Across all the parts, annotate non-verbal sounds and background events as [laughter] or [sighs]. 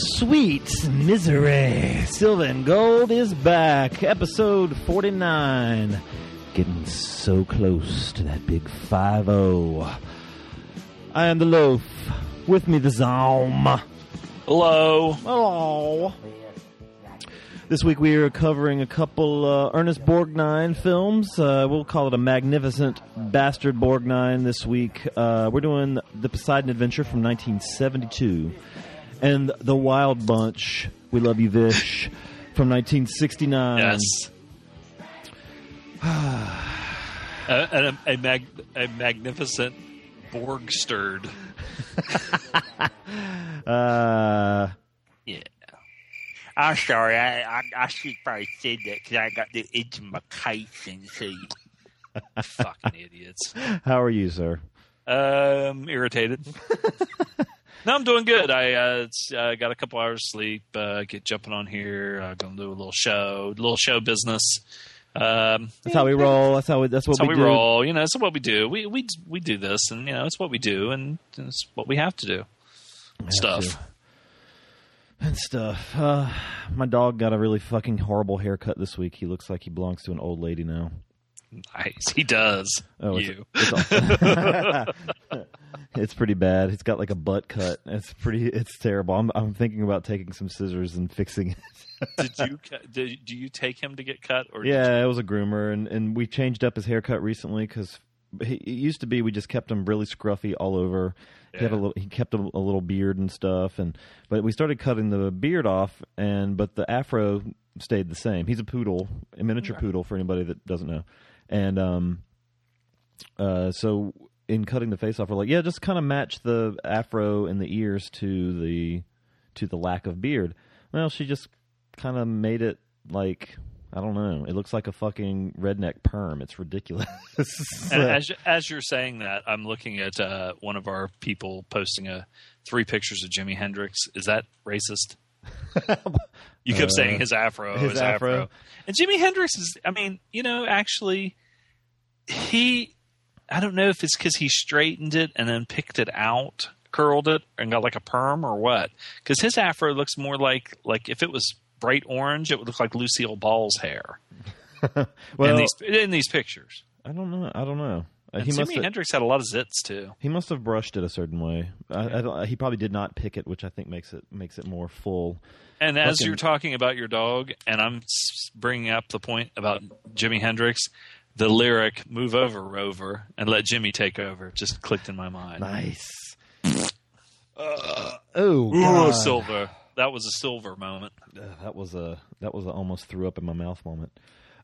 Sweet Misery. Silver and Gold is back. Episode 49. Getting so close to that big 5 0. I am the loaf. With me, the Zom. Hello. Hello. This week we are covering a couple uh, Ernest Borgnine films. Uh, we'll call it a magnificent bastard Borgnine this week. Uh, we're doing The Poseidon Adventure from 1972 and The Wild Bunch, We Love You Vish, from 1969. Yes. [sighs] a, a, a, mag, a magnificent Borg stirred. [laughs] Uh, Yeah. I'm sorry. I I, I should probably said that because I got the itch in my case and see. [laughs] Fucking idiots. how are you, sir? Um, irritated. [laughs] no, I'm doing good. I uh, uh, got a couple hours sleep. Uh, get jumping on here. Uh, gonna do a little show, little show business. Um, That's how we roll. That's how we. That's what that's how we, we do. roll. You know, it's what we do. We we we do this, and you know, it's what we do, and it's what we have to do. Stuff. to. and stuff. Uh, my dog got a really fucking horrible haircut this week. He looks like he belongs to an old lady now. Nice. He does. Oh, you. it's, [laughs] all- [laughs] it's pretty bad. He's got like a butt cut. It's pretty. It's terrible. I'm I'm thinking about taking some scissors and fixing it. did you [laughs] did, do you take him to get cut or Yeah, it was a groomer, and and we changed up his haircut recently because he it used to be we just kept him really scruffy all over. Yeah. He had a little, he kept a, a little beard and stuff, and but we started cutting the beard off, and but the afro stayed the same. He's a poodle, a miniature poodle for anybody that doesn't know, and um, uh, so in cutting the face off, we're like, yeah, just kind of match the afro and the ears to the to the lack of beard. Well, she just kind of made it like I don't know. It looks like a fucking redneck perm. It's ridiculous. [laughs] And as as you're saying that, I'm looking at uh, one of our people posting a three pictures of Jimi Hendrix. Is that racist? [laughs] You kept saying his afro, Uh, his his, afro. afro. and Jimi Hendrix is. I mean, you know, actually, he. I don't know if it's because he straightened it and then picked it out, curled it, and got like a perm or what. Because his afro looks more like like if it was bright orange, it would look like Lucille Ball's hair [laughs] well, in these in these pictures. I don't know. I don't know. Uh, And he Jimi Hendrix had a lot of zits too. he must have brushed it a certain way. I, I he probably did not pick it, which I think makes it makes it more full. And as Fucking- you're talking about your dog, and I'm bringing up the point about Jimi Hendrix, the lyric "Move over, Rover, and let Jimmy take over" just clicked in my mind. Nice. Uh, oh, God. silver. That was a silver moment. Uh, that was a that was a almost threw up in my mouth moment.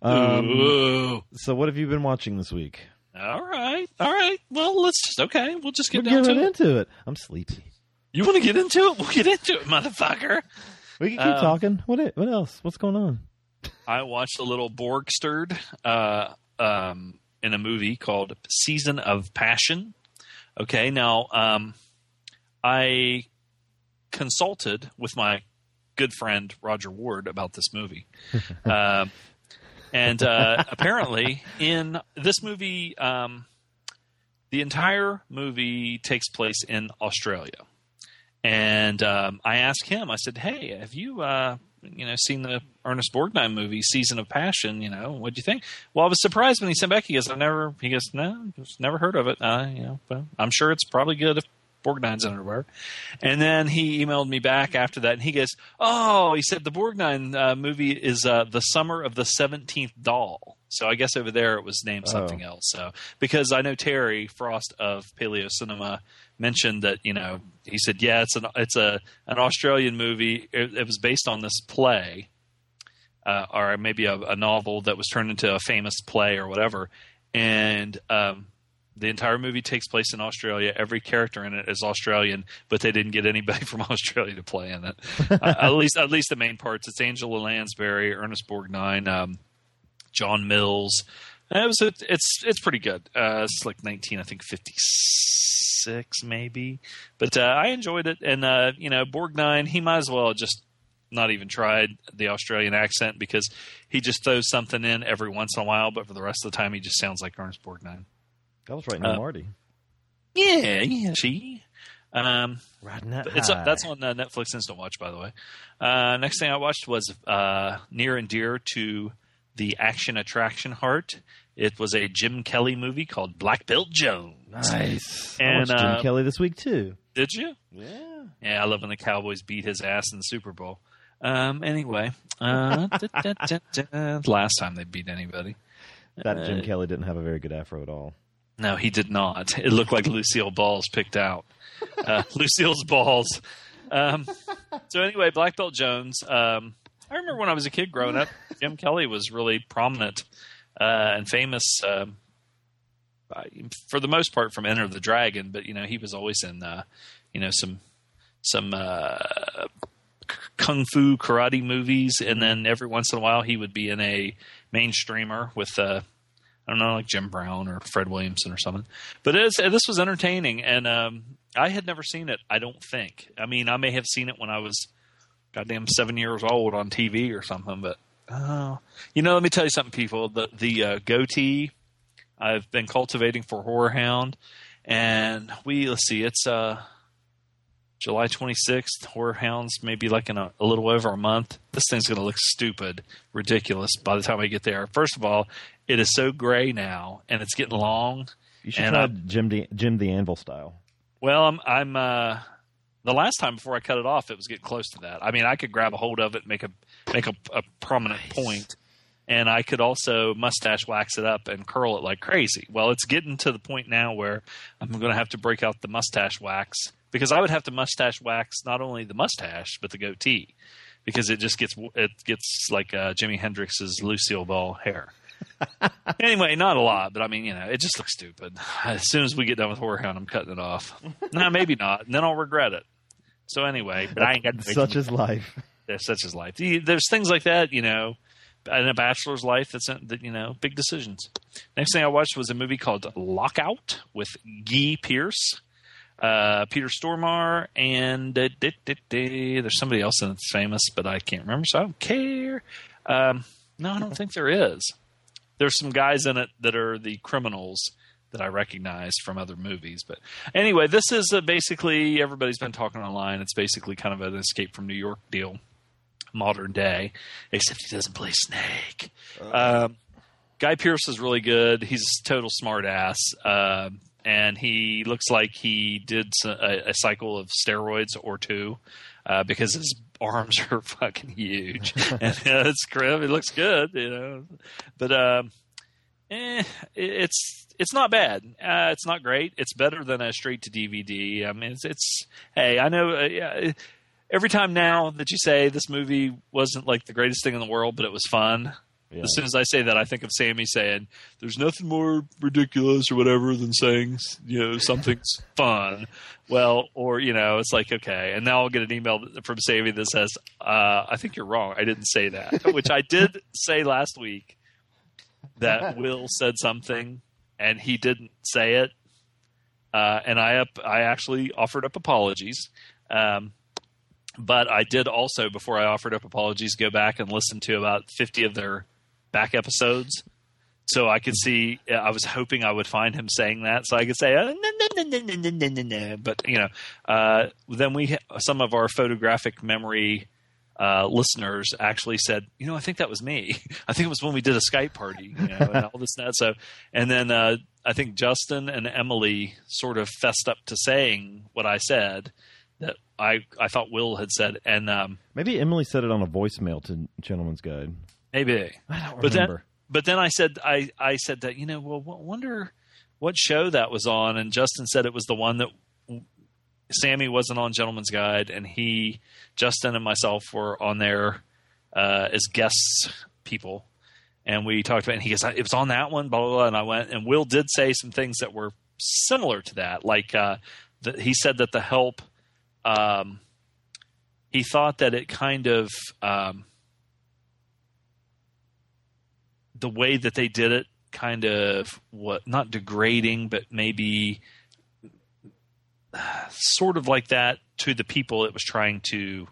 Um, Ooh. so, what have you been watching this week? All right, all right. Well, let's just okay. We'll just get We're down to it. into it. I'm sleepy. You want to get into it? We'll get into it, motherfucker. We can keep Um, talking. What? What else? What's going on? I watched a little Borg stirred uh, um, in a movie called Season of Passion. Okay, now um, I consulted with my good friend Roger Ward about this movie. [laughs] um, and uh, apparently, in this movie, um, the entire movie takes place in Australia. And um, I asked him, I said, "Hey, have you, uh, you know, seen the Ernest Borgnine movie, Season of Passion? You know, what do you think?" Well, I was surprised when he sent back. He goes, "I never." He goes, "No, just never heard of it. Uh, you know, but I'm sure it's probably good if Borgnine's underwear. And then he emailed me back after that, and he goes, "Oh, he said the Borgnine uh, movie is uh, the Summer of the Seventeenth Doll." So I guess over there it was named something Oh. else. So because I know Terry Frost of Paleo Cinema mentioned that you know he said, "Yeah, it's an it's a an Australian movie. It, it was based on this play." uh, or maybe a, a novel that was turned into a famous play or whatever. And um, the entire movie takes place in Australia. Every character in it is Australian, but they didn't get anybody [laughs] from Australia to play in it. uh, at [laughs] least, at least the main parts. It's Angela Lansbury, Ernest Borgnine, um, John Mills. And it was a, it's it's pretty good. Uh, it's like nineteen, I think fifty six maybe, but uh, I enjoyed it. And uh, you know, Borgnine, he might as well just not even tried the Australian accent because he just throws something in every once in a while, but for the rest of the time, he just sounds like Ernest Borgnine. That was right now, Uh, Marty. Yeah, yeah, she. Um, Riding that it's high. that's on uh, Netflix Instant Watch, by the way. Uh, next thing I watched was uh, near and dear to the action attraction heart. It was a Jim Kelly movie called Black Belt Jones. nice. I And, watched Jim uh, Kelly this week too. Did you? Yeah. Yeah, I love when the Cowboys beat his ass in the Super Bowl. Um, anyway, uh, [laughs] da, da, da. last time they beat anybody. That Jim Uh, Kelly didn't have a very good afro at all. No, he did not. It looked like Lucille Balls picked out. Uh, [laughs] Lucille's balls. Um, so anyway, Black Belt Jones. Um, I remember when I was a kid growing up, [laughs] Jim Kelly was really prominent uh, and famous. Um, by- for the most part, from Enter the Dragon, but you know he was always in, uh, you know, some some uh, kung fu karate movies, and then every once in a while he would be in a mainstreamer with uh, I don't know, like Jim Brown or Fred Williamson or something. But is, this was entertaining, and um, I had never seen it. I don't think. I mean, I may have seen it when I was goddamn seven years old on TV or something. But uh, you know, let me tell you something, people. The the uh, goatee I've been cultivating for Horror Hound, and we let's see, it's uh. July 26th, Horror Hounds, maybe like in a, a little over a month. This thing's going to look stupid, ridiculous by the time I get there. First of all, it is so gray now, and it's getting long. You should And try I- Jim the Jim the Anvil style. Well, I'm, I'm uh, the last time before I cut it off, it was getting close to that. I mean, I could grab a hold of it, make a make a, a prominent point, and I could also mustache wax it up and curl it like crazy. Well, it's getting to the point now where I'm going to have to break out the mustache wax because I would have to mustache wax not only the mustache but the goatee because it just gets it gets like uh, Jimi Hendrix's Lucille Ball hair. [laughs] anyway, not a lot, but I mean, you know, it just looks stupid. [sighs] As soon as we get done with Horror I'm cutting it off. no, maybe not, and then I'll regret it. So anyway, but I ain't got [laughs] Such is life. [laughs] there's such as life. There's things like that, you know, in a bachelor's life. That's that you know, big decisions. Next thing I watched was a movie called Lockout with Guy Pearce, uh, Peter Stormare, and uh, di- di- di- there's somebody else in that's famous, but I can't remember, so I don't care. Um, no, I don't think there is. There's some guys in it that are the criminals that I recognize from other movies. But anyway, this is uh, basically everybody's been talking online. It's basically kind of an escape from New York deal, modern day, except he doesn't play Snake. Um, Guy Pearce is really good. He's a total smartass, um, and he looks like he did a cycle of steroids or two uh, because his arms [laughs] are fucking huge, [laughs] and uh, it's grim. It looks good, you know, but. Um, eh, it's it's not bad. Uh, it's not great. It's better than a straight to DVD. I mean, it's, it's hey, I know. Uh, yeah, every time now that you say this movie wasn't like the greatest thing in the world, but it was fun. Yeah. As soon as I say that, I think of Sammy saying, "There's nothing more ridiculous or whatever than saying you know something's [laughs] fun." Well, or you know, it's like okay, and now I'll get an email from Sammy that says, uh, "I think you're wrong. I didn't say that," which I did say last week that [laughs] Will said something and he didn't say it, uh, and I up I actually offered up apologies. Um, but I did also, before I offered up apologies, go back and listen to about fifty of their back episodes, so I could see. I was hoping I would find him saying that, so I could say, no, no, no, no, no, no, no, no, no. but you know, uh, then we some of our photographic memory uh, listeners actually said, you know, I think that was me. [laughs] I think it was when we did a Skype party, you know, and all this and that. So, and then uh, I think Justin and Emily sort of fessed up to saying what I said that I I thought Will had said, and um, Maybe Emily said it on a voicemail to Gentleman's Guide. maybe. I don't But then, remember. but then I said I I said that you know well wonder what show that was on, and Justin said it was the one that Sammy wasn't on Gentleman's Guide, and he Justin and myself were on there uh, as guests people, and we talked about. it, And he goes, it was on that one, blah blah blah. And I went, and Will did say some things that were similar to that, like uh, the, he said that the help. Um, he thought that it kind of um, the way that they did it kind of what not degrading but maybe sort of like that to the people it was trying to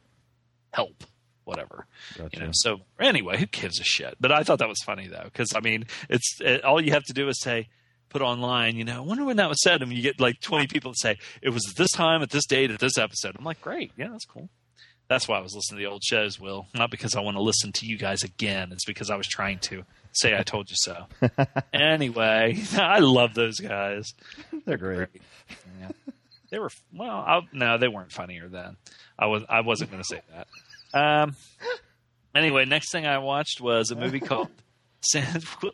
help whatever. You know so anyway who gives a shit? But i thought that was funny though because i mean it's it, all you have to do is say put online you know i wonder when that was said and you get like 20 people that say it was this time at this date at this episode. I'm like great. Yeah that's cool. That's why i was listening to the old shows will. Not because i want to listen to you guys again. It's because i was trying to say i told you so. [laughs] Anyway [laughs] i love those guys. They're great. yeah. They were well. I, no, they weren't funnier then. I was. I wasn't going to say that. Um. Anyway, next thing I watched was a movie called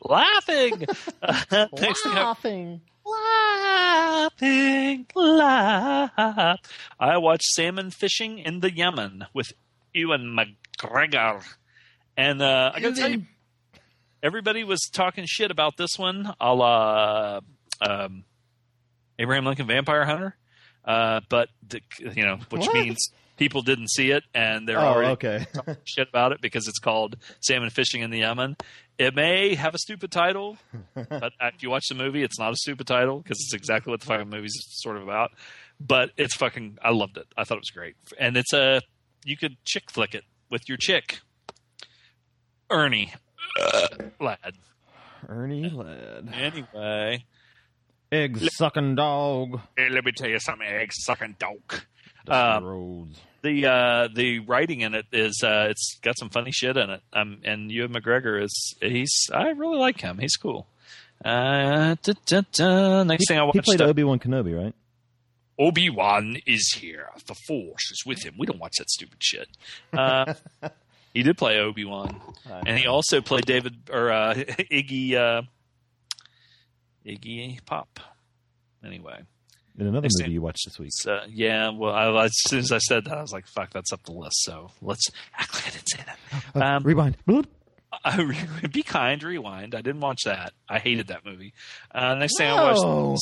Laughing. [laughs] Uh, Laughing. laughing, laugh. I watched Salmon Fishing in the Yemen with Ewan McGregor, and uh, I got to tell you, everybody was talking shit about this one, a la um, Abraham Lincoln Vampire Hunter, uh, but you know, which What? means people didn't see it and they're Oh, already okay. [laughs] shit about it because it's called Salmon Fishing in the Yemen. It may have a stupid title, but if you watch the movie, it's not a stupid title because it's exactly what the fucking movie's sort of about. But it's fucking. I loved it. I thought it was great, and it's a you could chick flick it with your chick, Ernie uh, lad. Ernie Ladd. Anyway, Egg sucking dog. let me tell you something, egg sucking dog. Um, the uh, the writing in it is uh, it's got some funny shit in it. Um, and Ewan McGregor is he's I really like him. He's cool. Uh, da, da, da. Next thing I watched, He played uh, Obi Wan Kenobi, right? Obi Wan is here. The Force is with him. We don't watch that stupid shit. Uh, [laughs] he did play Obi Wan, and he also played David or uh, [laughs] Iggy uh, Iggy Pop. Anyway, In another Next movie thing- you watched this week. yeah. Well, I, as soon as I said that, I was like, "Fuck, that's up the list." So let's act like I didn't say that. Oh, [laughs] Um, rewind. Bloop. [laughs] Uh, Be kind, rewind. I didn't watch that. I hated that movie. Uh, next thing I watched,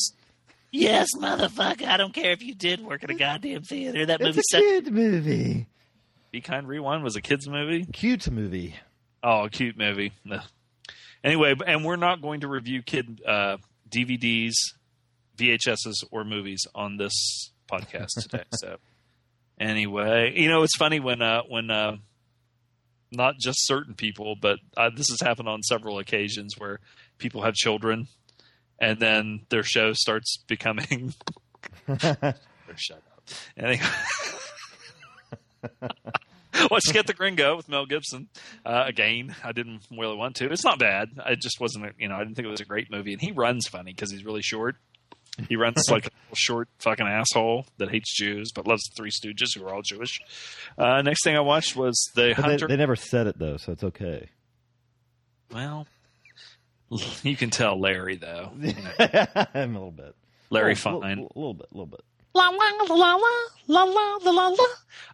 Yes, motherfucker. I don't care if you did work at a goddamn theater. That movie It's a sucked. kid movie. Be kind, rewind was a kids movie. Cute movie. Oh, cute movie. Anyway, and we're not going to review kid uh, DVDs, VHSs, or movies on this podcast today. [laughs] so, anyway, you know, it's funny when uh, when uh, not just certain people, but uh, this has happened on several occasions where people have children, and then their show starts becoming. [laughs] [laughs] shut up. Anyway. [laughs] Let's get the Gringo with Mel Gibson uh, again. I didn't really want to. It's not bad. I just wasn't. You know, I didn't think it was a great movie. And he runs funny because he's really short. He runs like a short fucking asshole that hates Jews but loves the Three Stooges who are all Jewish. Uh, next thing I watched was the but Hunter. They, they never said it though, so it's okay. Well, you can tell Larry though. [laughs] You a little bit. Larry oh, Fine. A little, little bit. A little bit. La la la la la la la la.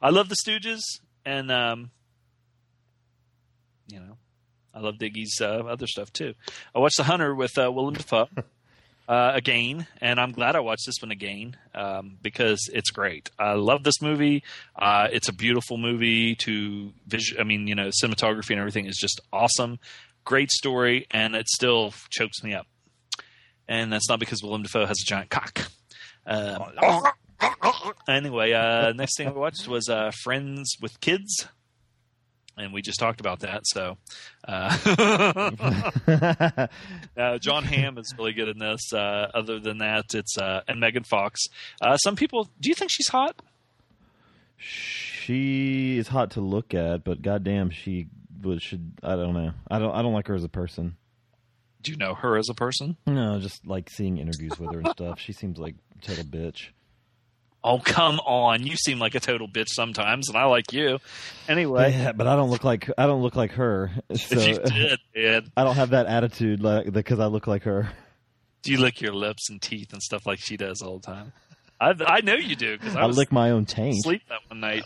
I love the Stooges and um, you know, I love Diggy's uh, other stuff too. I watched The Hunter with uh, Willem Dafoe [laughs] uh, again, and I'm glad I watched this one again um, because it's great. I love this movie. Uh, it's a beautiful movie. To visual, I mean, you know, cinematography and everything is just awesome. Great story, and it still chokes me up. And that's not because Willem Dafoe has a giant cock. Um, anyway, uh, next thing I watched was uh, Friends with Kids, and we just talked about that. So, uh, [laughs] uh, Jon Hamm is really good in this. Uh, other than that, it's uh, and Megan Fox. Uh, some people, do you think she's hot? she is hot to look at, but goddamn, she was should. I don't know. I don't. I don't like her as a person. Do you know her as a person? No, just like seeing interviews with her and stuff. She seems like a total bitch. Oh, come on. You seem like a total bitch sometimes, and I like you. Anyway, Yeah, but I don't look like I don't look like her. [laughs] So you did, man, I don't have that attitude like because I look like her. do you lick your lips and teeth and stuff like she does all the time? I, I know you do because I, I lick my own taint. asleep that one night.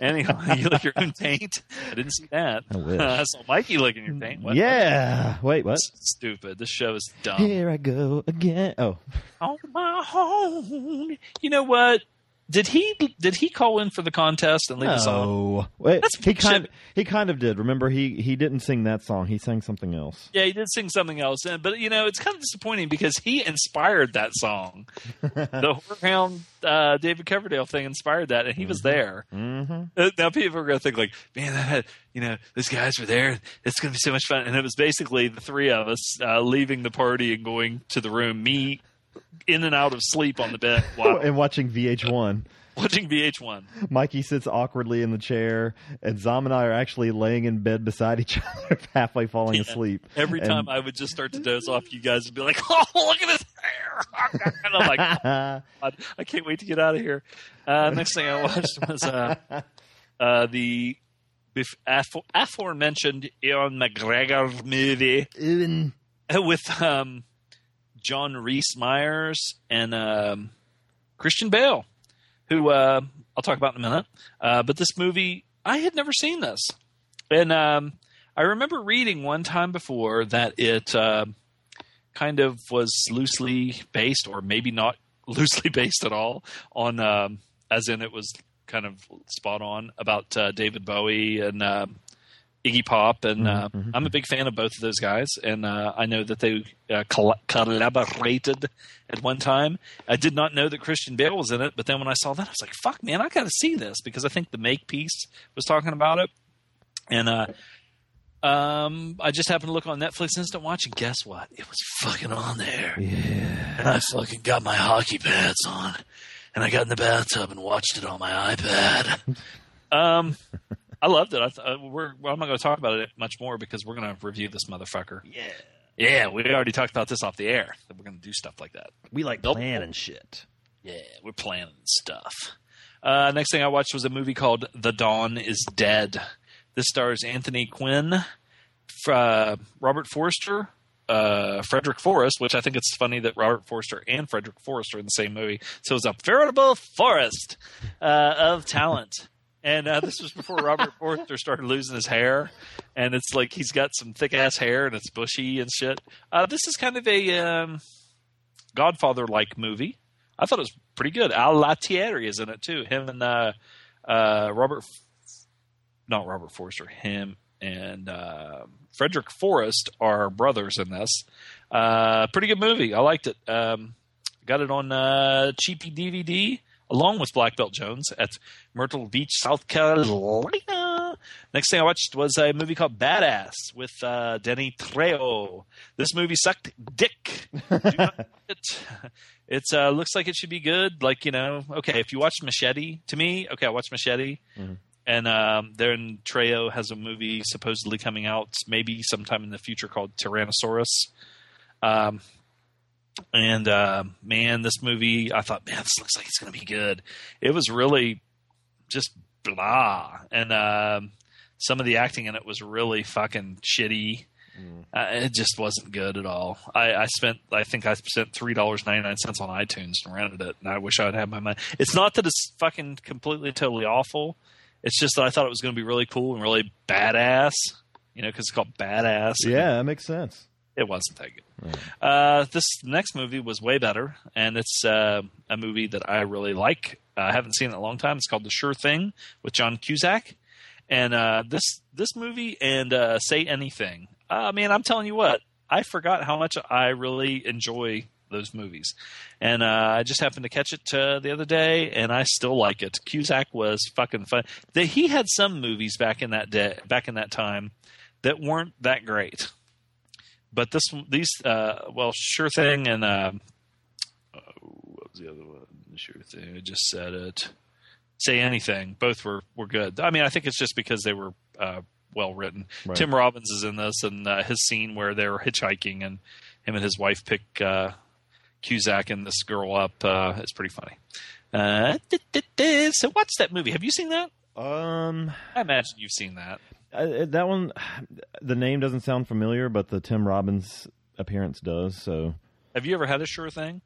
Anyway, [laughs] you lick your own taint. I didn't see that. I wish. [laughs] I saw Mikey licking your taint. What? yeah. Wait, what? Stupid. This show is dumb. Here I go again. Oh, on my own. You know what? Did he did he call in for the contest and leave a song? no. Wait, That's he kind he kind of did. Remember, he he didn't sing that song. He sang something else. Yeah, he did sing something else, and but you know it's kind of disappointing because he inspired that song. [laughs] the Whorehound uh, David Coverdale thing inspired that, and he was there. Mm-hmm. Uh, Now people are going to think like, man, that had, you know, those guys were there. It's going to be so much fun. And it was basically the three of us uh, leaving the party and going to the room. Me in and out of sleep on the bed while [laughs] and watching VH1. watching VH1. Mikey sits awkwardly in the chair, and Zom and I are actually laying in bed beside each [laughs] other, halfway falling Yeah. asleep. Every And- time I would just start to doze off, you guys would be like, [laughs] "Oh, look at his hair!" and I'm like, uh, God, I can't wait to get out of here. Uh, next thing I watched was uh, uh, the bef- afo- aforementioned Ewan McGregor movie Ewan. with um, John Rhys Meyers and um, Christian Bale, who uh, I'll talk about in a minute. Uh, but this movie, I had never seen this, and um, I remember reading one time before that it uh, kind of was loosely based, or maybe not [laughs] loosely based at all, on um, as in it was kind of spot on about uh, David Bowie and. Uh, Iggy Pop, and uh, Mhm, mhm, I'm a big fan of both of those guys, and uh, I know that they uh, coll- collaborated at one time. I did not know that Christian Bale was in it, but then when I saw that, I was like, "Fuck, man, I got to see this," because I think the Make piece was talking about it, and uh, um, I just happened to look on Netflix Instant Watch, and guess what? It was fucking on there, Yeah. and I fucking got my hockey pads on, and I got in the bathtub and watched it on my iPad. [laughs] Um. I loved it. I th- uh, we're, well, I'm not going to talk about it much more because we're going to review this motherfucker. Yeah. Yeah, we already talked about this off the air that we're going to do stuff like that. We like Nope. planning shit. Yeah, we're planning stuff. Uh, next thing I watched was a movie called The Don is Dead. This stars Anthony Quinn, uh, Robert Forster, uh, Frederick Forrest, which I think it's funny that Robert Forster and Frederick Forrest are in the same movie. So it's a veritable forest uh, of talent. And uh, this was before Robert [laughs] Forster started losing his hair, and it's like he's got some thick ass hair and it's bushy and shit. Uh, this is kind of a um, Godfather like movie. I thought it was pretty good. Al Lettieri is in it too. Him and uh, uh, Robert, not Robert Forster. Him and uh, Frederick Forrest are brothers in this. Uh, pretty good movie. I liked it. Um, got it on uh, cheapy DVD along with Black Belt Jones at Myrtle Beach, South Carolina. Next thing I watched was a movie called Badass with uh, Danny Trejo. This movie sucked dick. [laughs] It. It's uh, looks like it should be good. Like you know, okay, if you watched Machete, to me, okay, I watched Machete, Mhm. and um, then Trejo has a movie supposedly coming out maybe sometime in the future called Tyrannosaurus. Um, and uh, man, this movie, I thought, man, this looks like it's going to be good. It was really just blah, and um, some of the acting in it was really fucking shitty. Uh, it just wasn't good at all. I, I spent, I think I spent three dollars ninety nine cents on iTunes and rented it, and I wish I'd had my money. It's not that it's fucking completely totally awful. It's just that I thought it was going to be really cool and really badass. You know, because it's called Badass. Yeah, that makes sense. It wasn't that good. Uh, this next movie was way better, and it's uh, a movie that I really like. Uh, I haven't seen it in a long time. It's called The Sure Thing with John Cusack, and uh, this this movie and uh, Say Anything. Uh, man, I'm telling you what, I forgot how much I really enjoy those movies, and uh, I just happened to catch it uh, the other day, and I still like it. Cusack was fucking fun. The, he had some movies back in that day, back in that time, that weren't that great but this these uh well sure thing and uh, oh, what was the other one sure thing i just said it say anything both were were good i mean i think it's just because they were uh well written. Right. Tim Robbins is in this, and uh, his scene where they're hitchhiking and him and his wife pick uh, Cusack and this girl up uh, is pretty funny. Uh, so what's that movie? Have you seen that? Um, I imagine you've seen that. Uh, that one, [sighs] the name doesn't sound familiar, but the Tim Robbins appearance does. So, Have you ever had a sure thing?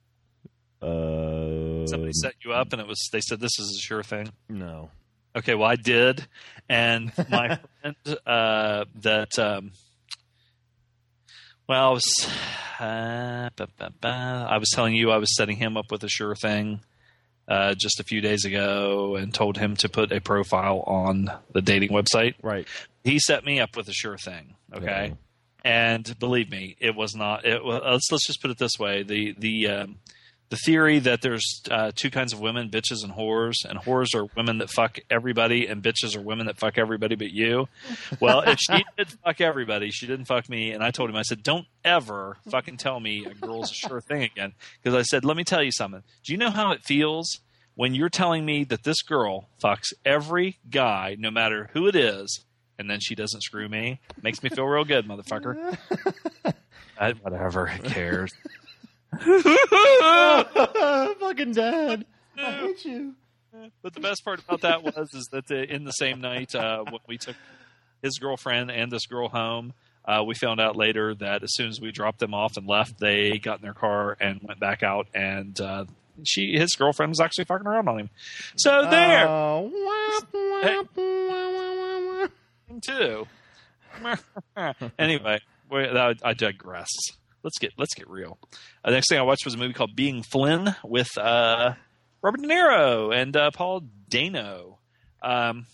uh, Somebody set you up, and it was they said this is a sure thing. no. Okay, well I did, and my [laughs] friend uh, that um, well I was [sighs] uh. I was telling you I was setting him up with a sure thing uh, just a few days ago, and told him to put a profile on the dating website. Right. He set me up with a sure thing. Okay. Yeah. And believe me, it was not. It was, let's let's just put it this way: the the um, the theory that there's uh, two kinds of women, bitches and whores, and whores are women that fuck everybody, and bitches are women that fuck everybody but you. Well, if she [laughs] did fuck everybody, she didn't fuck me, and I told him, I said, don't ever fucking tell me a girl's a sure thing again, because I said, let me tell you something. Do you know how it feels when you're telling me that this girl fucks every guy, no matter who it is, and then she doesn't screw me? Makes me feel real good, motherfucker. [laughs] I, whatever, who cares? [laughs] Fucking dad. I hate you. But the best part about that was is that the, in the same night uh, when we took his girlfriend and this girl home, uh, we found out later that as soon as we dropped them off and left, they got in their car and went back out, and uh, she his girlfriend was actually fucking around on him. So there, Oh, too. [laughs] anyway, we, I, I digress. Let's get let's get real. Uh, the next thing I watched was a movie called Being Flynn with uh, Robert De Niro and uh, Paul Dano. Um,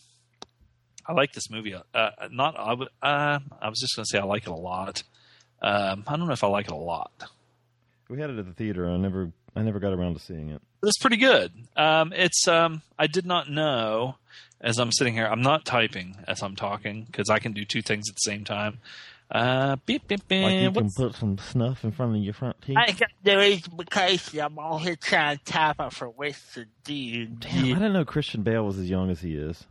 I like this movie. Uh, not I, uh, I was just going to say I like it a lot. Um, I don't know if I like it a lot. we had it at the theater. I never, I never got around to seeing it. It's pretty good. Um, it's um, I did not know as I'm sitting here. I'm not typing as I'm talking because I can do two things at the same time. Uh, beep, beep, beep. Like you can put some snuff in front of your front teeth. I got the reason because I'm all here trying to tap up for Western dude. Damn, I didn't know Christian Bale was as young as he is.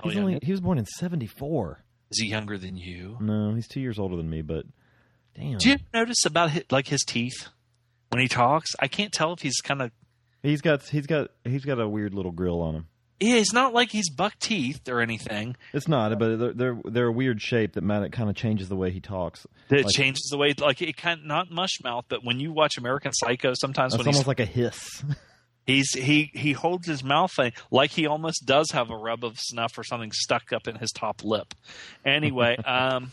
Oh, He's yeah. only he was born in '74. Is he younger than you? No, he's two years older than me. But damn, Do you notice about his, like his teeth when he talks? I can't tell if he's kind of. he's got he's got he's got a weird little grill on him. Yeah, it's not like he's buck teeth or anything. It's not, but they're they're, they're a weird shape that kind of changes the way he talks. It Like- changes the way, like it kind of not mush mouth, but when you watch American Psycho, sometimes It's when he's almost like a hiss. [laughs] He's he he holds his mouth thing like he almost does have a rub of snuff or something stuck up in his top lip. Anyway, [laughs] um,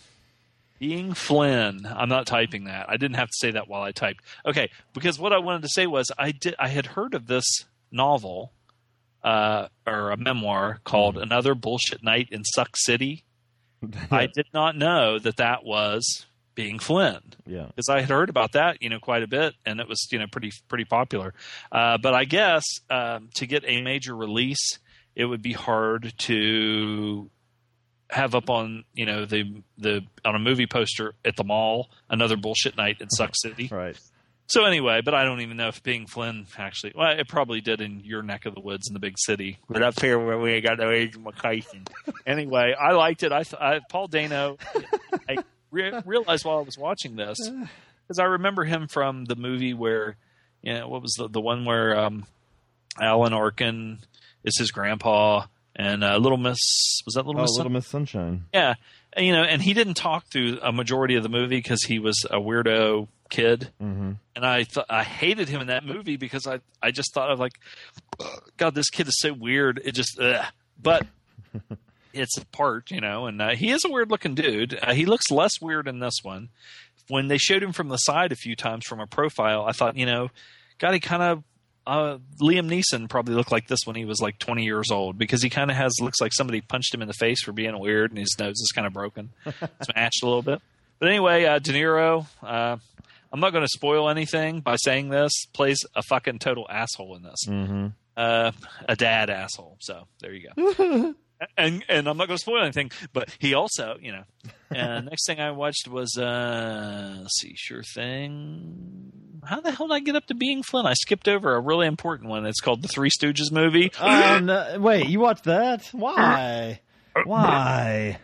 being Flynn, I'm not typing that. I didn't have to say that while I typed. Okay, because what I wanted to say was I did I had heard of this novel uh, or a memoir called Another Bullshit Night in Suck City. [laughs] I did not know that that was being Flynn yeah, because I had heard about that, you know, quite a bit, and it was, you know, pretty pretty popular. Uh, but I guess um, to get a major release, it would be hard to have up on, you know, the the on a movie poster at the mall another bullshit night in Suck City. right. So anyway, but I don't even know if being Flynn actually. Well, it probably did in your neck of the woods in the big city. But up here where we got the reason vacation. [laughs] Anyway, I liked it. I, th- I Paul Dano. I re- realized while I was watching this [sighs] because I remember him from the movie where, you know, what was the the one where um, Alan Arkin is his grandpa and uh, Little Miss was that Little Oh, Miss? Little Miss Sunshine. Yeah, and, you know, and he didn't talk through a majority of the movie because he was a weirdo kid, Mm-hmm. and I thought I hated him in that movie because I I just thought of like, God, this kid is so weird. It just, ugh. but [laughs] it's a part, you know, and uh, he is a weird looking dude. Uh, he looks less weird in this one. When they showed him from the side a few times from a profile, I thought, you know, God, he kind of. Uh, Liam Neeson probably looked like this when he was like 20 years old because he kind of has looks like somebody punched him in the face for being weird and his nose is kind of broken, [laughs] smashed a little bit. But anyway, uh, De Niro, uh, I'm not going to spoil anything by saying this, plays a fucking total asshole in this. Mm-hmm. Uh, a dad asshole. So there you go. [laughs] and and I'm not going to spoil anything, but he also, you know. And [laughs] next thing I watched was uh, let's see, sure thing. How the hell did I get up to being Flynn? I skipped over a really important one. It's called the Three Stooges movie. Oh no! Wait, you watched that? Why? [coughs] Why?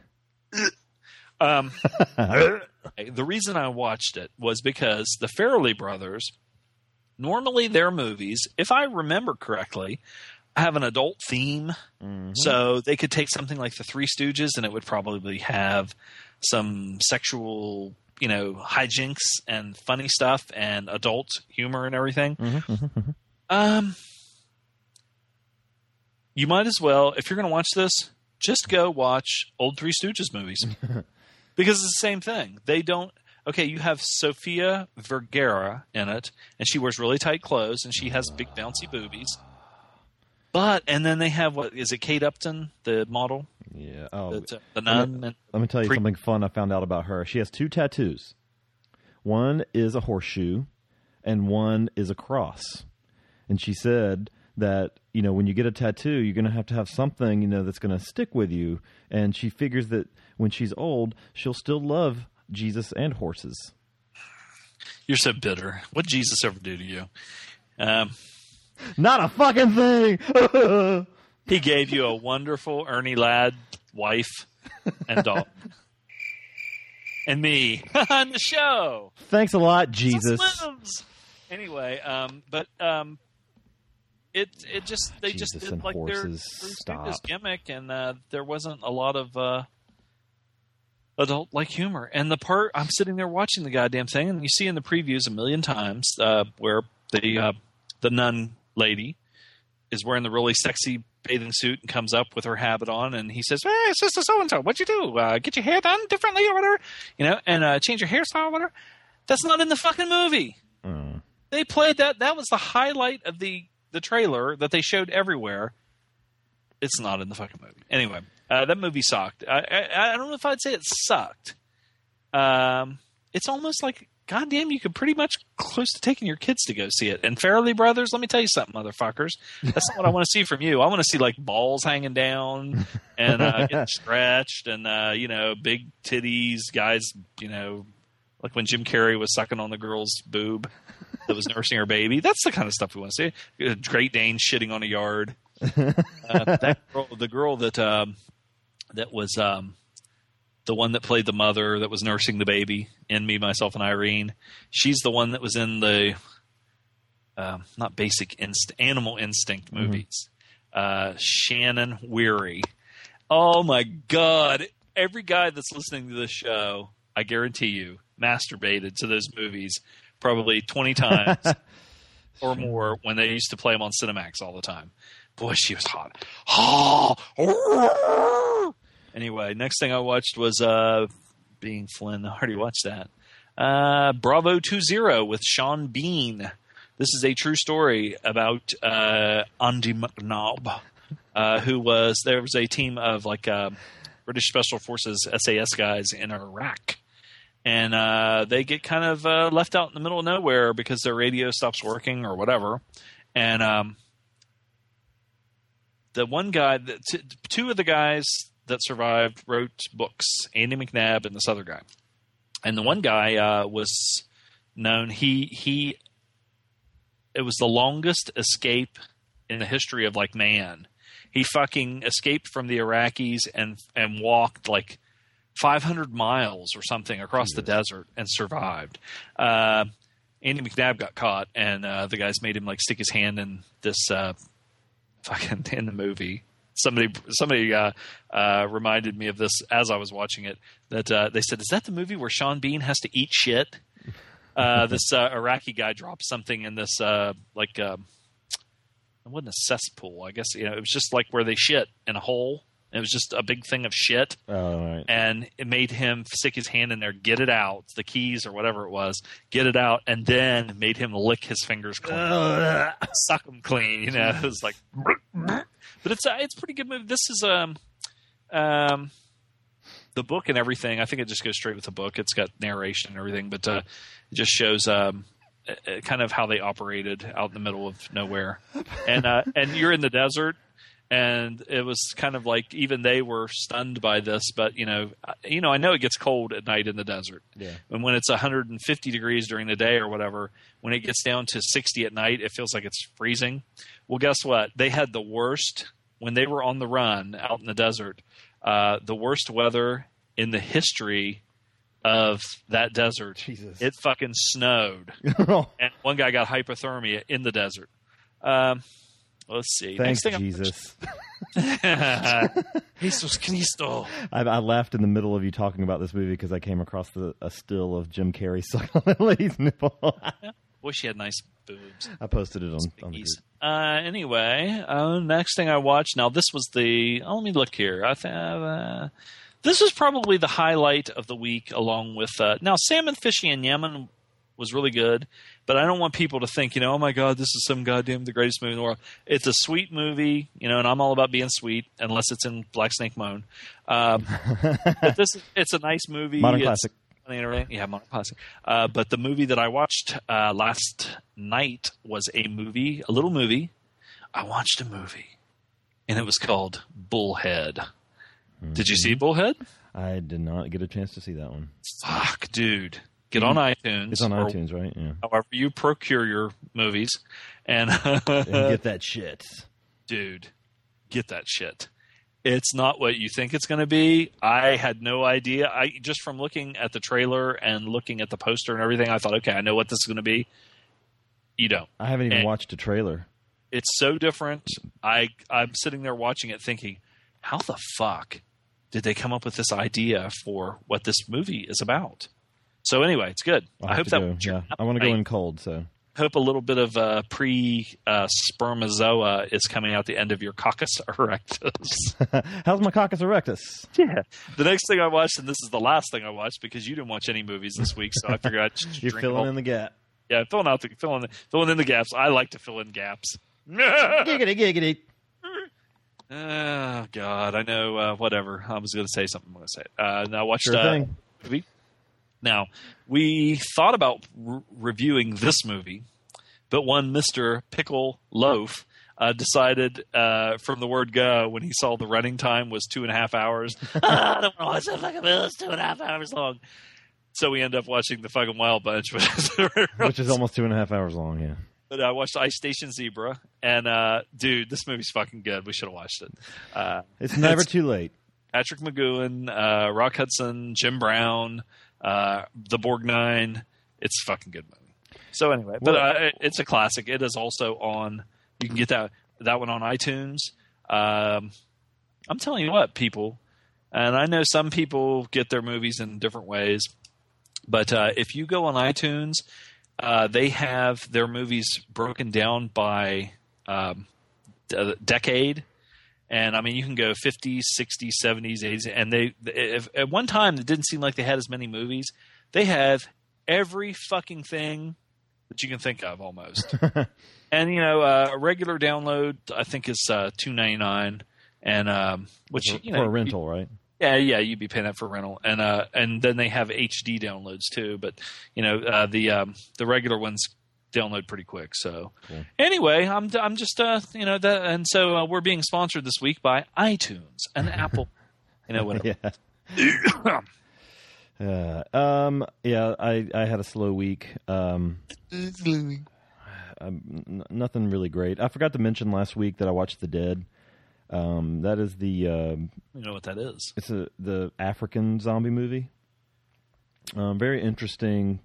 Um, [laughs] the reason I watched it was because the Farrelly brothers, normally their movies, if I remember correctly, have an adult theme. So they could take something like the Three Stooges and it would probably have some sexual, you know, hijinks and funny stuff and adult humor and everything. Um, you might as well, if you're going to watch this, just go watch old Three Stooges movies [laughs] because it's the same thing. They don't. Okay, you have Sofia Vergara in it, and she wears really tight clothes, and she has big bouncy boobies. But and then they have what is it? Kate Upton, the model, Yeah. Oh, the, the nun. and- Let me tell you Pre- something fun I found out about her. She has two tattoos. One is a horseshoe, and one is a cross. And she said that you know when you get a tattoo, you're going to have to have something you know that's going to stick with you. And she figures that when she's old, she'll still love Jesus and horses. You're so bitter. What Jesus ever do to you? Um, Not a fucking thing. [laughs] he gave you a wonderful Ernie Ladd wife and dog. and me [laughs] on the show. Thanks a lot, Jesus. Anyway, um, but um, it it just they just did like their horses. Bruce Stop. Gimmick, and uh, there wasn't a lot of uh, adult like humor. And the part I'm sitting there watching the goddamn thing, and you see in the previews a million times uh, where the uh, the nun lady is wearing the really sexy bathing suit and comes up with her habit on, and he says, "Hey, sister, so and so, what'd you do? Uh, get your hair done differently or whatever? You know, and uh, change your hairstyle or whatever." That's not in the fucking movie. Mm. They played that. That was the highlight of the the trailer that they showed everywhere. It's not in the fucking movie. Anyway, uh, that movie sucked. I, I I don't know if I'd say it sucked. Um, it's almost like goddamn, you could pretty much close to taking your kids to go see it. And Farrelly Brothers, let me tell you something, motherfuckers. That's not what I want to see from you. I want to see like balls hanging down and uh, [laughs] getting stretched, and uh, you know, big titties, guys. You know, like when Jim Carrey was sucking on the girl's boob that was nursing her baby. That's the kind of stuff we want to see. Uh, Great Dane shitting on a yard. Uh, that [laughs] girl, the girl that um, that was um, the one that played the mother that was nursing the baby in Me, Myself, and Irene. She's the one that was in the um, not Basic Inst- Animal Instinct movies. Uh, Shannon Whirry. Oh my God! Every guy that's listening to this show, I guarantee you, masturbated to those movies probably twenty times [laughs] or more when they used to play them on Cinemax all the time. Boy, she was hot. Anyway, next thing I watched was uh, Being Flynn. [laughs] I already watched that. Uh, Bravo 20 with Sean Bean. This is a true story about uh, Andy McNab, uh, who was there was a team of like uh, British Special Forces SAS guys in Iraq, and uh, they get kind of uh, left out in the middle of nowhere because their radio stops working or whatever, and um, the one guy, the, t- two of the guys that survived wrote books, Andy McNab and this other guy, and the one guy uh, was known. He he, it was the longest escape in the history of like man. He fucking escaped from the Iraqis and and walked like 500 miles or something across the desert and survived. Uh, Andy McNab got caught, and uh, the guys made him like stick his hand in this uh, fucking [laughs] in the movie. Somebody somebody uh, uh, reminded me of this as I was watching it. That uh, they said, "Is that the movie where Sean Bean has to eat shit?" Uh, this uh, Iraqi guy drops something in this uh, like uh, it wasn't a cesspool. I guess you know it was just like where they shit in a hole. It was just a big thing of shit Oh, right. and it made him stick his hand in there, get it out, the keys or whatever it was, get it out, and then made him lick his fingers clean, suck them clean. You know, it was like, but it's a, it's a pretty good movie. This is um um the book and everything. I think it just goes straight with the book. It's got narration and everything, but uh, it just shows um uh, uh, kind of how they operated out in the middle of nowhere, and uh, and you're in the desert and it was kind of like even they were stunned by this but you know I- you know i know it gets cold at night in the desert Yeah. and when it's 150 degrees during the day or whatever when it gets down to 60 at night it feels like it's freezing well guess what they had the worst when they were on the run out in the desert uh, the worst weather in the history of that desert. Jesus. It fucking snowed, [laughs] and one guy got hypothermia in the desert. Um, let's see. Thanks, Next thing Jesus. [laughs] Jesus Cristo. [laughs] I, I laughed in the middle of you talking about this movie because I came across the, a still of Jim Carrey sucking on lady's nipple. Wish he had nice boobs. I posted it on, on the group. Uh, anyway, uh, next thing I watched. Now this was the. Oh, let me look here. I th- uh, this was probably the highlight of the week, along with uh, now salmon fishing in Yemen was really good. But I don't want people to think, you know, oh my god, this is some goddamn the greatest movie in the world. It's a sweet movie, you know, and I'm all about being sweet, unless it's in Black Snake Moan. Um, [laughs] but this, it's a nice movie. Modern It's- classic. On the internet. Yeah, modern classic. Uh, but the movie that I watched uh, last night was a movie, a little movie. I watched a movie, and it was called Bullhead. Did you see Bullhead? I did not get a chance to see that one. Fuck, dude. Get on iTunes. Mm-hmm. It's on or iTunes, right? Yeah. However, you procure your movies, and And get [laughs] that shit. dude, get that shit. It's not what you think it's going to be. I had no idea. I just from looking at the trailer and looking at the poster and everything, I thought, okay, I know what this is going to be. You don't. I haven't even And- watched a trailer. It's so different. I I'm sitting there watching it, thinking, how the fuck did they come up with this idea for what this movie is about? So anyway, it's good. I'll I hope that go. Yeah, I want to go in cold. So hope a little bit of uh, pre uh, spermazoa is coming out the end of your coccus [laughs] erectus. [laughs] how's my coccus erectus? yeah. The next thing I watched, and this is the last thing I watched because you didn't watch any movies this week, so I figured I'd just You're filling in the gap. yeah, filling out the filling filling in the gaps. I like to fill in gaps. [laughs] giggity giggity. Oh God, I know. Uh, whatever. I was going to say something. I'm going to say it. Uh, now I watched Sure uh, thing. movie. Now we thought about re- reviewing this movie, but one Mister Pickle Loaf uh, decided uh, from the word go when he saw the running time was two and a half hours. "Ah, [laughs] [laughs] I don't want to watch that fucking movie. It's two and a half hours long. So we end up watching the fucking Wild Bunch, [laughs] which is, almost two and a half hours long. Yeah. But I watched Ice Station Zebra, and uh, dude, this movie's fucking good. We should have watched it. Uh, It's never too late. Patrick McGoohan, uh, Rock Hudson, Jim Brown, uh, the Borgnine. It's a fucking good movie. So anyway, but uh, it's a classic. It is also on. You can get that that one on iTunes. Um, I'm telling you what, people, and I know some people get their movies in different ways, but uh, if you go on iTunes, uh, they have their movies broken down by um, d- decade and I mean, you can go 50s, 60s, 70s, 80s, and they if, at one time it didn't seem like they had as many movies. They have every fucking thing that you can think of almost. [laughs] and you know, uh, a regular download I think is uh, two ninety nine, and um, which for, you know, for a rental, right? yeah, yeah, you'd be paying that for rental, and uh, and then they have HD downloads too. But you know, uh, the um, the regular ones download pretty quick. So Cool. anyway, I'm I'm just uh, you know that, and so uh, we're being sponsored this week by iTunes and [laughs] Apple. You know whatever. Yeah. [coughs] Uh, um. Yeah. I I had a slow week. Um. um, n- nothing really great. I forgot to mention last week that I watched The Dead. Um. That is the um You know what that is? it's a the African zombie movie. Um, very interesting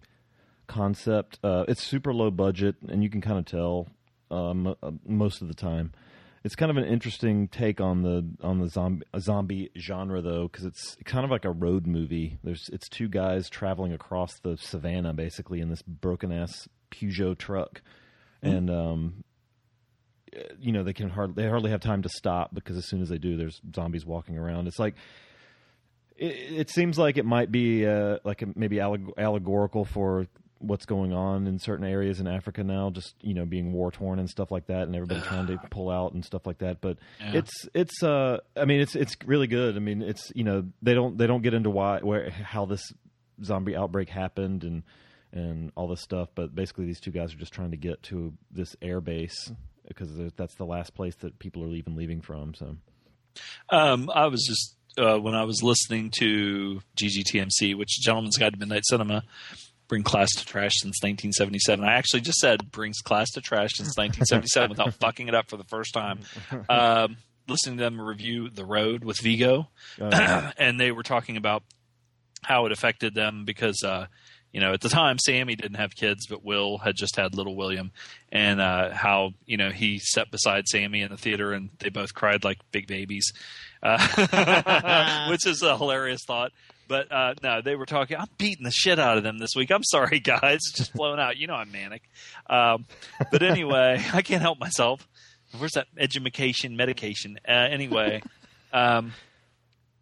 concept. Uh, it's super low budget, and you can kind of tell um, uh, most of the time. It's kind of an interesting take on the on the zombie zombie genre, though, because it's kind of like a road movie. There's it's two guys traveling across the savannah, basically, in this broken ass Peugeot truck, and um, you know they can hardly they hardly have time to stop because as soon as they do, there's zombies walking around. It's like it, it seems like it might be uh, like a, maybe alleg- allegorical for what's going on in certain areas in Africa now, just you know being war torn and stuff like that, and everybody trying to pull out and stuff like that. But Yeah. it's it's uh I mean it's it's really good. I mean it's you know they don't they don't get into why where how this zombie outbreak happened and and all this stuff, but basically these two guys are just trying to get to this air base because that's the last place that people are even leaving from. So Um, I was just uh, when I was listening to GGTMC, which Gentleman's Guide to Midnight Cinema, bring class to trash since 1977. I actually just said brings class to trash since [laughs] 1977 without fucking it up for the first time. [laughs] Um, listening to them review The Road with Viggo, [clears throat] and they were talking about how it affected them because uh, you know at the time Sammy didn't have kids, but Will had just had little William, and uh, how you know he sat beside Sammy in the theater and they both cried like big babies, uh, [laughs] which is a hilarious thought. But uh, no, they were talking. I'm beating the shit out of them this week. I'm sorry, [laughs] guys. Just blown out. You know I'm manic. Um, but anyway, [laughs] I can't help myself. Where's that education medication? Uh, anyway, [laughs] um,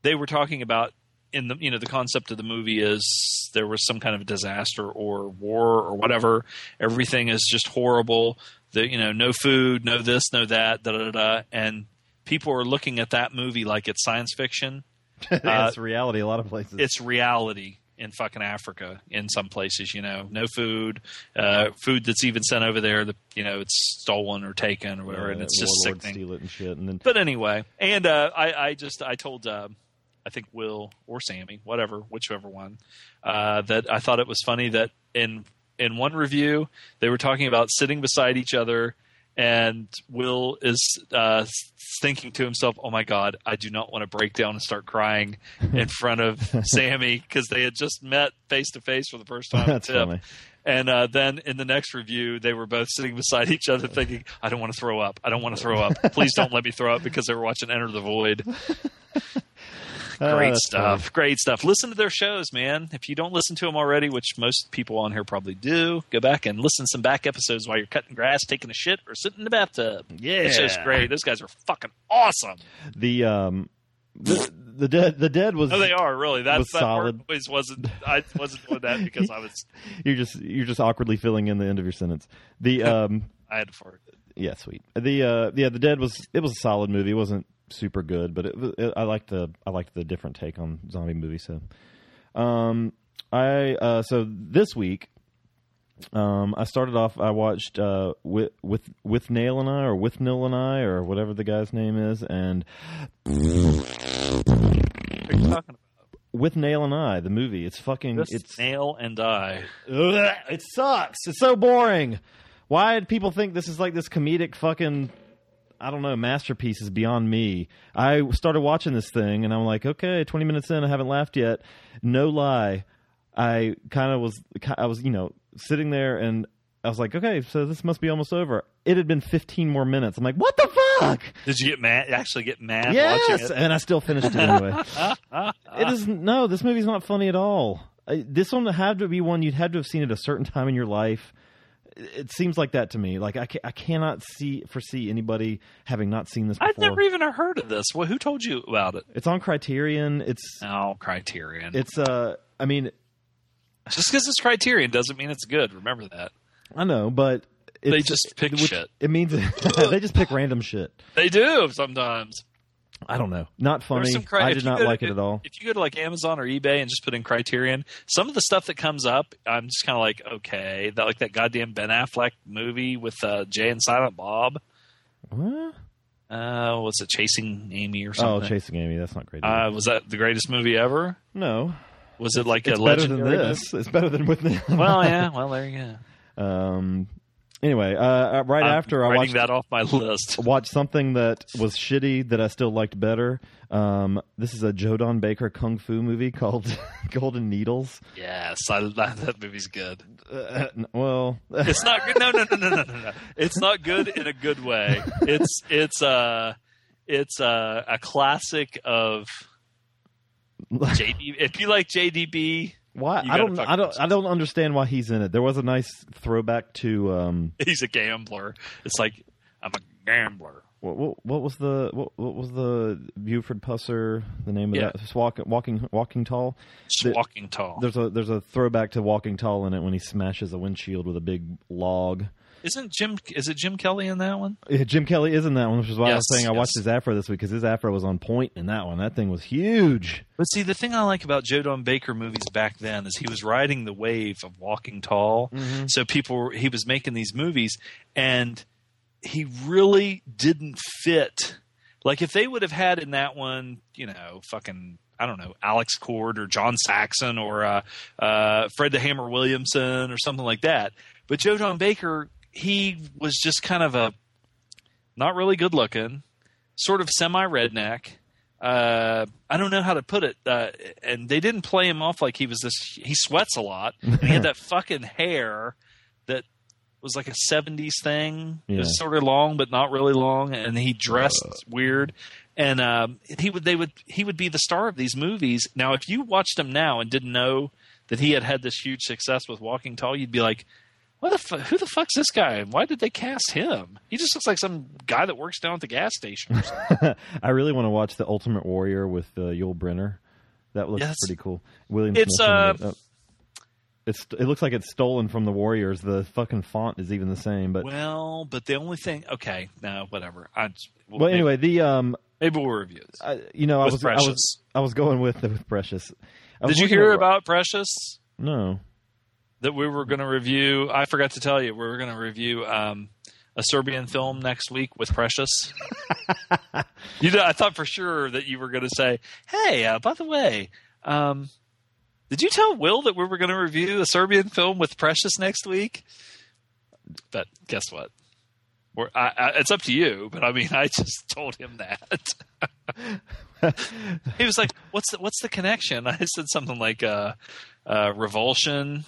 they were talking about in the you know the concept of the movie is there was some kind of disaster or war or whatever. Everything is just horrible. The you know no food, no this, no that, da da da, and people are looking at that movie like it's science fiction. [laughs] That's reality. A lot of places. It's reality in fucking Africa in some places. You know, no food, uh, food that's even sent over there. The you know it's stolen or taken or whatever, and it's just warlords sickening. steal it and shit. And then But anyway, and uh, I, I just I told uh, I think Will or Sammy, whatever, whichever one, uh, that I thought it was funny that in in one review they were talking about sitting beside each other, and Will is uh, thinking to himself, "Oh my God, I do not want to break down and start crying [laughs] in front of Sammy because they had just met face to face for the first time." at that's funny. And uh, then in the next review, they were both sitting beside each other, [laughs] thinking, "I don't want to throw up. I don't want to throw up. Please don't let me throw up," because they were watching Enter the Void. [laughs] [laughs] Ah, Great that's stuff. Great stuff. Listen to their shows, man. If you don't listen to them already, which most people on here probably do, go back and listen to some back episodes while you're cutting grass, taking a shit, or sitting in the bathtub. Yeah. It's just great. Those guys are fucking awesome. The um, the, the dead the dead was No, they are really. that's Was that solid. always wasn't. I wasn't doing that because I was. [laughs] you're just you're just awkwardly filling in the end of your sentence. The [laughs] um, I had to fart. yeah, sweet. The uh, yeah, the dead was it was a solid movie. It wasn't super good, but it, it, I liked the I liked the different take on zombie movies. So, um, I uh, so this week. Um, I started off. I watched uh, with with Withnail and I, or with Nil and I, or whatever the guy's name is, and What are you talking about? Withnail and I, the movie. It's fucking. This it's nail and I. Ugh, it sucks. It's so boring. Why do people think this is like this comedic fucking I don't know, masterpiece is beyond me. I started watching this thing and I'm like, okay, 20 minutes in, I haven't laughed yet. No lie. I kind of was I was, you know, sitting there and I was like, okay, so this must be almost over. It had been 15 more minutes. I'm like, what the fuck? Did you get mad? Actually, get mad watching Yes, it? and I still finished it anyway. [laughs] it is no, this movie's not funny at all. This one had to be one you'd had to have seen at a certain time in your life. It it seems like that to me. Like I, ca- I cannot see foresee anybody having not seen this before. I've never even heard of this. Well, who told you about it? It's on Criterion. It's Oh, Criterion. it's uh. I mean, Just because it's Criterion doesn't mean it's good. Remember that. I know, but it's, They just pick which- shit. It means [laughs] they just pick random shit. They do sometimes. I don't know. Not funny. cri- I did not go to- like it at all. If you go to like Amazon or eBay and just put in Criterion, some of the stuff that comes up, I'm just kind of like, okay, that like that goddamn Ben Affleck movie with uh, Jay and Silent Bob. What? Uh, was it Chasing Amy or something? Oh. Chasing Amy. That's not great. Uh, was that the greatest movie ever? no, Was it like it's a better than legendary? this. It's better than with them. well, yeah. [laughs] Well, there you go. Um. Anyway, uh, uh, right I'm after I watched that off my list. [laughs] watched something that was shitty that I still liked better. Um, this is a Joe Don Baker kung fu movie called [laughs] Golden Needles. Yes, I, that, [laughs] that movie's good. Uh, well, It's not good. No, no, no, no, no, no, no. It's not good in a good way. It's it's uh it's uh, a classic of JD. If you like JDB, why? I don't. I don't. I don't understand why he's in it. There was a nice throwback to um, [laughs] he's a gambler. It's like I'm a gambler. what, what, what was the what, what was the Buford Pusser? The name of Yeah. that walk, walking walking tall. The- walking tall. There's a there's a throwback to Walking Tall in it when he smashes a windshield with a big log. Isn't Jim? Is it Jim Kelly in that one? Yeah, Jim Kelly is in that one, which is why I was Yes, saying I watched his afro this week because his afro was on point in that one. That thing was huge. But see, the thing I like about Joe Don Baker movies back then is he was riding the wave of Walking Tall. So people, were, he was making these movies, and he really didn't fit. Like if they would have had in that one, you know, fucking. I don't know, Alex Cord or John Saxon or uh, uh, Fred the Hammer Williamson or something like that. But Joe Don Baker, he was just kind of a not really good looking, sort of semi redneck, uh, I don't know how to put it. Uh, and they didn't play him off like he was this. He sweats a lot. And he had [laughs] that fucking hair that was like a '70s thing. It Yeah. was sort of long, but not really long. And he dressed weird. And um, he would they would he would be the star of these movies. Now, if you watched him now and didn't know that he had had this huge success with Walking Tall, you'd be like, "What the fu- who the fuck's this guy? Why did they cast him? He just looks like some guy that works down at the gas station." Or something. [laughs] I really want to watch the Ultimate Warrior with uh, Yul Brynner. That looks Yes. pretty cool. William It's, Smith uh, it. Oh. it's it looks like it's stolen from the Warriors. The fucking font is even the same. But well, but the only thing, okay, no, whatever. I well, well, anyway, the um, maybe we'll review this. I, you know, I was I was I was going with with Precious. Did you hear about Precious? No. That we were going to review. I forgot to tell you, we were going to review um, a Serbian film next week with Precious. [laughs] you know, I thought for sure that you were going to say, "Hey, uh, by the way, um, did you tell Will that we were going to review a Serbian film with Precious next week?" But guess what? We're, I, I, it's up to you. But I mean, [laughs] I just told him that. [laughs] he was like, "What's the what's the connection?" I said something like, uh, uh, "Revulsion."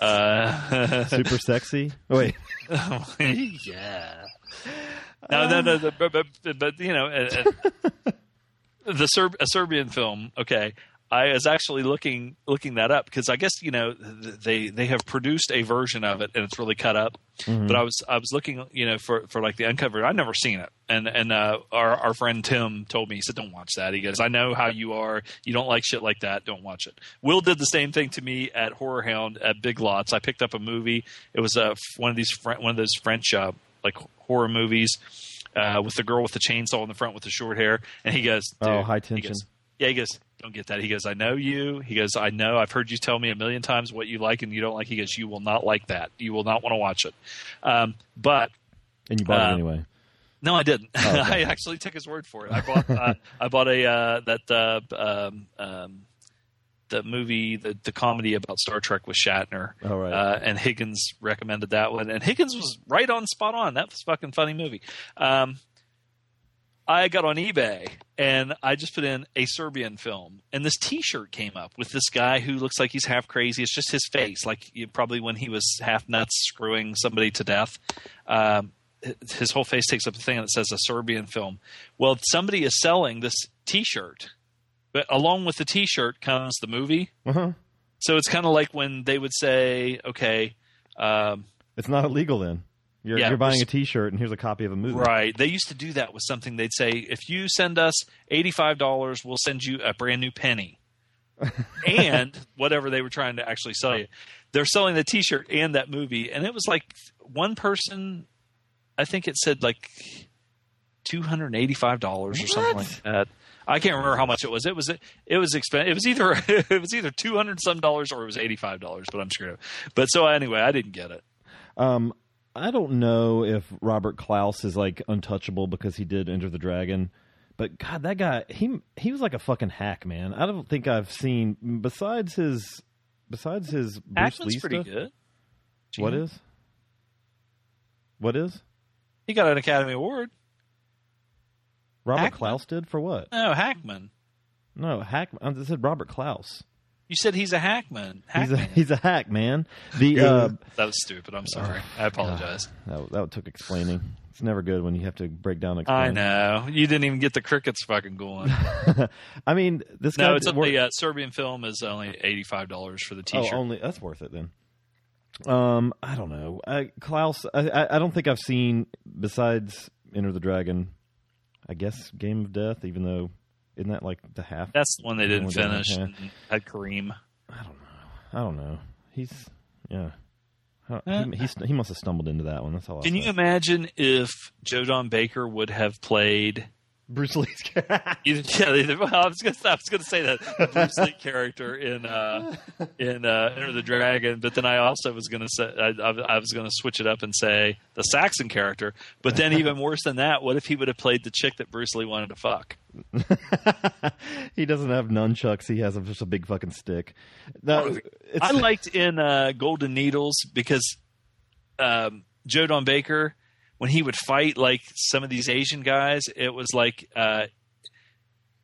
Uh, [laughs] Super sexy. Oh, wait. [laughs] yeah. No, no, no. the- But, but, but you know, uh, uh, [laughs] the Serb, a Serbian film. Okay, I was actually looking looking that up because I guess you know they they have produced a version of it and it's really cut up. Mm-hmm. But I was I was looking you know for for like the uncovered. I've never seen it, and and uh, our our friend Tim told me he said don't watch that. He goes I know how you are. You don't like shit like that. Don't watch it. Will did the same thing to me at Horror Hound at Big Lots. I picked up a movie. It was uh, one of these Fren- one of those French uh, like horror movies. Uh, with the girl with the chainsaw in the front with the short hair, and he goes, Oh, High he Tension. goes, yeah, he goes, don't get that. He goes, I know you. He goes, I know. I've heard you tell me a million times what you like and you don't like. He goes, you will not like that. You will not want to watch it. Um, but And you bought Uh, it anyway. no, I didn't. okay. [laughs] I actually took his word for it. I bought uh, [laughs] I bought a uh, that uh, um, um, the movie the the comedy about Star Trek with Shatner. Oh, right. Uh, and Higgins recommended that one, and Higgins was right on spot on. That was a fucking funny movie. Um, I got on eBay and I just put in a Serbian film, and this T-shirt came up with this guy who looks like he's half crazy. It's just his face, like you, probably when he was half nuts screwing somebody to death. Um, his whole face takes up a thing that says a Serbian film. Well, somebody is selling this T-shirt, but along with the T-shirt comes the movie. Uh-huh. So it's kind of like when they would say, "Okay, um, It's not illegal then. You're, Yeah, you're buying a T-shirt and here's a copy of a movie. Right. They used to do that with something. They'd say, if you send us $85, we'll send you a brand new penny. [laughs] and whatever they were trying to actually sell you. They're selling the t shirt and that movie. And it was like one person, I think it said like $285 or something like that. I can't remember how much it was. It was it was expensive. It was either [laughs] it was either two hundred some dollars or it was eighty five dollars. But I'm screwed up. But so anyway, I didn't get it. Um, I don't know if Robert Clouse is like untouchable because he did Enter the Dragon, but God, that guy he he was like a fucking hack, man. I don't think I've seen besides his besides his Bruce Lee pretty stuff. good. What is? What is? He got an Academy Award. Robert Hackman. Clouse did for what? No, Hackman. No, Hackman. I said Robert Clouse. You said he's a Hackman. He's a Hackman. he's a hack, man. The uh, that was stupid. I'm sorry. I apologize. that, that took explaining. It's never good when you have to break down. I Explain. know you didn't even get the crickets fucking going. [laughs] I mean, this guy. no, it's did only work- uh, Serbian film is only eighty five dollars for the T-shirt. Oh, only that's worth it then. Um, I don't know. I, Clouse, I, I I don't think I've seen besides Enter the Dragon. I guess Game of Death, even though isn't that like the half? That's the one they didn't finish. and Had Kareem. I don't know. I don't know. He's yeah. I- Eh. He, he must have stumbled into that one. That's all. Can you imagine if Joe Don Baker would have played? Bruce Lee's [laughs] character? Yeah, well, I was going to I was to say that the Bruce Lee character in uh, in uh, Enter the Dragon, but then I also was going to say I, I, I was going to switch it up and say the Saxon character. But then even worse than that, what if he would have played the chick that Bruce Lee wanted to fuck? [laughs] he doesn't have nunchucks. He has a, just a big fucking stick. It's, I liked in uh, Golden Needles because um, Joe Don Baker, when he would fight like some of these Asian guys, it was like uh,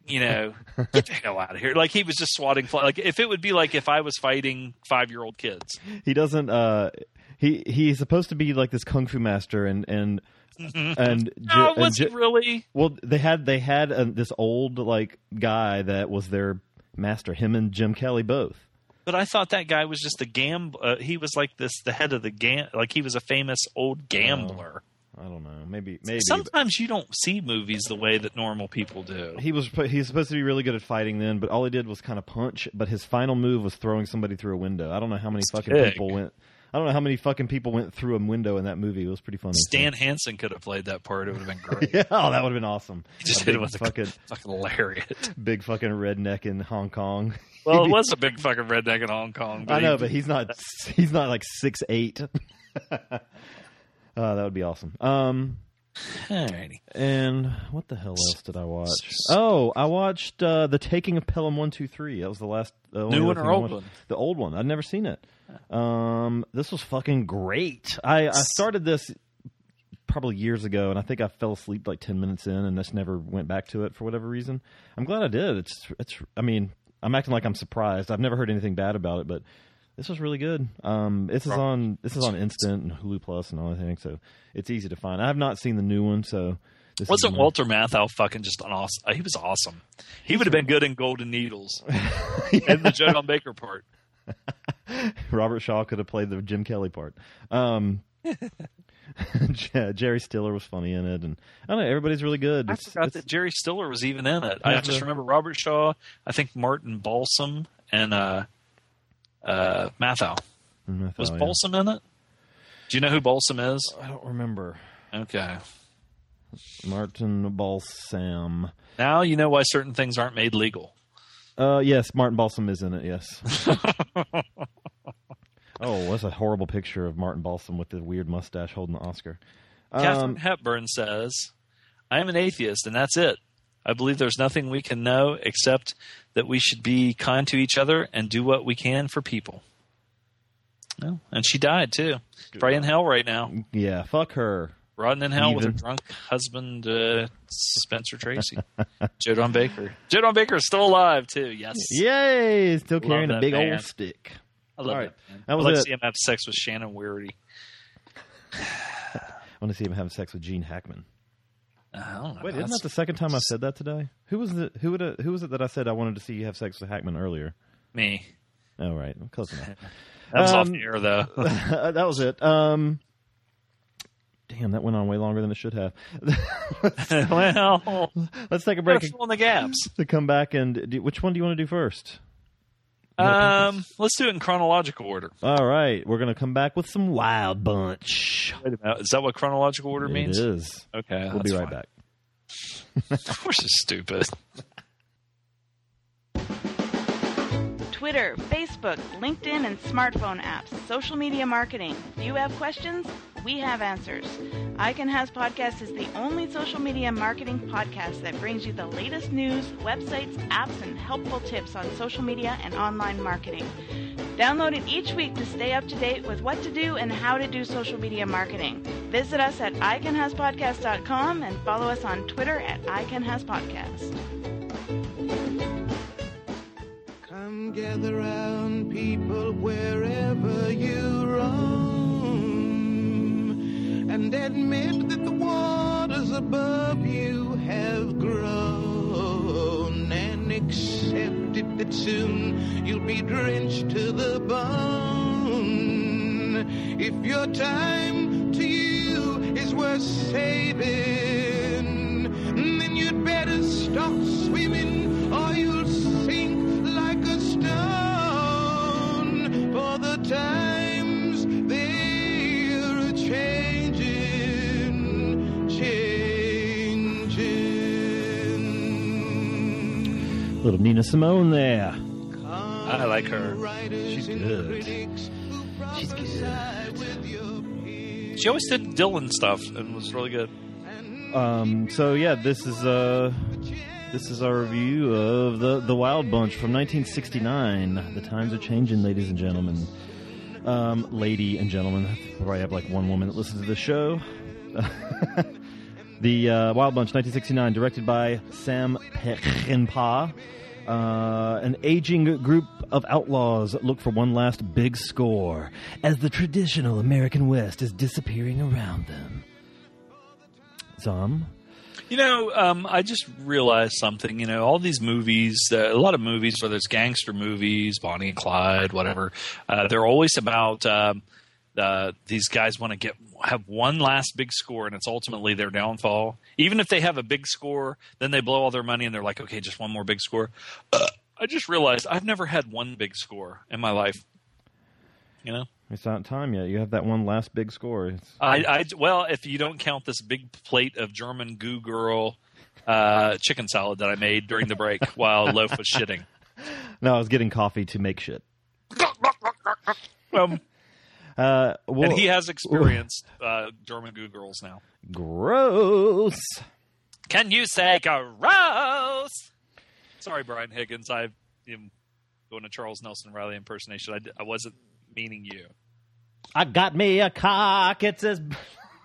you know, [laughs] get the hell out of here. Like he was just swatting fly. Like if it would be like if I was fighting five year old kids. he doesn't. Uh, he he's supposed to be like this kung fu master, and and and, No, and was Ji- he really? well, they had they had uh, this old like guy that was their master. Him and Jim Kelly both. But I thought that guy was just a gam. Uh, he was like this, the head of the gam. Like he was a famous old gambler. I don't know. Maybe maybe. Sometimes you don't see movies the way that normal people do. He was he's supposed to be really good at fighting then, but all he did was kind of punch. But his final move was throwing somebody through a window. I don't know how many fucking big. people went. I don't know how many fucking people went through a window in that movie. It was pretty funny. Stan Hansen could have played that part. It would have been [laughs] great. yeah, oh, that would have been awesome. He just A hit big it with a fucking [laughs] fucking lariat. big fucking redneck in Hong Kong. Well, it [laughs] was a big fucking redneck in Hong Kong. I know, but he's not. He's not like six eight. Uh, that would be awesome. Um, Alrighty. and what the hell else did I watch? Oh, I watched uh, the Taking of Pelham One Two Three. That was the last the New one or old one? The old one. I'd never seen it. Um, this was fucking great. I, I started this probably years ago, and I think I fell asleep like ten minutes in, and just never went back to it for whatever reason. I'm glad I did. It's it's. I mean, I'm acting like I'm surprised. I've never heard anything bad about it, but this was really good. Um, this is on this is on Instant and Hulu Plus and all that thing, so it's easy to find. I have not seen the new one, so this Wasn't Walter Matthau fucking just an awesome? He was awesome. He would have been good in Golden Needles [laughs] and the Joe Don Baker part. [laughs] Robert Shaw could have played the Jim Kelly part. Um, [laughs] Jerry Stiller was funny in it, and I don't know. Everybody's really good. I It's- forgot it's- that Jerry Stiller was even in it. I just remember Robert Shaw. I think Martin Balsam and uh, uh, Matthau. Mm, I Was yeah. Balsam in it? Do you know who Balsam is? I don't remember. Okay. Martin Balsam. Now you know why certain things aren't made legal. Uh, yes, Martin Balsam is in it. Yes. [laughs] oh, that's a horrible picture of Martin Balsam with the weird mustache holding the Oscar. Katharine Um, Hepburn says, I am an atheist, and that's it. I believe there's nothing we can know except that we should be kind to each other and do what we can for people. Well, and she died too. Probably in hell right now. yeah, fuck her. Rotting in hell with her drunk husband, uh, Spencer Tracy. [laughs] Joe Don Baker. Joe Don Baker is still alive too. Yes. Yay! Still carrying a big man. old stick. I love All right. that. Man. That was I'd like to see him have sex with Shannon Whirry. [sighs] I want to see him having sex with Gene Hackman. I don't know. Wait, isn't that the second time I've said that today? Who was it? Who would? Who was it that I said I wanted to see you have sex with Hackman earlier? me? Oh, right, close enough. [laughs] That was off Um, the air though. [laughs] that was it. Um, damn, that went on way longer than it should have. [laughs] well, Let's take a break fill in the gaps. to come back and do, which one do you want to do first? Um, let's do it in chronological order. All right, we're gonna come back with some Wild Bunch. Wait a minute. Is that what chronological order means? It is. Okay, We'll be right fine. back. Of course, it's stupid. [laughs] Twitter, Facebook, LinkedIn, and smartphone apps, social media marketing. You have questions? We have answers. Icon Has Podcast is the only social media marketing podcast that brings you the latest news, websites, apps, and helpful tips on social media and online marketing. Download it each week to stay up to date with what to do and how to do social media marketing. Visit us at iconhaspodcast.com and follow us on Twitter at iconhaspodcast. Gather round, people, wherever you roam, and admit that the waters above you have grown, and accept it that soon you'll be drenched to the bone. If your time to you is worth saving, then you'd better stop swimming or you'll the times they're a changing, changing. Little Nina Simone there. I like her. She's good. She's good. With your peers. She always did Dylan stuff and was really good. Um, so yeah, this is uh, this is our review of the the Wild Bunch from 1969. The times are changing, ladies and gentlemen. Um, lady and gentlemen, probably have like one woman that listens to the show. [laughs] The uh, Wild Bunch, 1969, directed by Sam Peckinpah. Uh, an aging group of outlaws look for one last big score as the traditional American West is disappearing around them. Zom? You know, um, I just realized something. You know, all these movies, uh, a lot of movies, whether it's gangster movies, Bonnie and Clyde, whatever, uh, they're always about uh, these guys want to get have one last big score, and it's ultimately their downfall. Even if they have a big score, then they blow all their money, and they're like, okay, just one more big score. [clears throat] I just realized I've never had one big score in my life. You know. It's not time yet. You have that one last big score. I, I well, if you don't count this big plate of German goo girl uh, chicken salad that I made during the break [laughs] while Loaf was shitting. no, I was getting coffee to make shit. Um, Uh, well, and he has experienced uh, German goo girls now. gross. Can you say gross? Sorry, Brian Higgins. I am doing a Charles Nelson Reilly impersonation. I, I wasn't meaning you. I got me a cock. It's as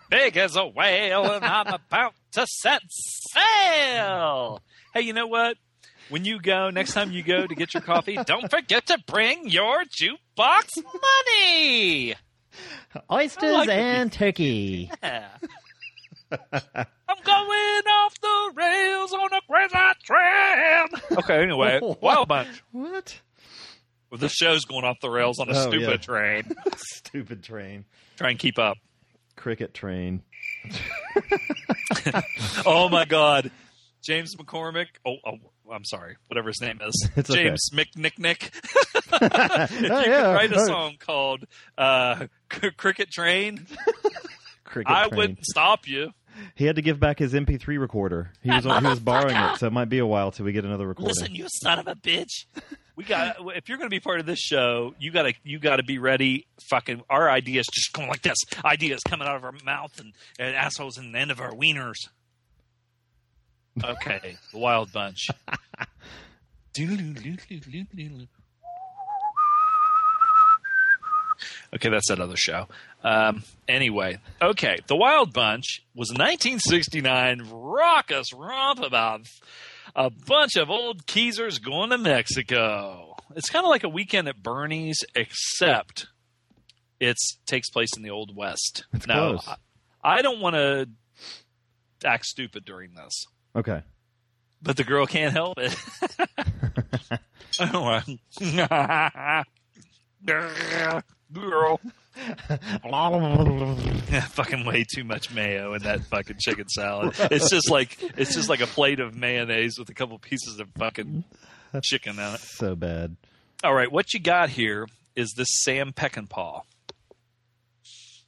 Big as a whale, and I'm about to set sail. Hey, you know what? When you go, next time you go to get your coffee, [laughs] don't forget to bring your jukebox money. oysters like and turkey. Yeah. I'm going off the rails on a crazy train. Okay, anyway, [laughs] Wild Bunch. What? Well, the show's going off the rails on a Oh, stupid yeah. train. [laughs] Stupid train. Try and keep up. Cricket train. [laughs] Oh my God, James McCormick. Oh, oh I'm sorry, whatever his name is. [laughs] It's okay. James McNicknick. if you Oh, could yeah. write a Oh. song called uh, "Cricket Train," Cricket I train. wouldn't stop you. He had to give back his MP3 recorder. He was he was borrowing it, so it might be a while till we get another recording. Listen, you son of a bitch. We got if you're going to be part of this show, you got to you got to be ready. Fucking our ideas just going like this. Ideas coming out of our mouth and, and assholes in the end of our wieners. Okay, the Wild Bunch. [laughs] Okay, that's that other show. Um, anyway, okay, The Wild Bunch was a 1969 raucous romp about a bunch of old keezers going to Mexico. It's kind of like a weekend at Bernie's, except it takes place in the Old West. It's now, close. I, I don't want to act stupid during this, Okay. but the girl can't help it. [laughs] [laughs] I don't want. [laughs] Girl. Yeah, [laughs] fucking way too much mayo in that fucking chicken salad. It's just like it's just like a plate of mayonnaise with a couple pieces of fucking chicken on it. So bad. All right, what you got here is this Sam Peckinpah,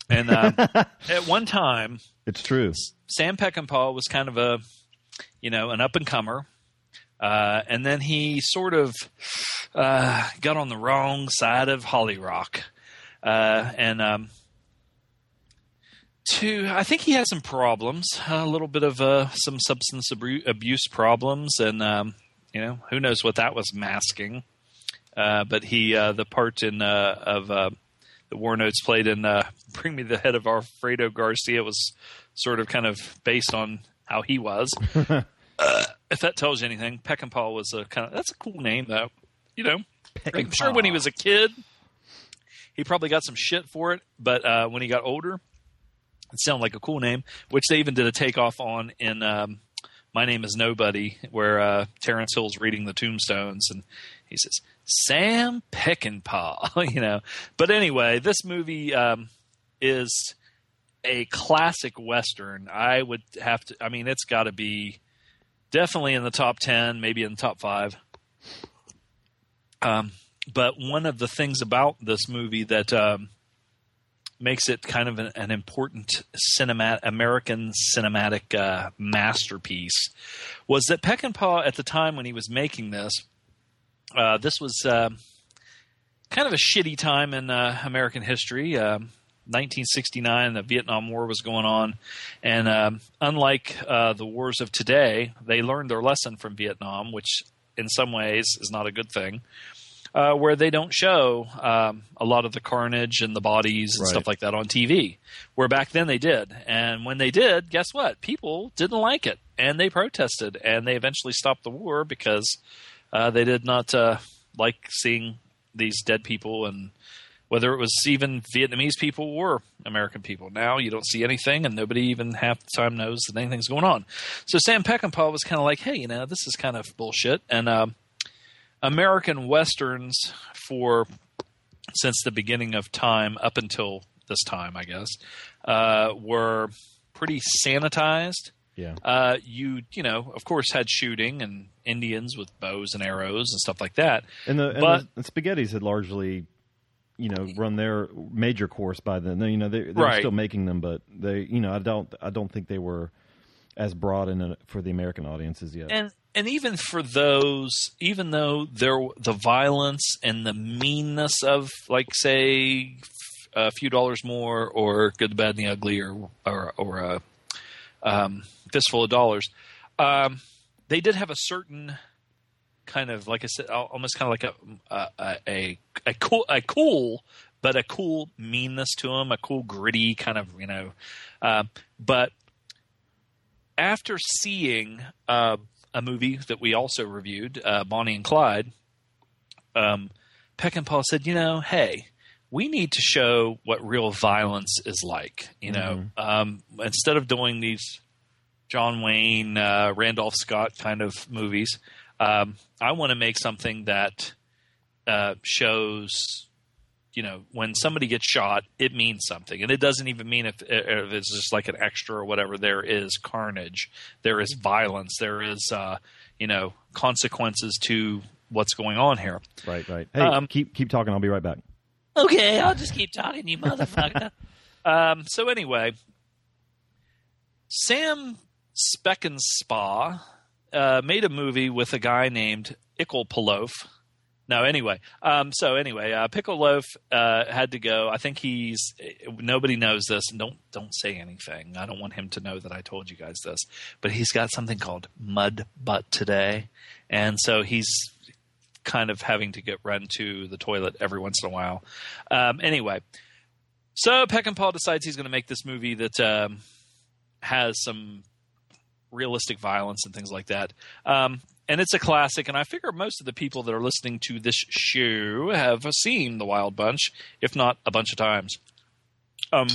and um, [laughs] at one time, It's true. Sam Peckinpah was kind of a, you know, an up and comer, uh, and then he sort of uh, got on the wrong side of Holly Rock, uh, and um, to I think he had some problems, a little bit of uh, some substance abu- abuse problems, and um, you know, who knows what that was masking. Uh, but he, uh, the part in uh, of uh, the Warren Oates played in uh, [laughs] "Bring Me the Head of Alfredo Garcia" was sort of kind of based on how he was. [laughs] uh, if that tells you anything, Peckinpah was a kind of that's a cool name though. You know, I'm sure when he was a kid, he probably got some shit for it, but uh, when he got older, it sounded like a cool name, which they even did a takeoff on in um, My Name Is Nobody, where uh, Terence Hill's reading the tombstones and he says Sam Peckinpah, [laughs] you know. But anyway, this movie um, is a classic western. I would have to. I mean, it's got to be definitely in the top ten, maybe in the top five. Um, but one of the things about this movie that um, makes it kind of an, an important cinematic American cinematic uh, masterpiece was that Peckinpah at the time when he was making this, uh, this was uh, kind of a shitty time in uh, American history. Um 1969, the Vietnam War was going on, and um, unlike uh, the wars of today, they learned their lesson from Vietnam, which in some ways is not a good thing. Uh, where they don't show um, a lot of the carnage and the bodies and Right. stuff like that on TV. Where back then they did, and when they did, guess what? People didn't like it, and they protested, and they eventually stopped the war because uh, they did not uh, like seeing these dead people and whether it was even Vietnamese people or American people. Now you don't see anything, and nobody even half the time knows that anything's going on. So Sam Peckinpah was kind of like, "Hey, you know, this is kind of bullshit." And um, American westerns for since the beginning of time up until this time, I guess, uh, were pretty sanitized. Yeah. Uh, you you know, of course, had shooting and Indians with bows and arrows and stuff like that. And the, and But- the spaghettis had largely, you know, run their major course by then. You know, they they were Right. still making them, but they, you know, I don't I don't think they were as broad in it for the American audiences yet. and and even for those, even though there the violence and the meanness of like say a few dollars more or good, the bad, and the ugly or or or a um, fistful of dollars, um, they did have a certain kind of like I said, almost kind of like a a, a a cool a cool but a cool meanness to them, a cool gritty kind of you know, uh, but after seeing uh, a movie that we also reviewed, uh, Bonnie and Clyde, um, Paul said, "You know, hey, we need to show what real violence is like. You know, um, instead of doing these John Wayne, uh, Randolph Scott kind of movies, um, I want to make something that uh, shows." You know, when somebody gets shot, it means something, and it doesn't even mean if, if it's just like an extra or whatever. There is carnage, there is violence, there is, uh, you know, consequences to what's going on here. right, right. Hey, Um, keep keep talking. I'll be right back. Okay, I'll just keep talking, you motherfucker. [laughs] um, so anyway, Sam Speckenspa uh, made a movie with a guy named Ickle Palof. No, anyway. Um, so anyway, uh, Pickle Loaf uh, had to go. I think he's nobody knows this, don't don't say anything. I don't want him to know that I told you guys this. But he's got something called mud butt today, and so he's kind of having to get run to the toilet every once in a while. Um, anyway, so Peck and Paul decides he's going to make this movie that um, has some realistic violence and things like that. Um, and it's a classic, and I figure most of the people that are listening to this show have seen The Wild Bunch, if not a bunch of times. Um,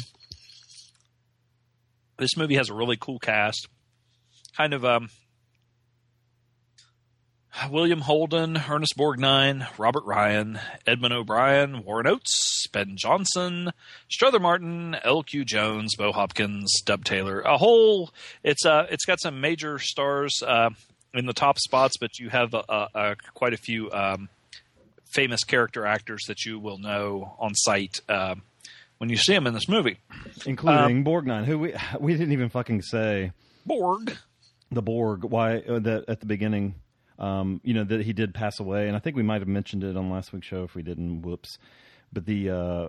this movie has a really cool cast. Kind of um, William Holden, Ernest Borgnine, Robert Ryan, Edmund O'Brien, Warren Oates, Ben Johnson, Strother Martin, L.Q. Jones, Bo Hopkins, Dub Taylor. A whole. It's uh, it's got some major stars uh, in the top spots, but you have a, a, a, quite a few um, famous character actors that you will know on site um, when you see them in this movie. Including Borgnine, who we we didn't even fucking say Borg. the Borg. Why uh, that at the beginning, um, you know that he did pass away, and I think we might have mentioned it on last week's show. If we didn't, whoops. But the uh,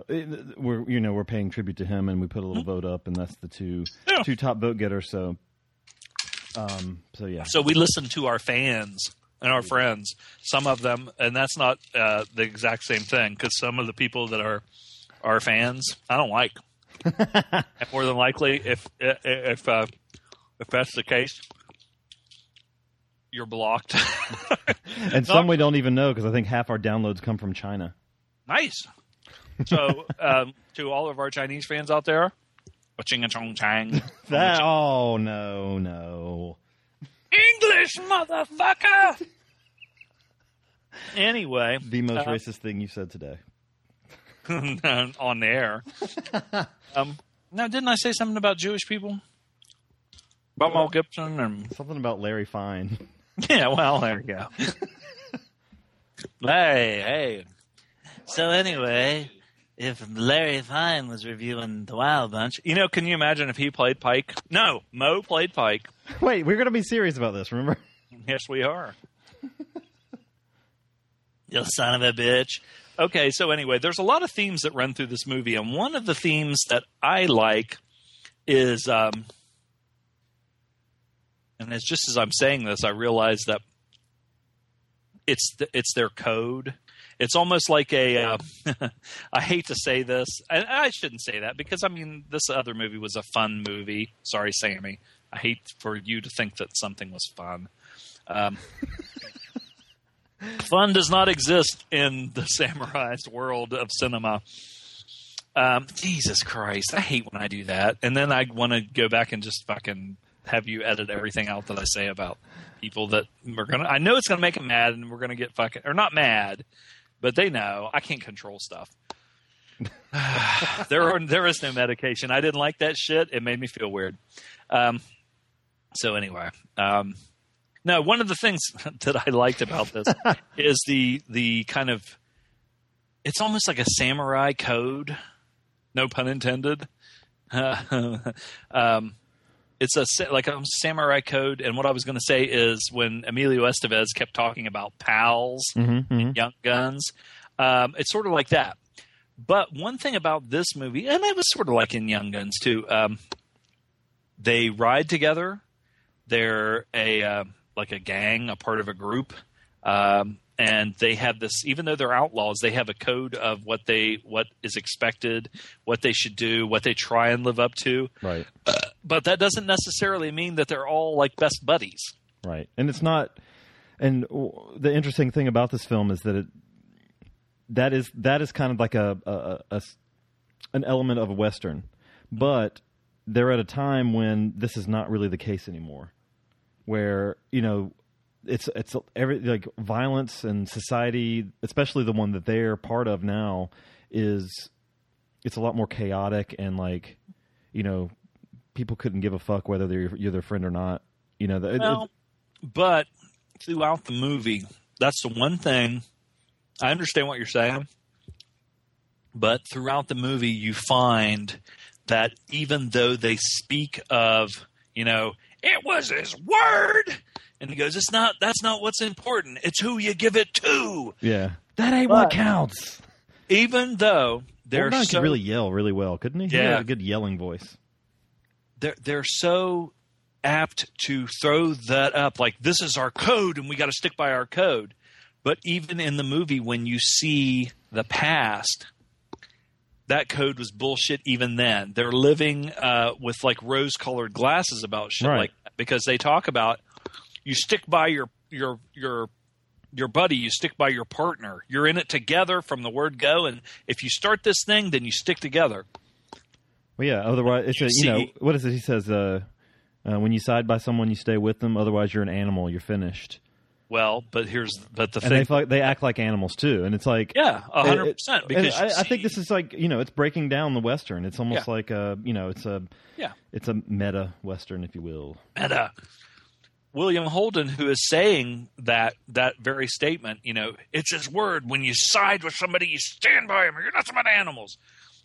we're you know we're paying tribute to him, and we put a little vote up, and that's the two Yeah. two top vote getters. So, um, so yeah, So we listen to our fans and our friends, some of them, and that's not uh, the exact same thing because some of the people that are our fans, I don't like. [laughs] more than likely, if if uh, if that's the case, you're blocked. [laughs] and some we don't even know because I think half our downloads come from China. nice. So um, to all of our Chinese fans out there, ching a chong chang. [laughs] That oh no no. English, motherfucker. anyway, The most Uh, racist thing you said today. [laughs] on the air. [laughs] um, now, didn't I say something about Jewish people? About Mel Gibson and Something about Larry Fine. yeah, well, there you go. hey, hey. So anyway, if Larry Fine was reviewing The Wild Bunch, you know, can you imagine if he played Pike? No, Moe played Pike. [laughs] Wait, we're gonna be serious about this. Remember? [laughs] Yes, we are. [laughs] you son of a bitch. Okay, so anyway, there's a lot of themes that run through this movie, and one of the themes that I like is, um, and it's just as I'm saying this, I realize that it's it's their code, it's almost like a. Uh, [laughs] I hate to say this, and I shouldn't say that because I mean this other movie was a fun movie. Sorry, Sammy. I hate for you to think that something was fun. Um, [laughs] fun does not exist in the [laughs] samurai's world of cinema. Um, Jesus Christ, I hate when I do that, and then I want to go back and just fucking have you edit everything out that I say about people that we're gonna. I know it's gonna make them mad, and we're gonna get fucking or not mad, but they know I can't control stuff. [sighs] there are there is no medication. I didn't like that shit. It made me feel weird. Um, so anyway, um, no. One of the things [laughs] that I liked about this [laughs] is the the kind of it's almost like a samurai code. No pun intended. [laughs] um, it's a like a samurai code, and what I was going to say is when Emilio Estevez kept talking about pals Mm-hmm, and Young Guns, um, it's sort of like that. But one thing about this movie, and it was sort of like in Young Guns too, um, they ride together. They're a uh, like a gang, a part of a group, um, and they have this. Even though they're outlaws, they have a code of what they what is expected, what they should do, what they try and live up to. Right. Uh, but that doesn't necessarily mean that they're all like best buddies. Right. And it's not. And w- the interesting thing about this film is that it that is that is kind of like a, a, a an element of a western, but they're at a time when this is not really the case anymore, where you know it's it's every like violence and society, especially the one that they're part of now, is it's a lot more chaotic and like you know people couldn't give a fuck whether they're you're their friend or not. You know, the, Well, but throughout the movie, that's the one thing. I understand what you're saying, but throughout the movie, you find that even though they speak of, you know, it was his word, and he goes, "It's not. That's not what's important. It's who you give it to." Yeah, that ain't what counts. Even though they're They're so could really yell really well, couldn't he? He Yeah. had a good yelling voice. they're they're so apt to throw that up like this is our code and we got to stick by our code. But even in the movie, when you see the past, that code was bullshit. Even then, they're living uh, with like rose-colored glasses about shit Right. like that because they talk about you stick by your your your your buddy, you stick by your partner. You're in it together from the word go, and if you start this thing, then you stick together. Well, yeah. Otherwise, it's a, you See- know what is it? He says, uh, uh, "When you side by someone, you stay with them. Otherwise, you're an animal. You're finished." Well, but here's but the And thing. they like, they act like animals too. And it's like, Yeah, a hundred percent. Because I, you I think this is like you know it's breaking down the western. It's almost Yeah. like a you know it's a yeah, it's a meta western, if you will. meta. William Holden, who is saying that that very statement, you know, it's his word. When you side with somebody, you stand by him, Or you're not about animals.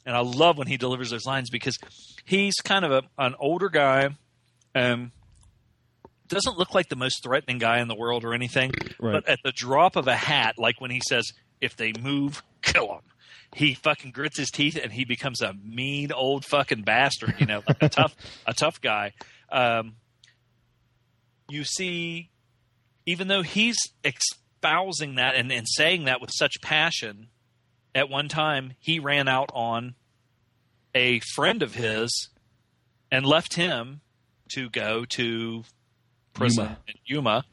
And I love when he delivers those lines because he's kind of a, an older guy, and doesn't look like the most threatening guy in the world or anything. Right. But at the drop of a hat, like when he says, "If they move, kill them." He fucking grits his teeth and he becomes a mean old fucking bastard, you know, like a [laughs] tough, a tough guy. Um, you see, even though he's espousing that and, and saying that with such passion, at one time he ran out on a friend of his and left him to go to prison Yuma. in Yuma.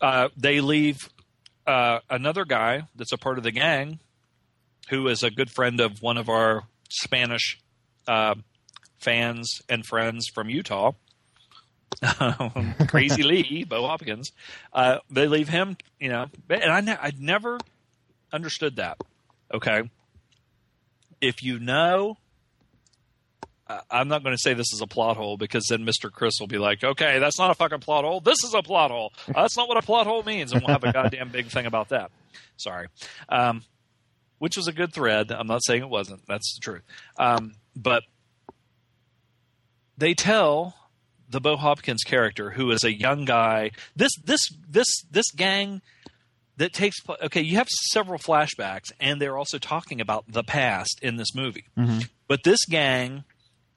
Uh, they leave uh, another guy that's a part of the gang who is a good friend of one of our Spanish uh, fans and friends from Utah. Crazy Lee, Bo Hopkins. Uh, they leave him, you know, and I, ne- I never understood that. Okay. If you know, I'm not going to say this is a plot hole because then Mr. Chris will be like, okay, that's not a fucking plot hole. This is a plot hole. Uh, that's not what a plot hole means. And we'll have a goddamn big thing about that. Sorry. Um, which was a good thread. I'm not saying it wasn't. That's the truth. Um, but they tell the Bo Hopkins character, who is a young guy, this this this this gang that takes pla- okay. You have several flashbacks, and they're also talking about the past in this movie. But this gang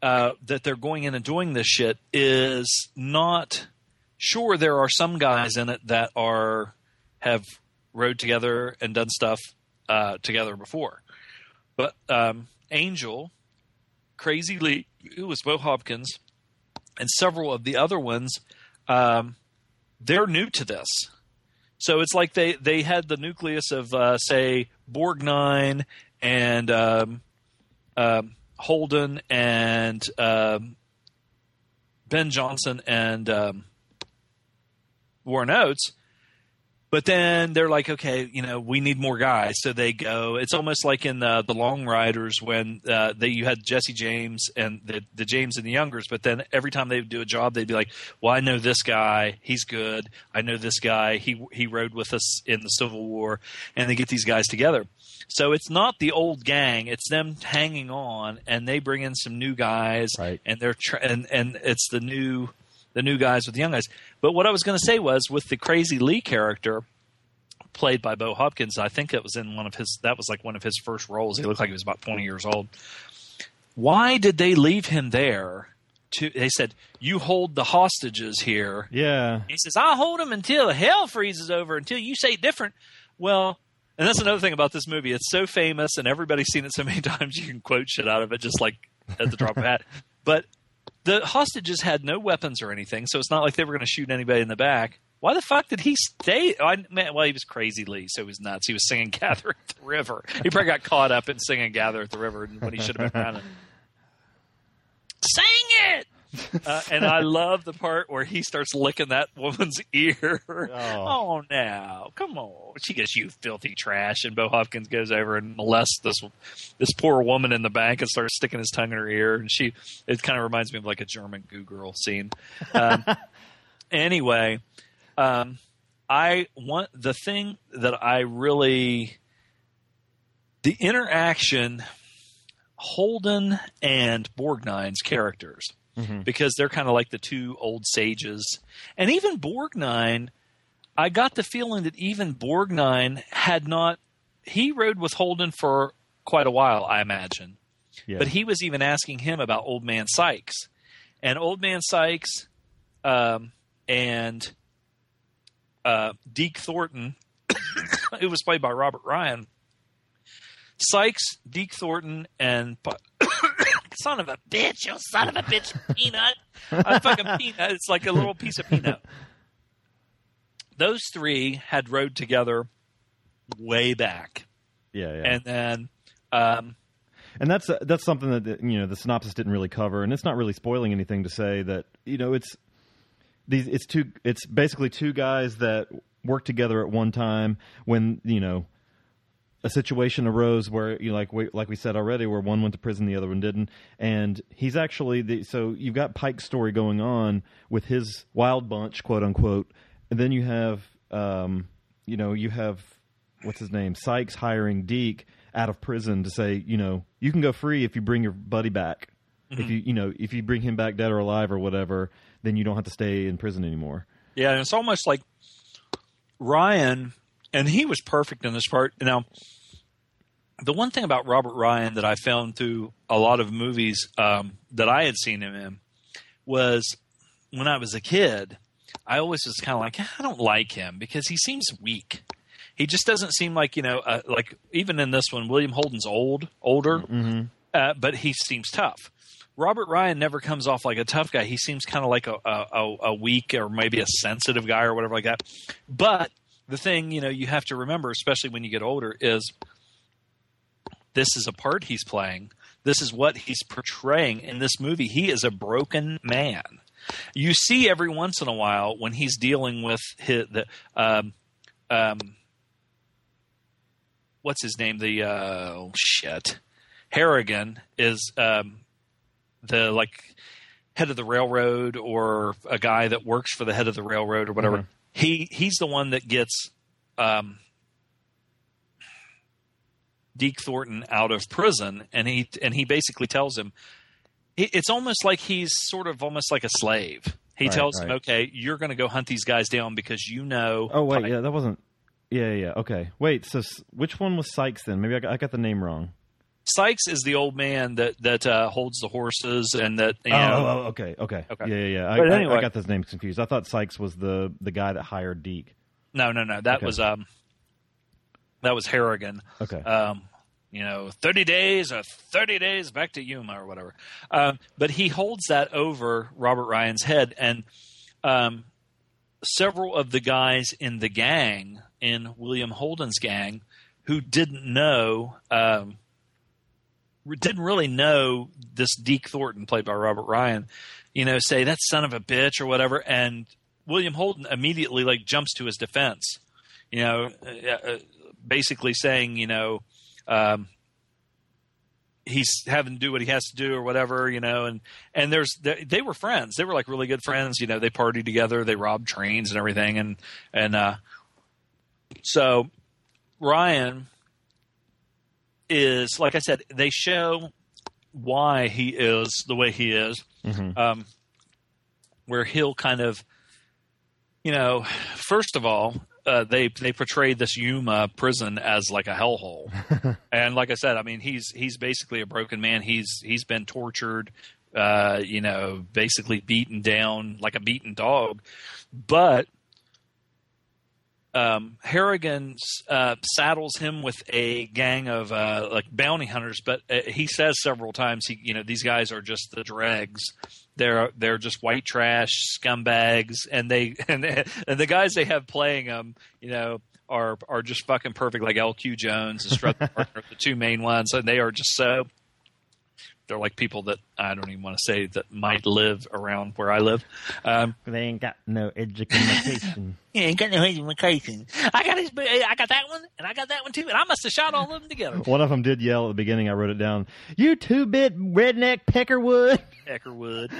uh, that they're going in and doing this shit is not sure. There are some guys in it that are have rode together and done stuff uh, together before. But um, Angel, Crazy Lee, who was Bo Hopkins, and several of the other ones, um, they're new to this. So it's like they, they had the nucleus of, uh, say, Borgnine and um, um, Holden and um, Ben Johnson and um, Warren Oates. But then they're like, okay, you know, we need more guys, so they go. It's almost like in the the Long Riders when uh, they you had Jesse James and the the James and the Youngers. But then every time they would do a job, they'd be like, well, I know this guy, he's good. I know this guy, he he rode with us in the Civil War, and they get these guys together. So it's not the old gang; it's them hanging on, and they bring in some new guys, Right. and they're tra- and and it's the new the new guys with the young guys. But what I was going to say was with the Crazy Lee character played by Bo Hopkins, I think it was in one of his that was like one of his first roles. He looked like he was about 20 years old. Why did they leave him there? To they said, "You hold the hostages here." Yeah. He says, "I'll hold them until hell freezes over, until you say different." Well, and that's another thing about this movie. It's so famous, and everybody's seen it so many [laughs] times. You can quote shit out of it, just like at the drop of a hat. But the hostages had no weapons or anything, so it's not like they were going to shoot anybody in the back. Why the fuck did he stay? I, man, well, he was crazy Lee, so he was nuts. He was singing [laughs] "Gather at the River." He probably got caught up in singing "Gather at the River" when he should have been running. [laughs] Sing it! [laughs] Uh, and I love the part where he starts licking that woman's [laughs] ear. Oh. now, come on! She goes, "You filthy trash!" And Bo Hopkins goes over and molests this this poor woman in the bank and starts sticking his tongue in her ear. And she, it kind of reminds me of like a German goo girl scene. Um, [laughs] anyway, um, I want the thing that I really the interaction Holden and Borgnine's characters because they're kind of like the two old sages. And even Borgnine, I got the feeling that even Borgnine had not. He rode with Holden for quite a while, I imagine. Yeah. But he was even asking him about Old Man Sykes. And Old Man Sykes um, and uh, Deke Thornton, [coughs] who was played by Robert Ryan, Sykes, Deke Thornton, and [coughs] [coughs] son of a bitch, you son of a bitch, peanut, a fucking peanut. It's like a little piece of peanut. Those three had rode together way back, yeah, yeah. and then um, and that's that's something that that, you know the synopsis didn't really cover, and it's not really spoiling anything to say that you know it's these it's two it's basically two guys that work together at one time when you know a situation arose where you know, like we, like we said already where one went to prison the other one didn't. And he's actually the so you've got Pike's story going on with his wild bunch quote unquote. And then you have um you know you have what's his name? Sykes hiring Deke out of prison to say you know you can go free if you bring your buddy back. If you you know if you bring him back dead or alive or whatever then you don't have to stay in prison anymore. Yeah, and it's almost like Ryan, and he was perfect in this part. Now, the one thing about Robert Ryan that I found through a lot of movies um, that I had seen him in was when I was a kid, I always was kind of like, I don't like him because he seems weak. He just doesn't seem like you know, uh, like even in this one, William Holden's old, older, uh, but he seems tough. Robert Ryan never comes off like a tough guy. He seems kind of like a, a, a weak or maybe a sensitive guy or whatever like that. But the thing, you know, you have to remember, especially when you get older, is this is a part he's playing. This is what he's portraying in this movie. He is a broken man. You see every once in a while when he's dealing with his, the um, um, what's his name? The uh, oh shit, Harrigan is um, the like head of the railroad or a guy that works for the head of the railroad or whatever. He he's the one that gets um, Deke Thornton out of prison, and he and he basically tells him it's almost like he's sort of almost like a slave. He Right, tells him, "Okay, you're going to go hunt these guys down because you know." Oh wait, yeah, that wasn't. Yeah, yeah, okay. Wait, so which one was Sykes then? Maybe I got, I got the name wrong. Sykes is the old man that that uh, holds the horses and that you Oh, know, oh, oh, okay, okay, Okay. Yeah, yeah, yeah. I, But I- anyway. I, got those names confused. I thought Sykes was the the guy that hired Deke. no, no, no. That Okay. was um, That was Harrigan. Okay. Um, you know, 30 days or 30 days back to Yuma or whatever. Um, but he holds that over Robert Ryan's head. And um, several of the guys in the gang, in William Holden's gang, who didn't know, um, didn't really know this Deke Thornton, played by Robert Ryan, you know, say that son of a bitch or whatever. And William Holden immediately like jumps to his defense, you know, uh, uh, basically saying, you know, um, he's having to do what he has to do or whatever, you know, and and there's they, they were friends. They were like really good friends, you know. They partied together, they robbed trains and everything, and and uh, so Ryan is like I said, they show why he is the way he is, um, where he'll kind of, you know, first of all, uh, they they portray this Yuma prison as like a hellhole, [laughs] and like I said, I mean he's he's basically a broken man. He's he's been tortured, uh, you know, basically beaten down like a beaten dog, but um, Harrigan uh, saddles him with a gang of uh, like bounty hunters, but uh, he says several times, he you know these guys are just the dregs. They're they're just white trash scumbags, and they [laughs] and and the guys they have playing them, you know, are are just fucking perfect, like LQ Jones and Strut, [laughs] the two main ones, and they are just so. They're like people that I don't even want to say that might live around where I live. Um, They ain't got no education. [laughs] Yeah, ain't got no education. I got his, I got that one, and I got that one too, and I must have shot all of them together. One of them did yell at the beginning. I wrote it down. You two bit redneck peckerwood. Eckerwood.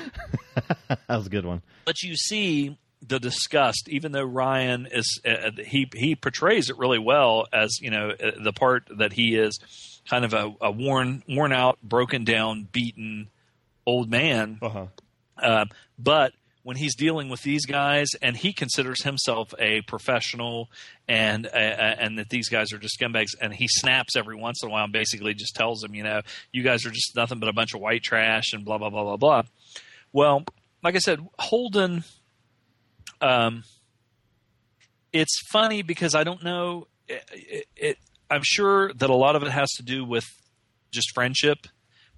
[laughs] that was a good one. but you see the disgust even though ryan is uh, he he portrays it really well as you know uh, the part that he is kind of a, a worn worn out broken down beaten old man Uh-huh. uh, but when he's dealing with these guys and he considers himself a professional and uh, and that these guys are just scumbags and he snaps every once in a while and basically just tells them you know you guys are just nothing but a bunch of white trash and blah blah blah blah blah well like i said holden um it's funny because i don't know it, it, it i'm sure that a lot of it has to do with just friendship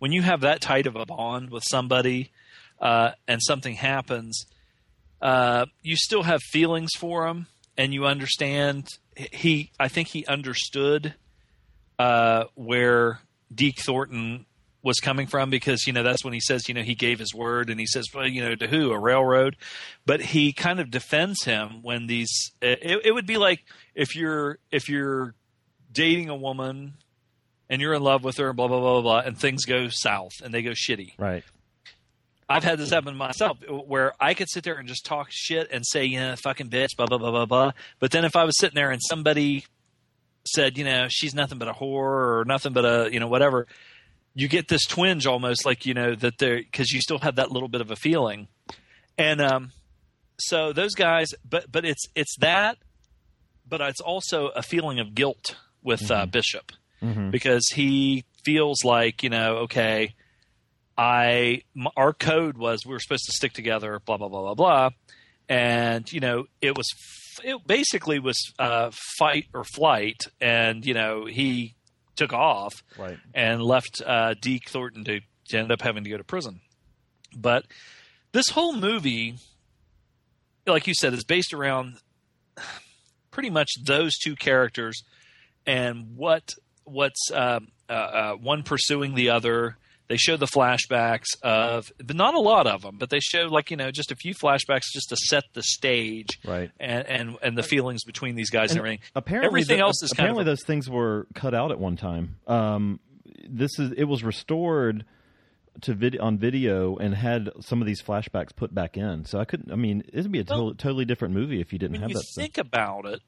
when you have that tight of a bond with somebody uh, and something happens, uh, you still have feelings for him, and you understand. He, I think, he understood uh, where Deke Thornton was coming from because you know that's when he says you know he gave his word and he says well you know to who a railroad but he kind of defends him when these it, it would be like if you're if you're dating a woman and you're in love with her and blah blah blah blah blah and things go south and they go shitty Right. I've had this happen myself where I could sit there and just talk shit and say, you know, fucking bitch, blah, blah, blah, blah, blah. But then if I was sitting there and somebody said, you know, she's nothing but a whore or nothing but a, you know, whatever, you get this twinge almost like, you know, that they're, because you still have that little bit of a feeling. And um, so those guys, but, but it's, it's that, but it's also a feeling of guilt with uh, Bishop. Because he feels like, you know, okay, I m- our code was we were supposed to stick together, blah blah blah blah blah, and you know it was f- it basically was uh, fight or flight, and you know he took off Right. and left uh, Deke Thornton to, to end up having to go to prison. But this whole movie, like you said, is based around pretty much those two characters and what what's um, uh, uh, one pursuing the other. They show the flashbacks of, but not a lot of them, but they show like you know just a few flashbacks just to set the stage, Right. And and, and the feelings between these guys and, everything. Apparently, everything the- else is kind apparently of those things were cut out at one time. Um, this is it was restored to vid- on video and had some of these flashbacks put back in. So I couldn't. I mean, it would be a to- Well, totally different movie if you didn't have you that. stuff. think about it,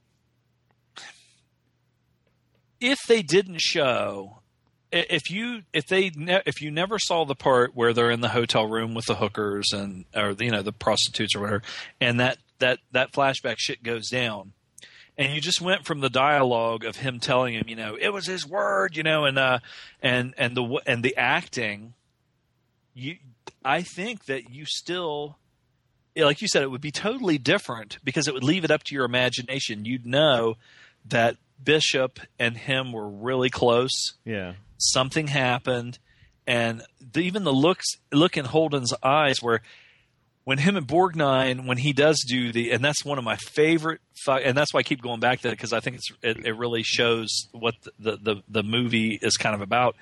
if they didn't show, if you if they ne- if you never saw the part where they're in the hotel room with the hookers and or you know the prostitutes or whatever, and that that that flashback shit goes down. And you just went from the dialogue of him telling him, you know, it was his word, you know, and uh, and and the and the acting, you, I think that you still like you said, it would be totally different because it would leave it up to your imagination. You'd know that Bishop and him were really close. Yeah. Something happened, and the, even the looks look in Holden's eyes where when him and Borgnine when he does do the and that's one of my favorite and that's why I keep going back to it because I think it's it, it really shows what the, the the movie is kind of about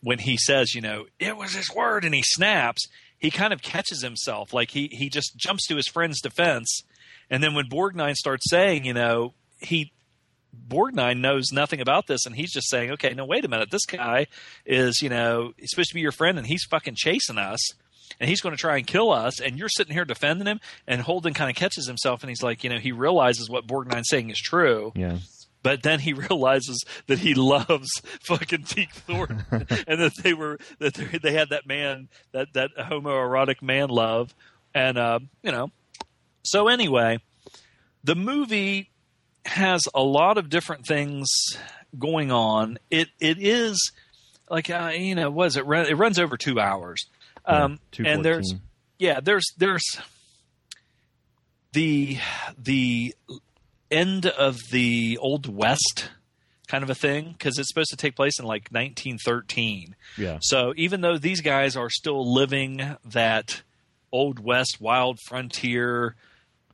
when he says you know it was his word and he snaps he kind of catches himself like he he just jumps to his friend's defense and then when Borgnine starts saying you know he Borgnine knows nothing about this, and he's just saying, "Okay, no, wait a minute. This guy is, you know, he's supposed to be your friend, and he's fucking chasing us, and he's going to try and kill us, and you're sitting here defending him." And Holden kind of catches himself, and he's like, you know, he realizes what Borgnine's saying is true, Yeah. but then he [laughs] realizes that he loves fucking Deke Thornton, [laughs] and that they were that they, they had that man that that homoerotic man love, and uh, you know, so anyway, the movie has a lot of different things going on. It it is like uh, you know, was it run, it runs over two hours, um, Yeah, and there's 214. yeah, there's there's the the end of the old west kind of a thing because it's supposed to take place in like 1913. Yeah. So even though these guys are still living that old west wild frontier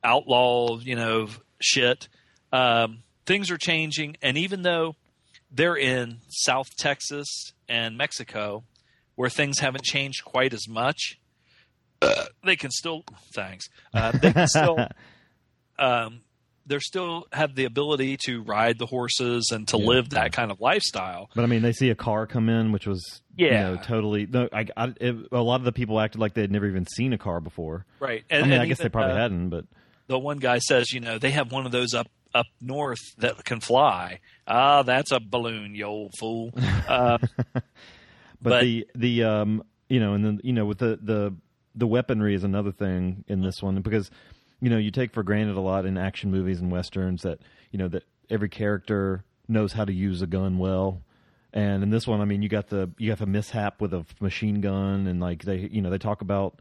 outlaw, you know, shit, um, things are changing. And even though they're in South Texas and Mexico, where things haven't changed quite as much, they can still thanks. Uh, they can still [laughs] um, they still have the ability to ride the horses and to Yeah. live that kind of lifestyle. But I mean, they see a car come in, which was you Yeah. know, totally. No, I, I, it, a lot of the people acted like they had never even seen a car before. Right. I And, mean, and I guess they probably uh, hadn't, but the one guy says, you know, they have one of those up up north that can fly. Ah, that's a balloon, you old fool. [laughs] Uh, but, but- the the um you know and then you know with the the the weaponry is another thing in this one because you know you take for granted a lot in action movies and westerns that you know that every character knows how to use a gun well and in this one i mean you got the you have a mishap with a machine gun and like they you know they talk about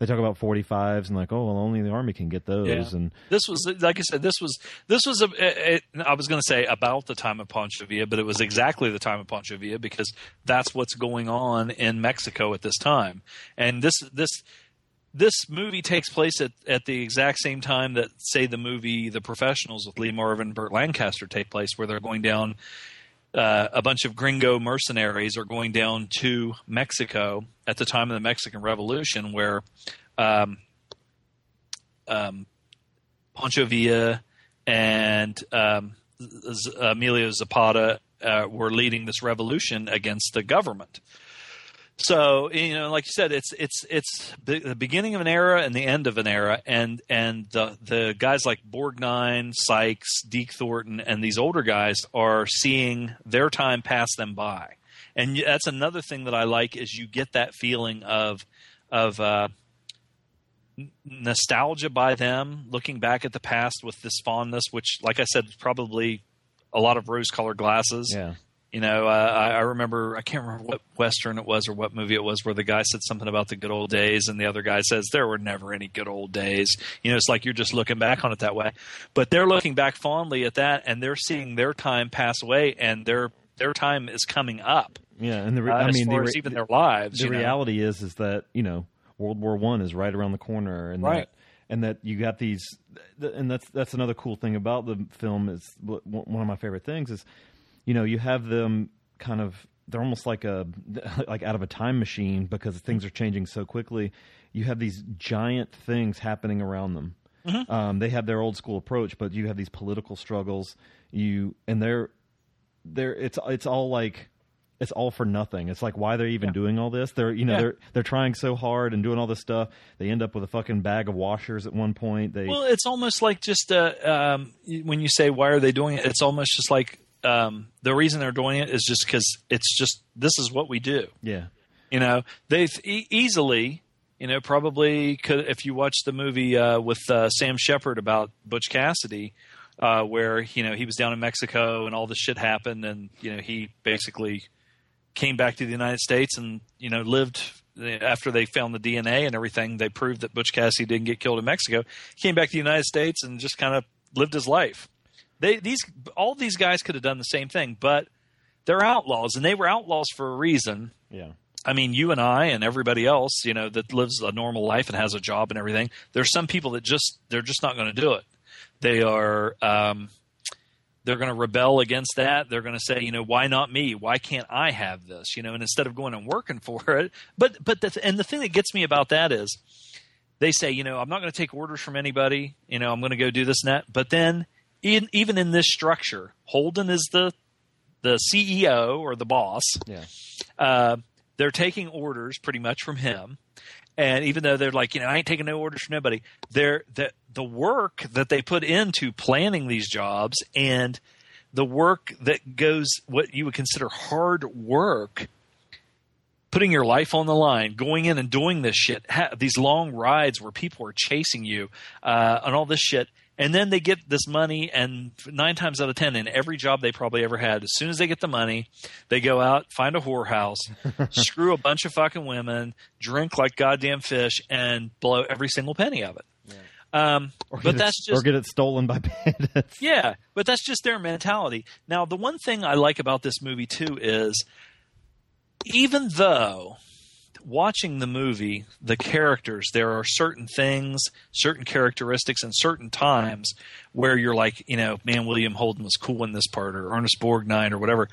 they talk about 45s and like oh well only the army can get those Yeah. and this was like I said, this was this was a. It, I was going to say about the time of Pancho Villa, but it was exactly the time of Pancho Villa because that's what's going on in Mexico at this time. And this this this movie takes place at, at the exact same time that say the movie The Professionals with Lee Marvin and Burt Lancaster take place, where they're going down. Uh, a bunch of gringo mercenaries are going down to Mexico at the time of the Mexican Revolution, where um, um, Pancho Villa and um, Z- Emilio Zapata uh, were leading this revolution against the government. So you know, like you said, it's it's it's the, beginning of an era and the end of an era, and and the the guys like Borgnine, Sykes, Deke Thornton, and these older guys are seeing their time pass them by, and that's another thing that I like is you get that feeling of of uh, nostalgia by them, looking back at the past with this fondness, which, like I said, probably a lot of rose-colored glasses. yeah You know, uh, I, I remember I can't remember what western it was or what movie it was where the guy said something about the good old days, and the other guy says there were never any good old days. You know, it's like you're just looking back on it that way, but they're looking back fondly at that, and they're seeing their time pass away, and their their time is coming up. yeah and the re- Uh, i mean the re- even their lives. the you know? reality is is that you know World War One is right around the corner, and Right. that and that you got these, and that's that's another cool thing about the film is one of my favorite things is, you know, you have them kind of they're almost like a [laughs] like out of a time machine because things are changing so quickly. You have these giant things happening around them. Um, they have their old school approach, but you have these political struggles. You and they're they're it's it's all like it's all for nothing. It's like why they're even doing all this. They're you know Yeah. they're they're trying so hard and doing all this stuff. They end up with a fucking bag of washers at one point. They Well, it's almost like just uh, um, when you say why are they doing it, it's almost just like um, the reason they're doing it is just because it's just this is what we do. yeah You know, they've e- easily, you know, probably could if you watch the movie uh, with uh, Sam Shepard about Butch Cassidy, uh, where you know he was down in Mexico and all this shit happened, and you know he basically came back to the United States and you know lived after they found the DNA and everything. They proved that Butch Cassidy didn't get killed in Mexico. He came back to the United States and just kind of lived his life. They these all these guys could have done the same thing, but they're outlaws, and they were outlaws for a reason. Yeah. I mean, you and I and everybody else, you know, that lives a normal life and has a job and everything. There's some people that just they're just not going to do it. They are um, they're going to rebel against that. They're going to say, you know, why not me? Why can't I have this? You know, and instead of going and working [laughs] for it, but but the, and the thing that gets me about that is they say, you know, I'm not going to take orders from anybody. You know, I'm going to go do this and that. But then in, even in this structure, Holden is the the CEO or the boss. Yeah. Uh, they're taking orders pretty much from him. And even though they're like, you know, I ain't taking no orders from nobody, they're the the work that they put into planning these jobs and the work that goes what you would consider hard work putting your life on the line, going in and doing this shit, ha- these long rides where people are chasing you, uh, and all this shit. And then they get this money, and nine times out of ten, in every job they probably ever had, as soon as they get the money, they go out, find a whorehouse, [laughs] screw a bunch of fucking women, drink like goddamn fish, and blow every single penny of it. Um, Or but that's it, or just get it stolen by bandits. [laughs] yeah, but that's just their mentality. Now, the one thing I like about this movie too is even though watching the movie, the characters, there are certain things, certain characteristics, and certain times where you're like, you know, man, William Holden was cool in this part, or Ernest Borgnine, or whatever.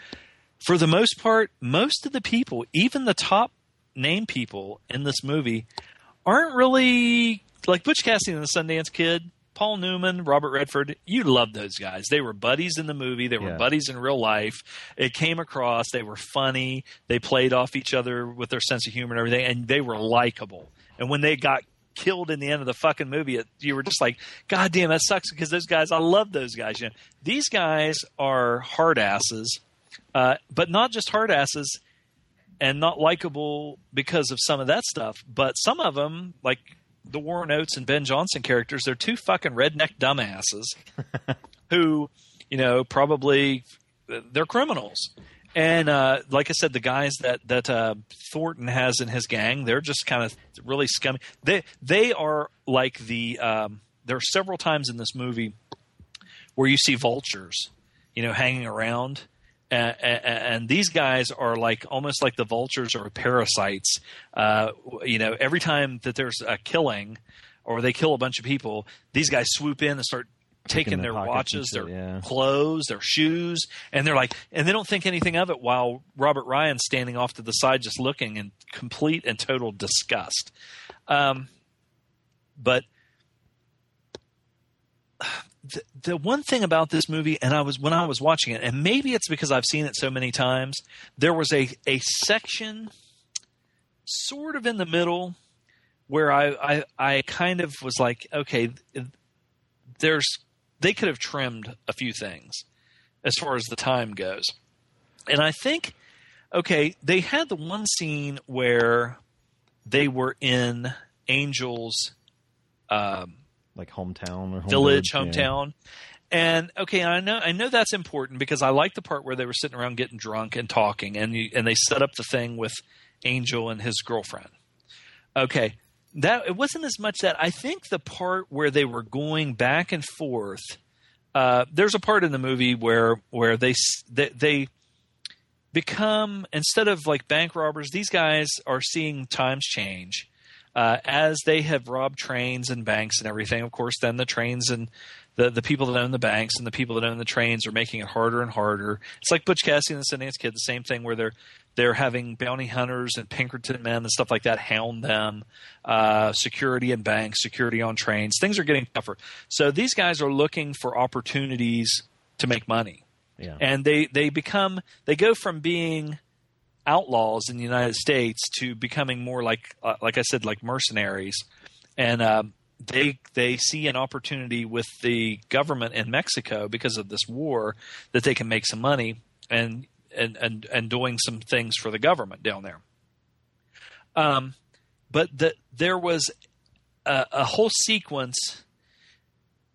For the most part, most of the people, even the top name people in this movie, aren't really like Butch Cassidy and the Sundance Kid. Paul Newman, Robert Redford, you love those guys. They were buddies in the movie. They were Yeah. buddies in real life. It came across. They were funny. They played off each other with their sense of humor and everything, and they were likable. And when they got killed in the end of the fucking movie, it, you were just like, God damn, that sucks because those guys, I love those guys. You know, these guys are hard asses, uh, but not just hard asses and not likable because of some of that stuff, but some of them, like the Warren Oates and Ben Johnson characters, they're two fucking redneck dumbasses [laughs] who, you know, probably they're criminals. And uh, like I said, the guys that that uh, Thornton has in his gang, they're just kind of really scummy. They they are like the. Um, there are several times in this movie where you see vultures, you know, hanging around. And, and these guys are like almost like the vultures or parasites. Uh, you know, every time that there's a killing or they kill a bunch of people, these guys swoop in and start taking their watches, shit, their yeah. clothes, their shoes, and they're like, and they don't think anything of it. While Robert Ryan's standing off to the side, just looking in complete and total disgust. Um, but the, one thing about this movie, and I was when I was watching it, and maybe it's because I've seen it so many times, there was a a section sort of in the middle where I I, I kind of was like, okay, there's they could have trimmed a few things as far as the time goes, and I think okay, they had the one scene where they were in Angel's. Um, like hometown or home village, village, yeah. hometown. And okay, I know I know that's important because I like the part where they were sitting around getting drunk and talking, and you, and they set up the thing with Angel and his girlfriend. Okay, that it wasn't as much that I think the part where they were going back and forth. Uh, there's a part in the movie where where they they, they become instead of like bank robbers, these guys are seeing times change uh, as they have robbed trains and banks and everything. Of course, then the trains and the the people that own the banks and the people that own the trains are making it harder and harder. It's like Butch Cassidy and the Sundance Kid, the same thing where they're they're having bounty hunters and Pinkerton men and stuff like that hound them. Uh, security in banks, security on trains. Things are getting tougher. So these guys are looking for opportunities to make money Yeah. and they they become they go from being outlaws in the United States to becoming more like uh, like I said like mercenaries. And um, they they see an opportunity with the government in Mexico because of this war that they can make some money and and and, and doing some things for the government down there. Um but the, there was a, a whole sequence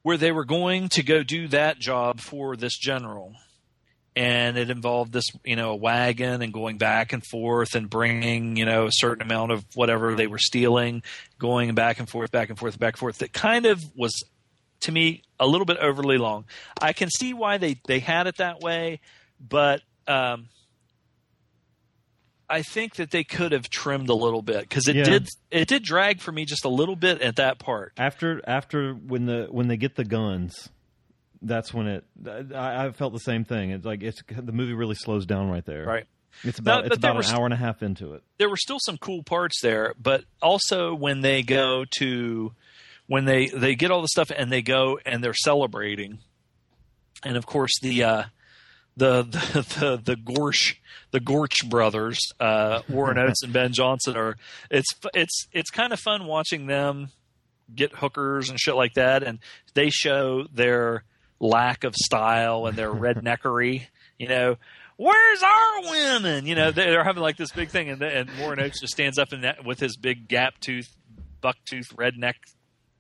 where they were going to go do that job for this general and it involved this you know a wagon and going back and forth and bringing you know a certain amount of whatever they were stealing going back and forth back and forth back and forth that kind of was to me a little bit overly long. I can see why they they had it that way, but um, I think that they could have trimmed a little bit because it Yeah. did it did drag for me just a little bit at that part. after after when the when they get the guns that's when it I, I felt the same thing. It's like it's the movie really slows down right there. Right. it's about it's about an hour and a half into it. There were still some cool parts there, but also when they go to when they they get all the stuff and they go and they're celebrating, and of course the uh, the [laughs] the the, the Gorsh the Gorch brothers, uh, Warren [laughs] Oates and Ben Johnson are it's it's it's kind of fun watching them get hookers and shit like that, and they show their lack of style and their redneckery, [laughs] you know. Where's our women? You know, they're having like this big thing, and, and Warren Oates just stands up in that with his big gap tooth, buck tooth, redneck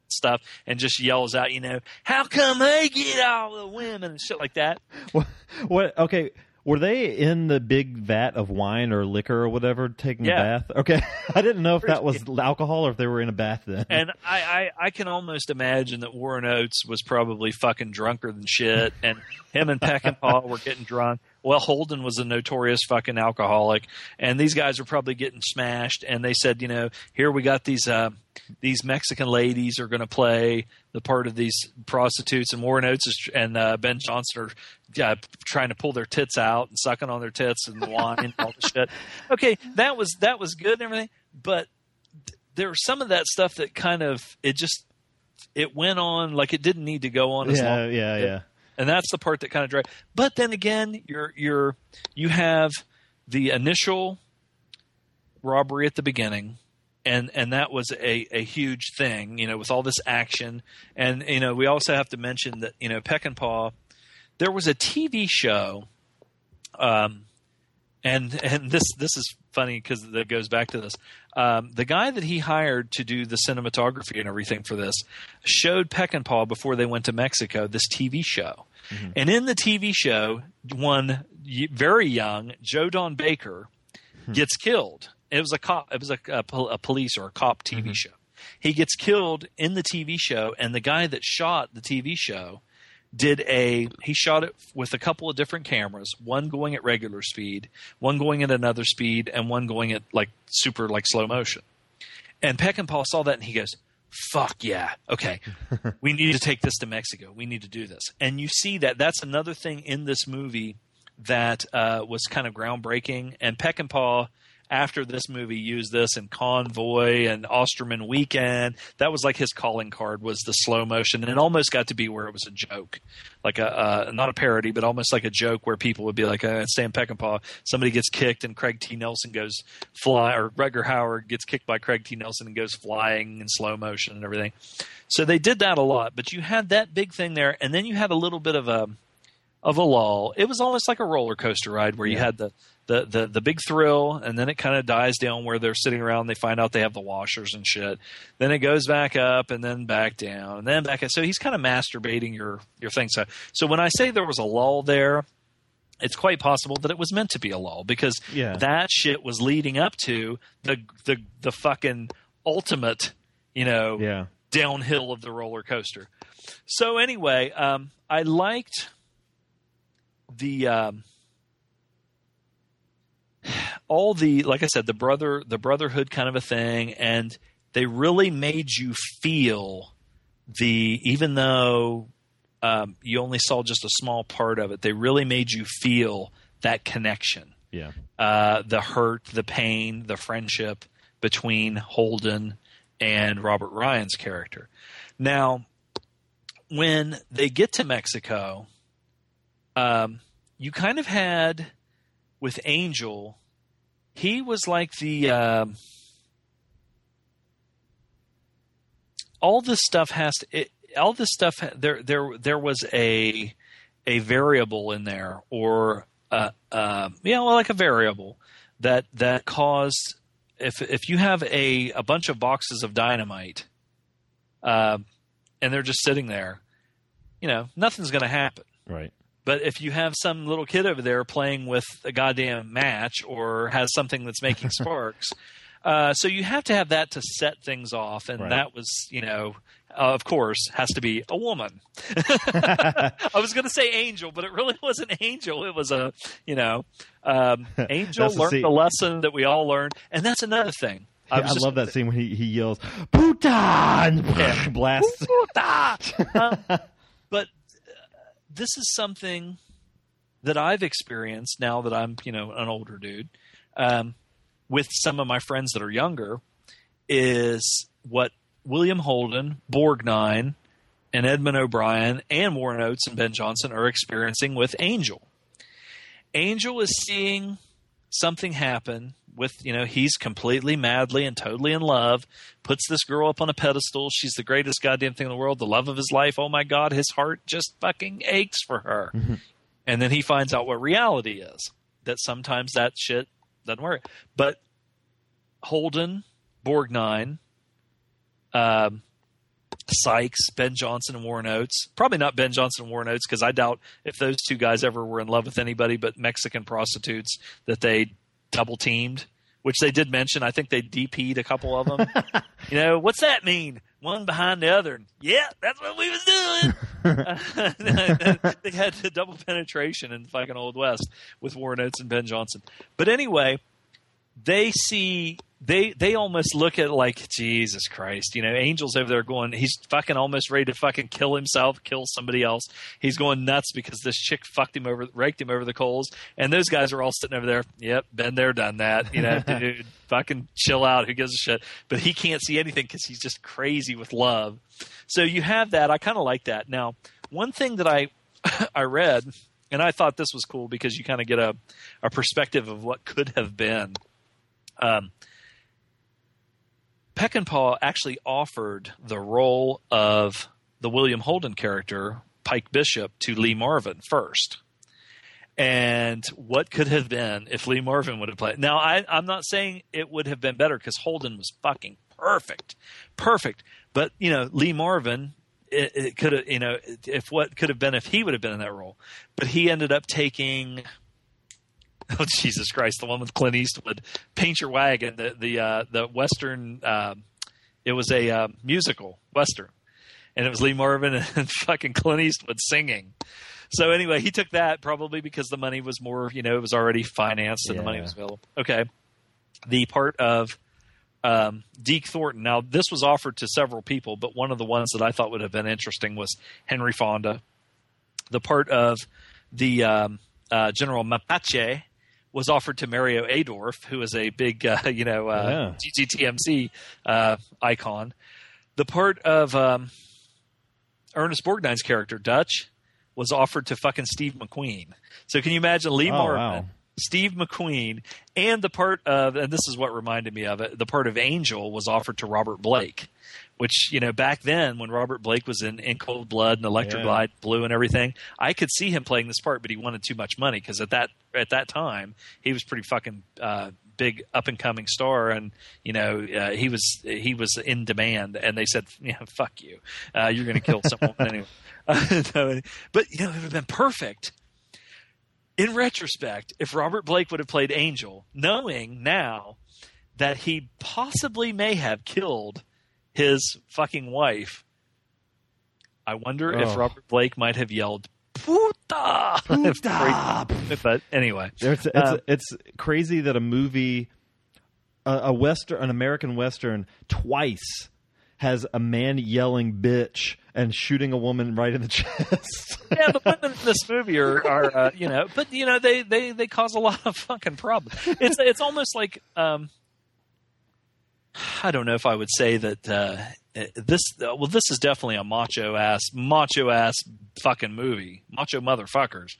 stuff, and just yells out, you know, how come they get all the women and shit like that. what, [laughs] what okay were they in the big vat of wine or liquor or whatever taking Yeah. a bath okay [laughs] i didn't know if that was alcohol or if they were in a bath then And I, I, I can almost imagine that Warren Oates was probably fucking drunker than shit, and him and Peckinpah were getting drunk. Well, Holden was a notorious fucking alcoholic, and these guys were probably getting smashed. And they said, you know, here we got these uh, these Mexican ladies are going to play the part of these prostitutes, and Warren Oates is, and uh, Ben Johnson are uh, trying to pull their tits out and sucking on their tits and wine and all the shit. [laughs] Okay, that was that was good and everything, but there was some of that stuff that kind of it just it went on like it didn't need to go on as yeah long yeah yeah and that's the part that kind of dragged. But then again, you're you're you have the initial robbery at the beginning, and and that was a a huge thing, you know, with all this action, and you know we also have to mention that you know Peckinpah, there was a TV show, um, and and this this is funny because that goes back to this. Um, the guy that he hired to do the cinematography and everything for this showed Peckinpah before they went to Mexico this TV show, Mm-hmm. and in the TV show, one very young Joe Don Baker hmm. gets killed. It was a cop. It was a, a, a police or a cop TV mm-hmm. show. He gets killed in the TV show, and the guy that shot the TV show did a he shot it with a couple of different cameras one going at regular speed one going at another speed and one going at like super like slow motion and Peckinpah saw that and he goes fuck yeah. Okay. [laughs] We need to take this to mexico. We need to do this. And you see that. That's another thing in this movie that uh, was kind of groundbreaking. And Peckinpah after this movie used this in Convoy and Osterman Weekend. That was like his calling card was the slow motion, and it almost got to be where it was a joke, like a uh, not a parody, but almost like a joke where people would be like, uh, "Sam Peckinpah, somebody gets kicked and Craig T. Nelson goes fly, or Rutger Hauer gets kicked by Craig T. Nelson and goes flying in slow motion and everything." So they did that a lot, but you had that big thing there, and then you had a little bit of a of a lull. It was almost like a roller coaster ride where you had the the, the the big thrill and then it kind of dies down where they're sitting around. They find out they have the washers and shit. Then it goes back up and then back down and then back up. So he's kind of masturbating your your thing. So so when i say there was a lull there it's quite possible that it was meant to be a lull because Yeah. that shit was leading up to the the the fucking ultimate you know yeah. downhill of the roller coaster. So anyway, um, I liked the um, all the like I said the brother the brotherhood kind of a thing, and they really made you feel the even though um, you only saw just a small part of it, they really made you feel that connection yeah uh, the hurt, the pain, the friendship between Holden and Robert Ryan's character. Now, when they get to Mexico, um, you kind of had with Angel, he was like the. Um, all this stuff has to. It, all this stuff there there there was a a variable in there or uh, uh, yeah well like a variable that that caused if if you have a a bunch of boxes of dynamite um, and they're just sitting there you know nothing's going to happen right but if you have some little kid over there playing with a goddamn match or has something that's making [laughs] sparks, Uh, so you have to have that to set things off, and Right. that was, you know, uh, of course, has to be a woman. [laughs] I was going to say angel, but it really wasn't angel. It was a, you know, um, [laughs] angel the learned the lesson that we all learned, and that's another thing. I, was just love that scene when he, he yells "Putan!" blasts. Um, but uh, this is something that I've experienced now that I'm, you know, an older dude, um, with some of my friends that are younger, is what William Holden, Borgnine, and Edmund O'Brien and Warren Oates and Ben Johnson are experiencing with Angel. Angel is seeing something happen with you know he's completely madly and totally in love puts this girl up on a pedestal. She's the greatest goddamn thing in the world. The love of his life. Oh my god his heart just fucking aches for her. And then he finds out what reality is that sometimes that shit doesn't work. But holden borgnine um, Sykes, Ben Johnson, and Warren Oates. Probably not Ben Johnson and Warren Oates because I doubt if those two guys ever were in love with anybody but Mexican prostitutes that they double teamed, which they did mention. I think they DP'd a couple of them. [laughs] you know, what's that mean? One behind the other. Yeah, that's what we was doing. [laughs] [laughs] they had the double penetration in fucking Old West with Warren Oates and Ben Johnson. But anyway, they see they they almost look at like Jesus Christ, you know, Angel's over there going, he's fucking almost ready to fucking kill himself, kill somebody else. He's going nuts because this chick fucked him over, raked him over the coals, and those guys are all sitting over there. Yep, been there, done that. You know, [laughs] dude, fucking chill out. Who gives a shit? But he can't see anything because he's just crazy with love. So you have that. I kind of like that. Now, one thing that I [laughs] I read, and I thought this was cool because you kind of get a a perspective of what could have been. Um, Peckinpah actually offered the role of the William Holden character, Pike Bishop, to Lee Marvin first. And what could have been if Lee Marvin would have played? Now, I, I'm not saying it would have been better because Holden was fucking perfect, perfect. But you know, Lee Marvin, it, it could have, you know, if what could have been if he would have been in that role, but he ended up taking [laughs] oh Jesus Christ, the one with Clint Eastwood, Paint Your Wagon, the the uh, the western. um it was a uh, musical western, and it was Lee Marvin [laughs] and fucking Clint Eastwood singing. So anyway, he took that probably because the money was more, you know, it was already financed and the money was available. Okay, the part of um, Deke Thornton. Now this was offered to several people, but one of the ones that I thought would have been interesting was Henry Fonda. The part of the um, uh, General Mapache was offered to Mario Adorf, who is a big, uh, [laughs] you know, uh, GGTMC uh, icon. The part of um, Ernest Borgnine's character, Dutch, was offered to fucking Steve McQueen. So can you imagine Lee Oh, Marvin, wow. Steve McQueen, and the part of, and this is what reminded me of it, the part of Angel was offered to Robert Blake, which, you know, back then when Robert Blake was in, in Cold Blood and Electric Yeah. Light Blue and everything, I could see him playing this part, but he wanted too much money because at that, at that time, he was pretty fucking, uh, big up and coming star and you know uh, he was he was in demand and they said yeah fuck you uh, you're going to kill someone [laughs] anyway [laughs] but you know it would have been perfect in retrospect, if Robert Blake would have played Angel, knowing now that he possibly may have killed his fucking wife, I wonder if Oh. Robert Blake might have yelled "puta." [laughs] Puta. but anyway, It's, it's, Uh, it's crazy that a movie, a, a western, an American western, twice has a man yelling "bitch" and shooting a woman right in the [laughs] chest. yeah, the women in this movie are, are uh, you know, but you know they, they they cause a lot of fucking problems. It's it's almost like um, I don't know if I would say that uh, this. Uh, well, this is definitely a macho ass, macho ass fucking movie, macho motherfuckers.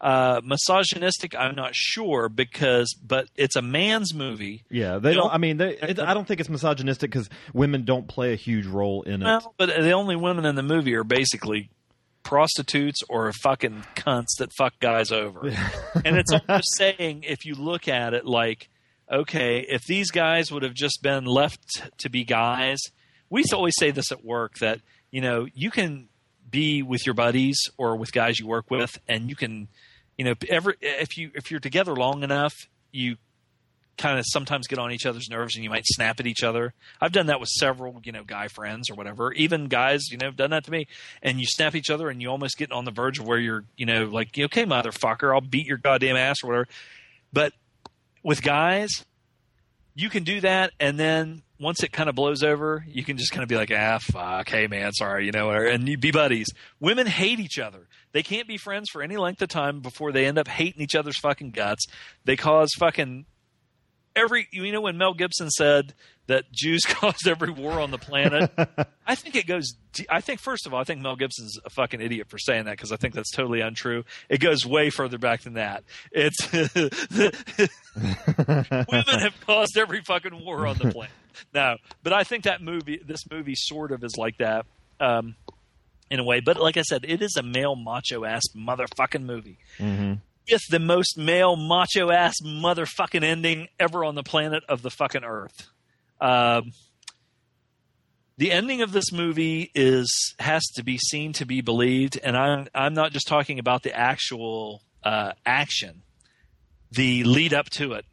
Uh, misogynistic, I'm not sure because, but it's a man's movie. yeah, they don't. know- I mean, they, it, I don't think it's misogynistic because women don't play a huge role in it. No, but the only women in the movie are basically prostitutes or fucking cunts that fuck guys over. [laughs] and it's just saying, if you look at it like, okay, if these guys would have just been left to be guys, we used to always say this at work that, you know, you can be with your buddies or with guys you work with and you can, you know, every, if you, if you're together long enough, you kind of sometimes get on each other's nerves and you might snap at each other. I've done that with several, you know, guy friends or whatever. Even guys, you know, have done that to me. And you snap each other and you almost get on the verge of where you're, you know, like, okay, motherfucker, I'll beat your goddamn ass or whatever. But with guys, you can do that and then once it kind of blows over, you can just kind of be like, ah, fuck, hey man, sorry, you know, and you be buddies. Women hate each other. They can't be friends for any length of time before they end up hating each other's fucking guts. They cause fucking every you know when Mel Gibson said that Jews [laughs] caused every war on the planet, [laughs] I think it goes. I think first of all, I think Mel Gibson's a fucking idiot for saying that because I think that's totally untrue. It goes way further back than that. It's [laughs] women have caused every fucking war on the planet. No, but I think that movie, this movie, sort of is like that. Um, in a way, but like I said, it is a male macho ass motherfucking movie hmm with the most male macho ass motherfucking ending ever on the planet of the fucking earth. Um, the ending of this movie is has to be seen to be believed, and I'm I'm not just talking about the actual uh, action, the lead up to it,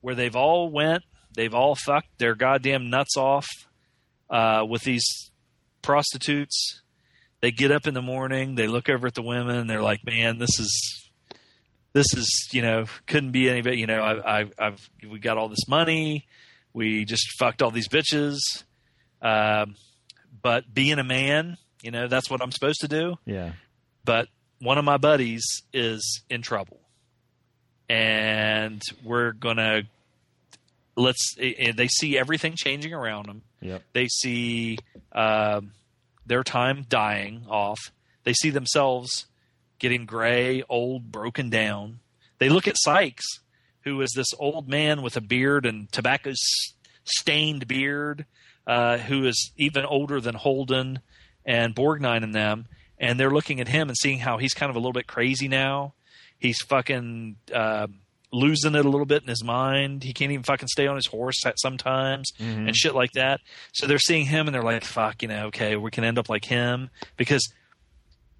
where they've all went, they've all fucked their goddamn nuts off uh, with these prostitutes. They get up in the morning, they look over at the women, they're like, "Man, this is this is you know couldn't be any better. You know, I, I, I've we got all this money, we just fucked all these bitches, um, but being a man, you know, that's what I'm supposed to do. Yeah. But one of my buddies is in trouble, and we're gonna let's. And they see everything changing around them. Yep. They see um, their time dying off. They see themselves getting gray, old, broken down. They look at Sykes, who is this old man with a beard and tobacco stained beard, uh, who is even older than Holden and Borgnine and them. And they're looking at him and seeing how he's kind of a little bit crazy now. He's fucking uh, losing it a little bit in his mind. He can't even fucking stay on his horse at sometimes and shit like that. So they're seeing him and they're like, fuck, you know, okay, we can end up like him because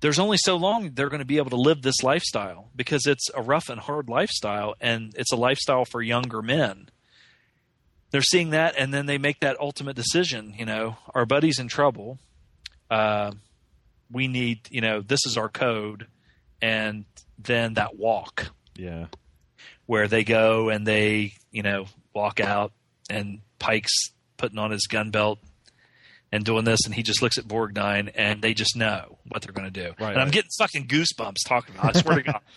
there's only so long they're going to be able to live this lifestyle because it's a rough and hard lifestyle and it's a lifestyle for younger men. They're seeing that and then they make that ultimate decision, you know, our buddy's in trouble. Uh, we need, you know, this is our code and then that walk Yeah. where they go and they, you know, walk out and Pike's putting on his gun belt and doing this and he just looks at Borgnine and they just know what they're going to do. Right, and I'm getting fucking goosebumps talking about it. I swear to God. [laughs]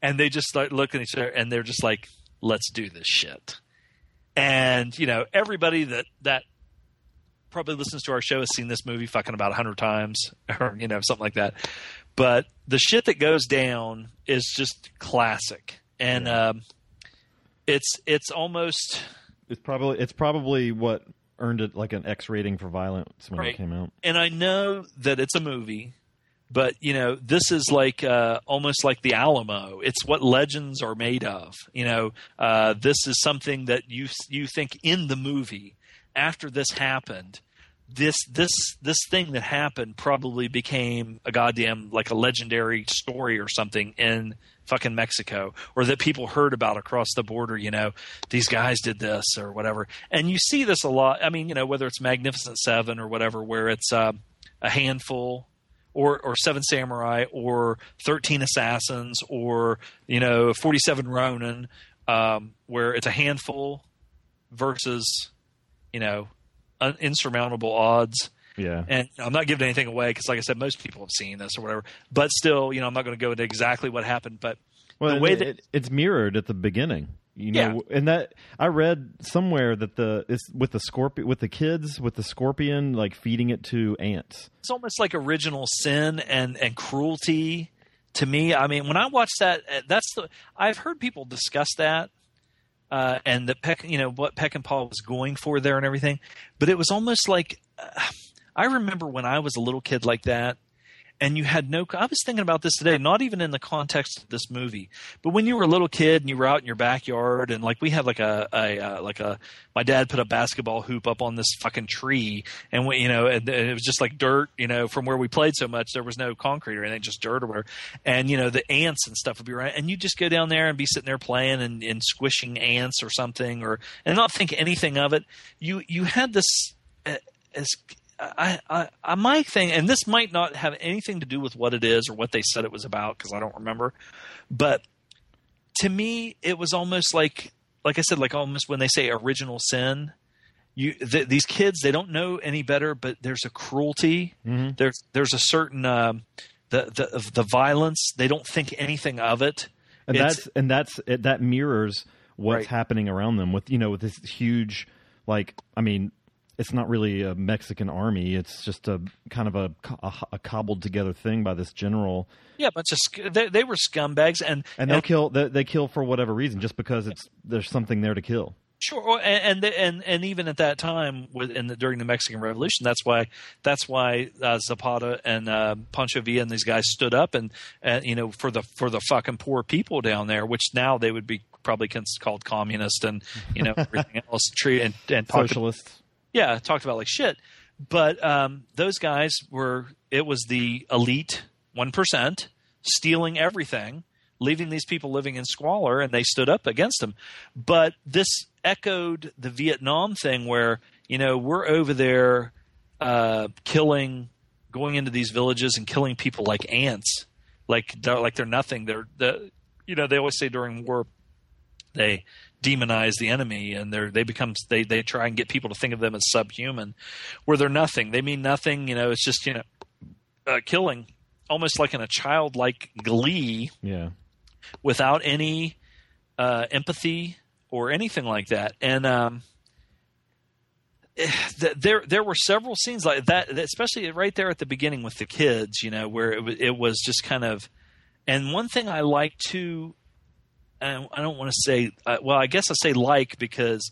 And they just start looking at each other and they're just like, let's do this shit. And, you know, everybody that, that probably listens to our show has seen this movie fucking about a hundred times [laughs] or, you know, something like that. But the shit that goes down is just classic. And, um, it's, it's almost, It's probably it's probably what earned it like an X rating for violence when Right. it came out. and I know that it's a movie, but you know, this is like uh, almost like the Alamo. It's what legends are made of. You know, uh, this is something that you you think in the movie after this happened. This this this thing that happened probably became a goddamn like a legendary story or something in fucking Mexico, or that people heard about across the border. You know, these guys did this or whatever, and you see this a lot. I mean, you know, whether it's Magnificent Seven or whatever, where it's uh, a handful or or Seven Samurai or Thirteen Assassins or you know Forty Seven Ronin, um, where it's a handful versus you know un- insurmountable odds. Yeah. And I'm not giving anything away because, like I said, most people have seen this or whatever. But still, you know, I'm not going to go into exactly what happened. But Well, the way it, that it- it's mirrored at the beginning. You know, and that I read somewhere that the it's with the scorpion with the kids with the scorpion like feeding it to ants. it's almost like original sin and and cruelty to me. I mean, when I watched that, uh, that's the I've heard people discuss that. Uh, and that Peck, you know, what Peckinpah was going for there and everything, but it was almost like uh, I remember when I was a little kid like that, and you had no. I was thinking about this today, not even in the context of this movie, but when you were a little kid and you were out in your backyard, and like we had like a, a uh, like a my dad put a basketball hoop up on this fucking tree, and we, you know, and, and it was just like dirt, you know, from where we played so much, there was no concrete or anything, just dirt or whatever, and you know the ants and stuff would be around, and you just go down there and be sitting there playing and, and squishing ants or something, or and not think anything of it. You you had this. Uh, as I, I, I, my thing, and this might not have anything to do with what it is or what they said it was about because I don't remember, but to me, it was almost like, like I said, like almost when they say original sin. You, th- these kids, they don't know any better, but there's a cruelty. Mm-hmm. There's, there's a certain, um, the, the, the violence. They don't think anything of it. and It's- that's and that's it, that mirrors what's Right. happening around them with you know with this huge like i mean it's not really a mexican army. It's just a kind of a, a, a cobbled together thing by this general. Yeah, bunch of sc- they, they were scumbags, and and they'll kill they, they kill for whatever reason just because it's there's something there to kill. Sure, and and and, and even at that time, with in the, during the Mexican Revolution, that's why that's why uh, Zapata and uh, Pancho Villa and these guys stood up and, and you know for the for the fucking poor people down there, which now they would be probably called communist and you know [laughs] everything else. Tree and and talked socialists yeah, talked about like shit. But um, those guys were it was the elite one percent stealing everything, leaving these people living in squalor, and they stood up against them. But this echoed the Vietnam thing, where you know we're over there uh, killing, going into these villages and killing people like ants, like they're, like they're nothing. They're the you know they always say during war they demonize the enemy and they they become they they try and get people to think of them as subhuman where they're nothing. They mean nothing you know it's just you know uh, killing almost like in a childlike glee yeah. without any uh, empathy or anything like that. And um eh, there there were several scenes like that especially right there at the beginning with the kids you know where it, wa- it was just kind of and one thing I like to I I don't want to say uh, well I guess I say like because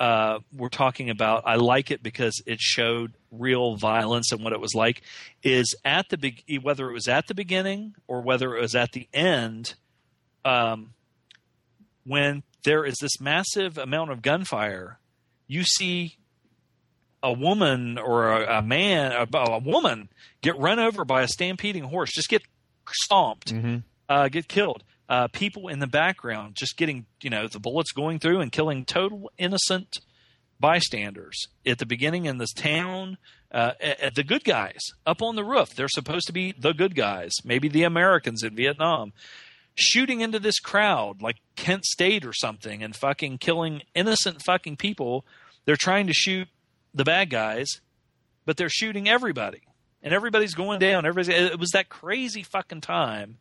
uh, we're talking about I like it because it showed real violence and what it was like is at the be- whether it was at the beginning or whether it was at the end um, when there is this massive amount of gunfire you see a woman or a, a man a, a woman get run over by a stampeding horse just get stomped uh, get killed. Uh, people in the background just getting, you know, the bullets going through and killing total innocent bystanders at the beginning in this town. Uh, the good guys up on the roof, they're supposed to be the good guys, maybe the Americans in Vietnam, shooting into this crowd like Kent State or something and fucking killing innocent fucking people. They're trying to shoot the bad guys, but they're shooting everybody. And everybody's going down. Everybody's, it was that crazy fucking time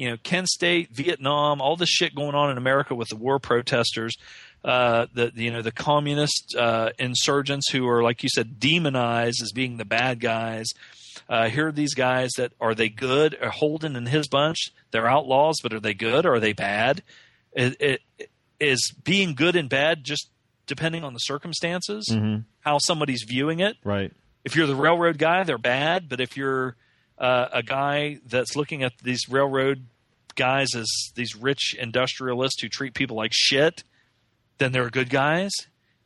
you know, Kent State, Vietnam, all this shit going on in America with the war protesters, uh, the you know the communist uh, insurgents who are like you said demonized as being the bad guys. Uh, here are these guys that are they good? Are Holden and his bunch? They're outlaws, but are they good or are they bad? It, it, is being good and bad just depending on the circumstances, how somebody's viewing it right if you're the railroad guy, they're bad. But if you're uh, a guy that's looking at these railroad guys as these rich industrialists who treat people like shit, then they're good guys.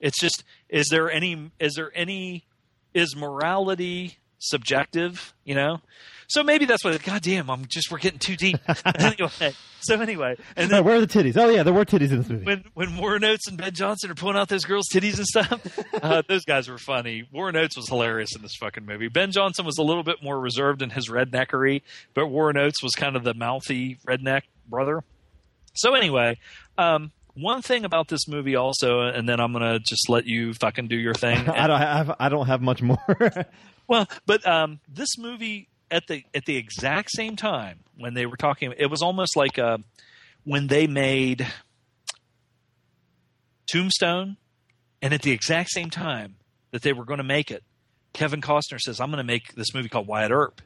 It's just is there any is there any is morality subjective? You know. So maybe that's what. God damn, I'm just we're getting too deep. [laughs] [laughs] anyway, so anyway, and then where are the titties oh yeah there were titties in this movie when when Warren Oates and Ben Johnson are pulling out those girls' titties and stuff, [laughs] uh, those guys were funny. Warren Oates was hilarious in this fucking movie. Ben Johnson was a little bit more reserved in his redneckery, but Warren Oates was kind of the mouthy redneck brother. So anyway, um, one thing about this movie also, and then I'm gonna just let you fucking do your thing. I don't have I don't have much more Well, but um, this movie at the at the exact same time when they were talking, it was almost like uh, when they made Tombstone, and at the exact same time that they were going to make it, Kevin Costner says, "I'm going to make this movie called Wyatt Earp,"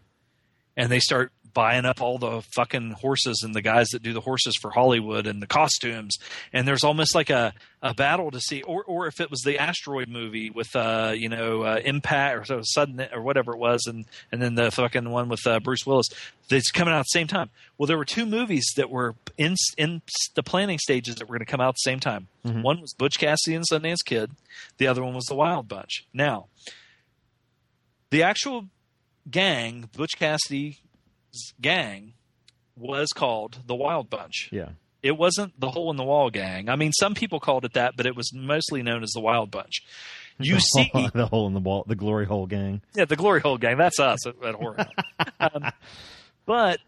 and they start buying up all the fucking horses and the guys that do the horses for Hollywood and the costumes. And there's almost like a, a battle to see, or or if it was the asteroid movie with uh you know uh, Impact or so sudden or whatever it was, and and then the fucking one with uh, Bruce Willis that's coming out at the same time. Well, there were two movies that were in in the planning stages that were going to come out at the same time. One was Butch Cassidy and Sundance Kid. The other one was The Wild Bunch. Now, the actual gang, Butch Cassidy's gang, was called the Wild Bunch. Yeah. It wasn't the Hole in the Wall gang. I mean, some people called it that, but it was mostly known as the Wild Bunch. You [laughs] see, the hole in the wall, the glory hole gang. yeah, the Glory Hole gang. That's us at, at Horror. [laughs] Um, but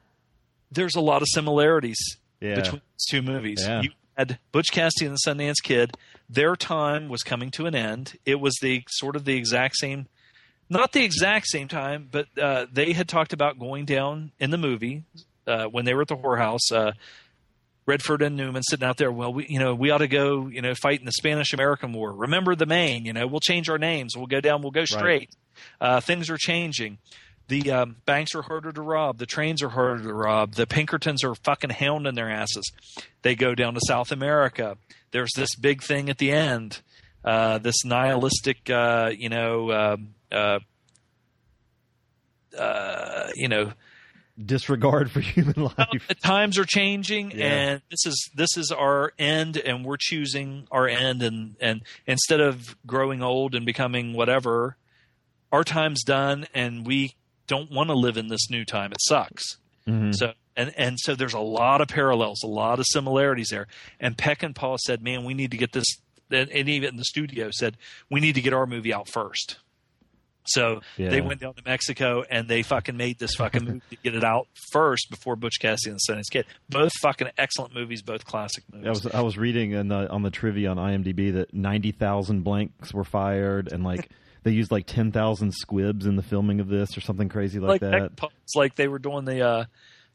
there's a lot of similarities Yeah. between these two movies. Yeah. You had Butch Cassidy and the Sundance Kid. Their time was coming to an end. It was the sort of the exact same, not the exact same time, but uh, they had talked about going down in the movie uh, when they were at the whorehouse. Uh, Redford and Newman sitting out there. Well, we, you know, we ought to go, you know, fight in the Spanish American War. Remember the Maine. You know, we'll change our names. We'll go down. We'll go straight. Uh, things are changing. The um, banks are harder to rob. The trains are harder to rob. The Pinkertons are fucking hounding their asses. They go down to South America. There's this big thing at the end. Uh, this nihilistic, uh, you know, um uh, uh, you know, Disregard for human [laughs] life. the times are changing Yeah. and this is this is our end and we're choosing our end and and instead of growing old and becoming whatever our time's done and we don't want to live in this new time it sucks Mhm. so and and so there's a lot of parallels a lot of similarities there and Peckinpah said man we need to get this and and even the studio said we need to get our movie out first so Yeah. they went down to Mexico and they fucking made this fucking movie to get it out first before Butch Cassidy and the Sundance Kid. Both fucking excellent movies, both classic movies. I was I was reading in the, on the trivia on IMDb that ninety thousand blanks were fired and like [laughs] they used like ten thousand squibs in the filming of this or something crazy like, like that. It's like they were doing the uh,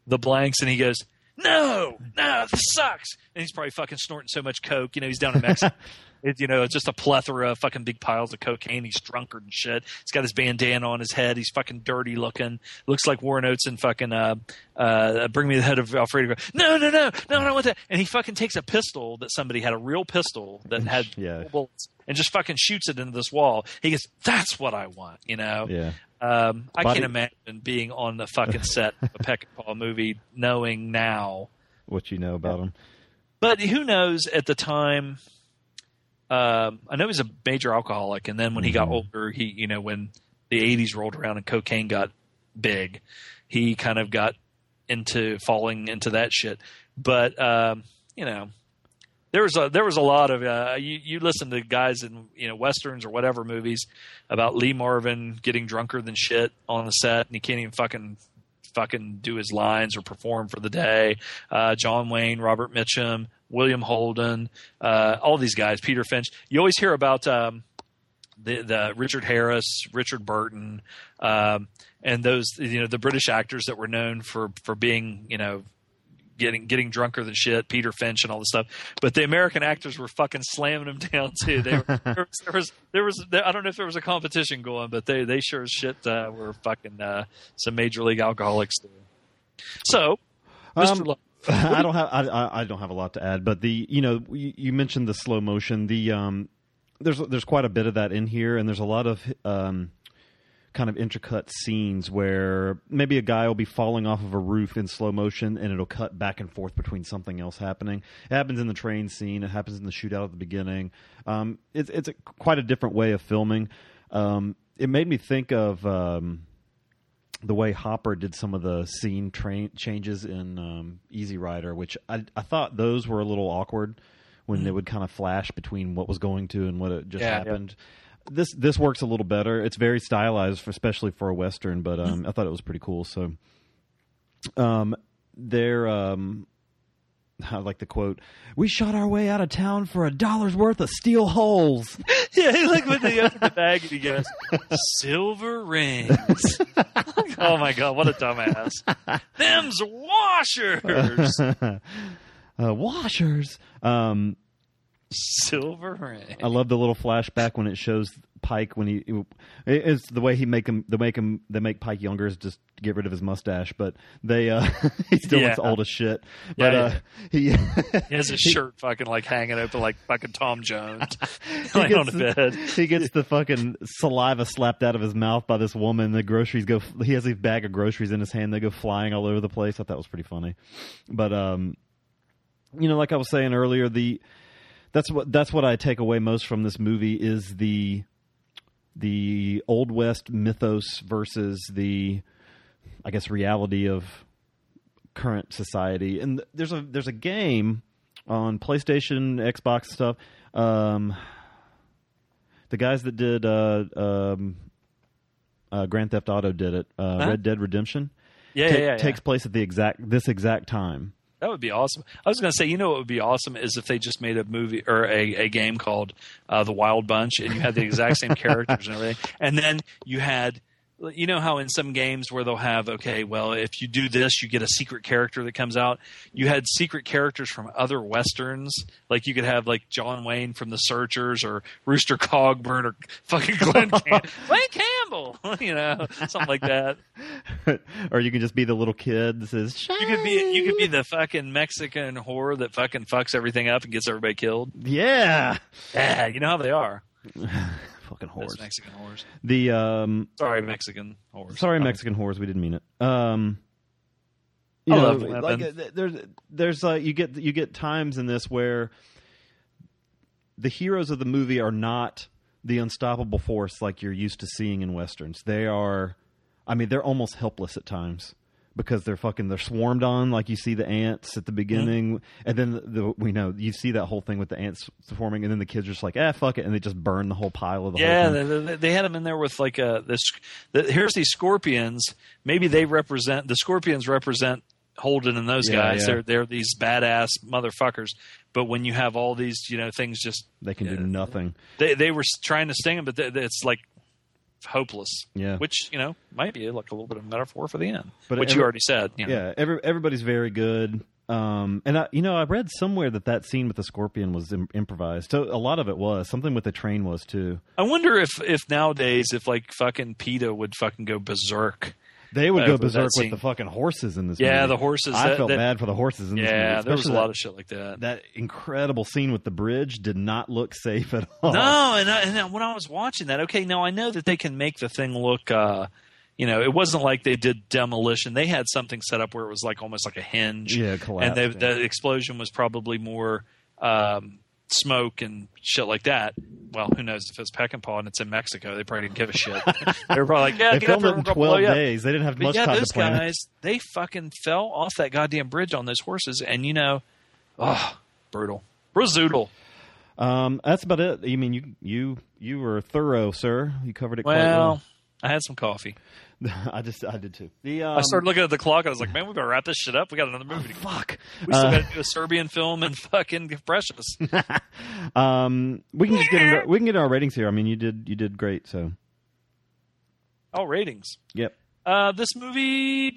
the blanks, and he goes, "No, no, this sucks." And he's probably fucking snorting so much coke. You know, he's down in Mexico. [laughs] It, you know, it's just a plethora of fucking big piles of cocaine. He's drunkard and shit. He's got his bandana on his head. He's fucking dirty looking. Looks like Warren Oates and fucking uh, uh, bring me the head of Alfredo. No, no, no, no, I don't want that. And he fucking takes a pistol that somebody had a real pistol that [laughs] had Yeah. bullets and just fucking shoots it into this wall. He goes, "That's what I want," you know. yeah. Um, I can't imagine being on the fucking [laughs] set of a Peck and Paul movie, knowing now. What you know about him. But who knows at the time? Um, I know he's a major alcoholic, and then when he got Mhm. older, he you know when the '80s rolled around and cocaine got big, he kind of got into falling into that shit. But um, you know, there was a there was a lot of uh, you you listen to guys in you know westerns or whatever movies about Lee Marvin getting drunker than shit on the set, and he can't even fucking fucking do his lines or perform for the day. Uh, John Wayne, Robert Mitchum, William Holden, uh, all these guys, Peter Finch. You always hear about um, the, the Richard Harris, Richard Burton, um, and those you know the British actors that were known for for being you know getting getting drunker than shit, Peter Finch and all this stuff. But the American actors were fucking slamming them [laughs] down too. They were, there, was, there was there was there, I don't know if there was a competition going, but they they sure as shit uh, were fucking uh, some major league alcoholics. Too. So, Mr. Um, [laughs] I don't have I, I I don't have a lot to add, but the you know you, you mentioned the slow motion. The um, there's there's quite a bit of that in here, and there's a lot of um, kind of intricate scenes where maybe a guy will be falling off of a roof in slow motion, and it'll cut back and forth between something else happening. It happens in the train scene. It happens in the shootout at the beginning. Um, it's it's a, quite a different way of filming. Um, it made me think of. Um, the way Hopper did some of the scene train changes in um, Easy Rider, which I, I thought those were a little awkward when they would kind of flash between what was going to and what had just Yeah, yeah. This this works a little better. It's very stylized, for, especially for a western, but um, I thought it was pretty cool. So, um, there, um, I like the quote: "We shot our way out of town for a dollar's worth of steel holes." [laughs] yeah, he like when they open the bag and he goes, "Silver rings." [laughs] oh my god, what a dumbass! Them's washers. [laughs] uh, washers. Um, Silver ring. I love the little flashback when it shows Pike when he it- it's the way he make him the make him they make Pike younger is just get rid of his mustache, but they uh [laughs] he still looks Yeah. old as shit. But Yeah, uh he [laughs] He has his shirt fucking like hanging open like fucking Tom Jones, [laughs] laying on gets, the bed. he gets the fucking saliva slapped out of his mouth by this woman. The groceries go. He has a bag of groceries in his hand. They go flying all over the place. I thought that was pretty funny. But um, you know, like I was saying earlier, the that's what that's what I take away most from this movie is the the old west mythos versus the I guess reality of current society. And there's a there's a game on PlayStation, Xbox stuff. Um, the guys that did uh, um, uh, Grand Theft Auto did it. Uh, Huh? Red Dead Redemption Yeah, ta- yeah, yeah. takes place at the exact this exact time. That would be awesome. I was going to say, you know, what would be awesome is if they just made a movie or a, a game called uh, The Wild Bunch, and you had the exact same characters and everything, and then you had, you know, how in some games where they'll have, okay, well, if you do this, you get a secret character that comes out. You had secret characters from other westerns, like you could have like John Wayne from The Searchers or Rooster Cogburn or fucking Glen, [laughs] Cam- Glen Campbell, [laughs] you know, something like that. [laughs] or you can just be the little kid that says, You could be you could be the fucking Mexican whore that fucking fucks everything up and gets everybody killed. "Yeah, Yeah, you know how they are. Fucking Those whores." Mexican whores. The um, Sorry, Mexican whores. sorry, Mexican whores. We didn't mean it. Um, you I know, love like women. uh, there's there's uh, you get you get times in this where the heroes of the movie are not the unstoppable force like you're used to seeing in westerns. They are, I mean, they're almost helpless at times because they're fucking they're swarmed on like you see the ants at the beginning and then the, the we know you see that whole thing with the ants swarming and then the kids are just like ah fuck it and they just burn the whole pile of the Yeah, whole thing. they, they- they had them in there with like uh this. The, here's these scorpions. Maybe they represent the scorpions represent Holden and those Yeah, guys. yeah. They're they're these badass motherfuckers. But when you have all these, you know, things just they can do nothing they they were trying to sting them, but they, it's like hopeless. Yeah. which you know might be like a little bit of metaphor for the end, But which every- you already said. you know. Yeah, every, everybody's very good. Um, and I, you know, I read somewhere that that scene with the scorpion was Im- improvised. So a lot of it was something with the train was too. I wonder if if nowadays if like fucking PETA would fucking go berserk. They would Uh, go berserk with the fucking horses in this. Yeah, movie. the horses. I that- felt that- bad for the horses in this movie. Yeah, there was a lot that, of shit like that. that incredible scene with the bridge did not look safe at all. No, and, I, and when I was watching that, okay, now I know that they can make the thing look. uh you know, it wasn't like they did demolition. They had something set up where it was like almost like a hinge. Yeah, and collapsed, the, yeah. the explosion was probably more um, smoke and shit like that. Well, who knows if it's Peckinpah and Paw and it's in Mexico? They probably didn't give a shit. [laughs] they were probably like, "Yeah, they get filmed here, it in twelve blow up." days. They didn't have But much yeah, time those to plan. it. guys, they fucking fell off that goddamn bridge on those horses, and you know, oh, brutal, brutal. Um, that's about it. I mean, you you you were thorough, sir. You covered it quite Well, well. I had some coffee. I just I did too. The um, I started looking at the clock. and I was like, "Man, we better wrap this shit up. We got another movie. to go. fuck. We still Uh, got to do a Serbian film and fucking Precious." Um, we can just get into, we can get our ratings here. I mean, you did you did great. So, oh, ratings. yep. Uh, this movie.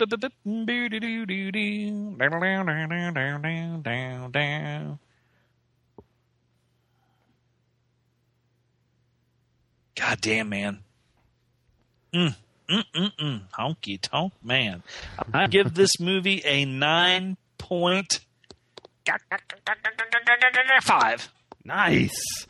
God damn, man. Mm, mm. Honky tonk, man. I [laughs] give this movie a nine point five. Nice.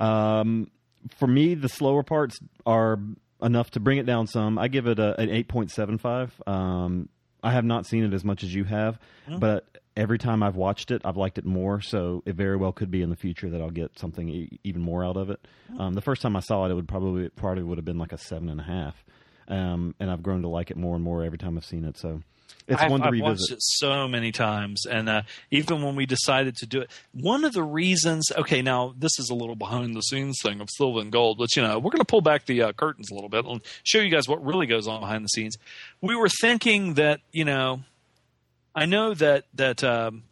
Um, for me, the slower parts are enough to bring it down some. I give it a, an eight point seven five. Um, I have not seen it as much as you have, but every time I've watched it, I've liked it more. So it very well could be in the future that I'll get something e- even more out of it. Um, the first time I saw it, it would probably probably would have been like a seven and a half. Um, and I've grown to like it more and more every time I've seen it. So it's I've, one to I've revisit. watched it so many times, and uh, even when we decided to do it, one of the reasons. Okay, now this is a little behind the scenes thing of Silver and Gold, but you know we're going to pull back the uh, curtains a little bit and show you guys what really goes on behind the scenes. We were thinking that you know, I know that that. Um,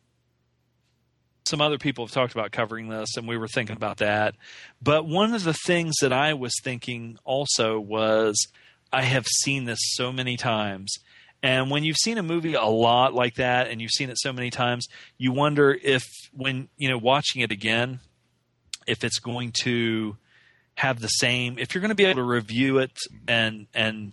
some other people have talked about covering this, and we were thinking about that. But one of the things that I was thinking also was I have seen this so many times. And when you've seen a movie a lot like that and you've seen it so many times, you wonder if when, you know, watching it again, if it's going to have the same if you're going to be able to review it and and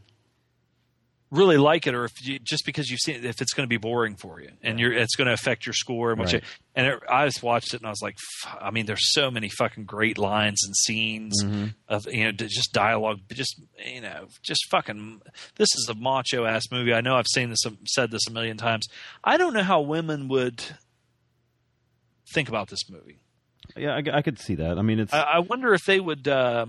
really like it or if you just because you've seen it, if it's going to be boring for you and you're it's going to affect your score and what Right. you and it, I just watched it and I was like f- I mean there's so many fucking great lines and scenes Mm-hmm. of you know just dialogue just you know just fucking this is a macho ass movie I know I've seen this said this a million times I don't know how women would think about this movie Yeah, I, I could see that. I mean, it's I, I wonder if they would uh,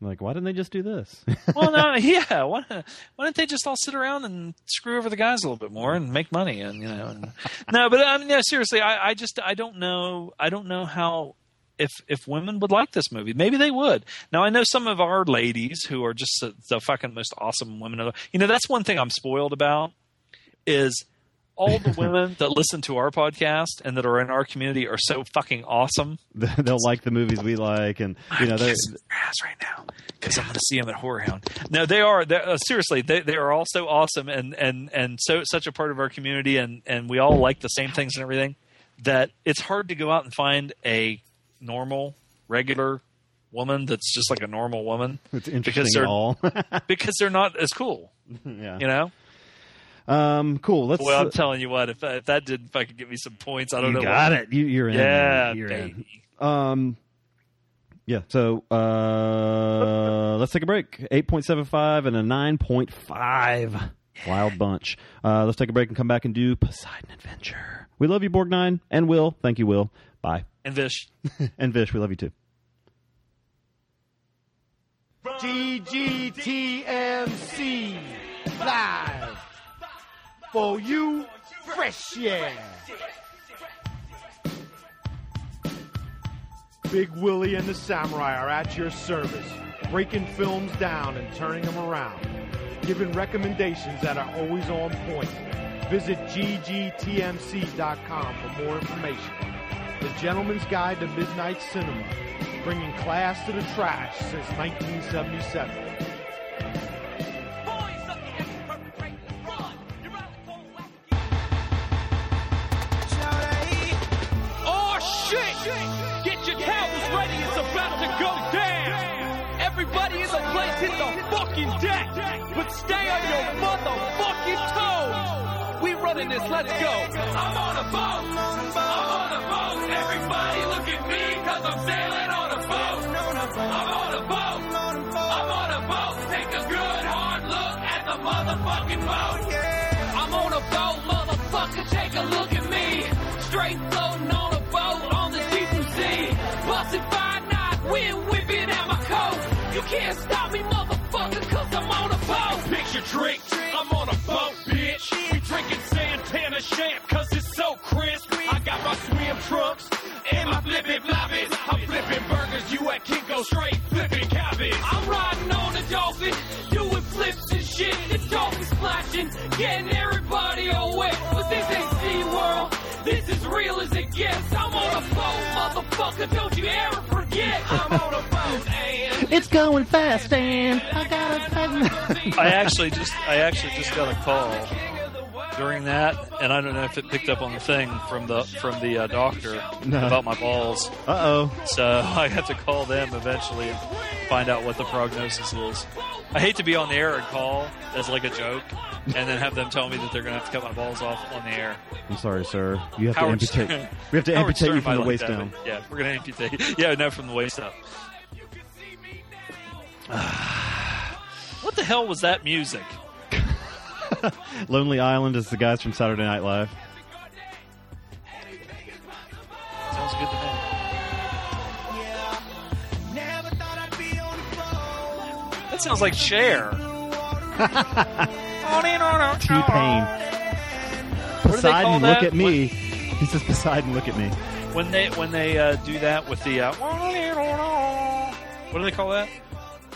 like, why didn't they just do this? [laughs] well, no, yeah. Why, why don't they just all sit around and screw over the guys a little bit more and make money? And you know, and, [laughs] no, but I mean, no, seriously, I, I just I don't know. I don't know how if if women would like this movie. Maybe they would. Now, I know some of our ladies who are just the, the fucking most awesome women. You know, that's one thing I'm spoiled about is. All the [laughs] women that listen to our podcast and that are in our community are so fucking awesome. [laughs] They'll like the movies we like, and you know, I'm they're, ass right now because I'm going to see them at Horror Hound. No, they are they're, uh, seriously. They they are all so awesome and and and so such a part of our community, and and we all like the same things and everything. That it's hard to go out and find a normal, regular woman that's just like a normal woman it's because they're all. [laughs] because they're not as cool. yeah. You know. Um. Cool. Let's. Well, I'm telling you what, if if that didn't fucking give me some points, I don't you know. got what, it. You, you're in. Yeah, You're in. Um. Yeah. So uh, let's take a break. Eight point seven five and a nine point five. Wild bunch. Uh, let's take a break and come back and do Poseidon Adventure. We love you, Borgnine, and Will. Thank you, Will. Bye. And Vish. [laughs] and Vish, we love you too. GGTMC live for you, fresh yeah. Big Willie and the Samurai are at your service, breaking films down and turning them around, giving recommendations that are always on point. Visit ggtmc.com for more information. The Gentleman's Guide to Midnight Cinema, bringing class to the trash since 1977. Get your towels ready, it's about to go down! Everybody in the place hit the fucking deck! But stay on your motherfucking toes! We running this, let's go! I'm on a boat! I'm on a boat! Everybody look at me, cause I'm sailing on a boat! I'm on a boat! I'm on a boat! Take a good hard look at the motherfucking boat! I'm on a boat, motherfucker, take a look at me. Straight floating on can't stop me, motherfucker, cause I'm on a boat. Picture drink, I'm on a boat, bitch. We drinking Santana champ, cause it's so crisp. I got my swim trunks and my flippin' floppies. I'm flipping burgers, you at Kinko straight flipping cabbage. I'm riding on a dolphin, doing flips and shit. The dolphin splashing, getting everybody all wet. But this ain't SeaWorld, this is real as it gets. I'm on a boat, motherfucker, don't It's going fast, and I got I actually just I actually just got a call during that, and I don't know if it picked up on the thing from the from the uh, doctor No. about my balls. Uh oh. So [laughs] I have to call them eventually and find out what the prognosis is. I hate to be on the air and call as like a joke, and then have them tell me that they're going to have to cut my balls off on the air. I'm sorry, sir. You have Howard to amputate. Stern- We have to Howard amputate you from the waist like down. Yeah, we're going to amputate. Yeah, no, from the waist up. [sighs] what the hell was that music? [laughs] Lonely Island is the guys from Saturday Night Live. Sounds good to me. That sounds like Cher. [laughs] T Pain. What do they call Poseidon, look at me. He says, Poseidon, look at me. When they when they uh, do that with the uh, what do they call that?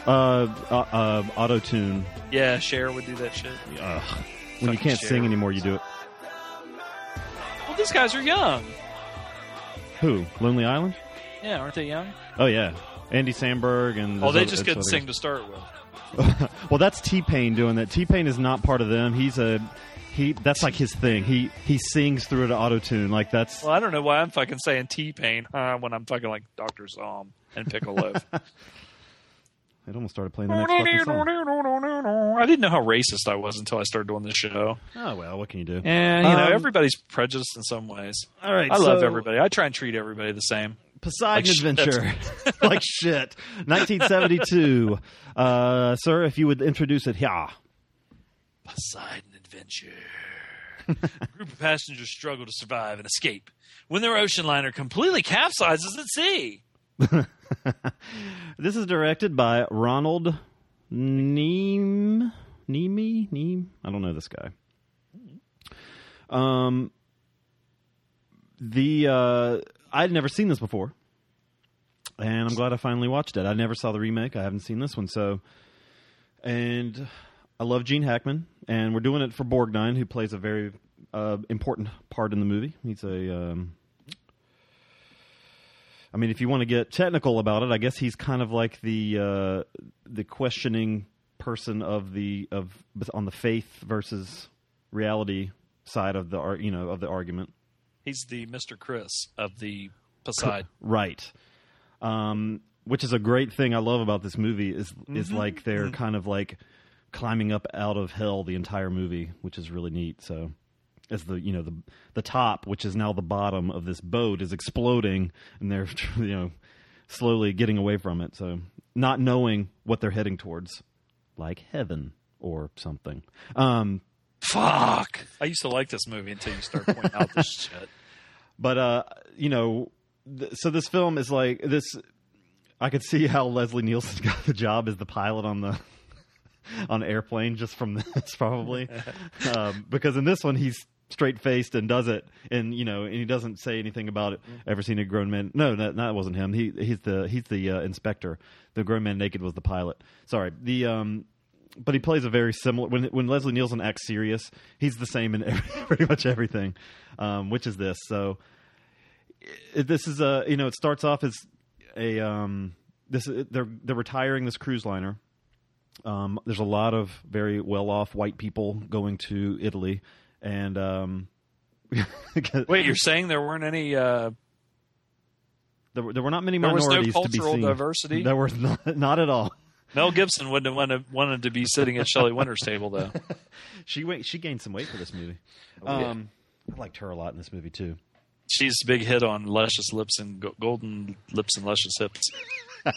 Uh, uh, uh auto tune. Yeah, Cher would do that shit. Ugh. When you can't Cher. sing anymore, you do it. Well, these guys are young. Who? Lonely Island? Yeah, aren't they young? Oh yeah, Andy Samberg and. Oh, they just those couldn't sing to start with. [laughs] well, that's T Pain doing that. T Pain is not part of them. He's a he. That's like his thing. He he sings through it auto tune. Like that's Well, I don't know why I'm fucking saying T Pain huh, when I'm fucking like Doctor Zom and Pickle Piccolo. [laughs] it almost started playing the next fucking song. I didn't know how racist I was until I started doing this show. Oh well, what can you do? And you know, Um, everybody's prejudiced in some ways. All right, I love everybody. I try and treat everybody the same. Poseidon Like shit. Adventure, [laughs] like shit. 1972. Uh, sir, if you would introduce it yeah. Poseidon Adventure. A group of passengers struggle to survive and escape when their ocean liner completely capsizes at sea. [laughs] This is directed by Ronald Neame. Neeme? Neem? I don't know this guy. Um, the uh, I'd never seen this before, and I'm glad I finally watched it. I never saw the remake. I haven't seen this one, so and I love Gene Hackman, and we're doing it for Borgnine, who plays a very uh, important part in the movie. He's a um, I mean, if you want to get technical about it, I guess he's kind of like the uh, the questioning person of the of on the faith versus reality side of the you know of the argument. He's the Mr. Chris of the Poseidon. Right. Um, which is a great thing I love about this movie is is Mhm. like they're kind of like climbing up out of hell the entire movie, which is really neat. So as the you know the the top, which is now the bottom of this boat, is exploding, and they're [laughs] you know slowly getting away from it. So not knowing what they're heading towards, like heaven or something. Um, Fuck. I used to like this movie until you start pointing out this [laughs] shit. But uh, you know, th- so this film is like this. I could see how Leslie Nielsen [laughs] got the job as the pilot on the on airplane just from this, probably, um, because in this one he's straight faced and does it, and you know, and he doesn't say anything about it. Ever seen a grown man? No, that, that wasn't him. He he's the he's the uh, inspector. The grown man naked was the pilot. Sorry, the um. But he plays a very similar. When when Leslie Nielsen acts serious, he's the same in every, [laughs] pretty much everything, um, which is this. So it- this is a you know it starts off as a um, this they're they're retiring this cruise liner. Um, there's a lot of very well off white people going to Italy, and um, [laughs] Wait, you're saying there weren't any uh, there, were- there were not many There was no minorities to be cultural seen. diversity? There were not, not at all. Mel Gibson wouldn't have wanted, wanted to be sitting at Shelley Winter's table, though. [laughs] She she gained some weight for this movie. Oh, yeah. um, I liked her a lot in this movie too. She's a big hit on luscious lips and go- golden lips and luscious hips. [laughs]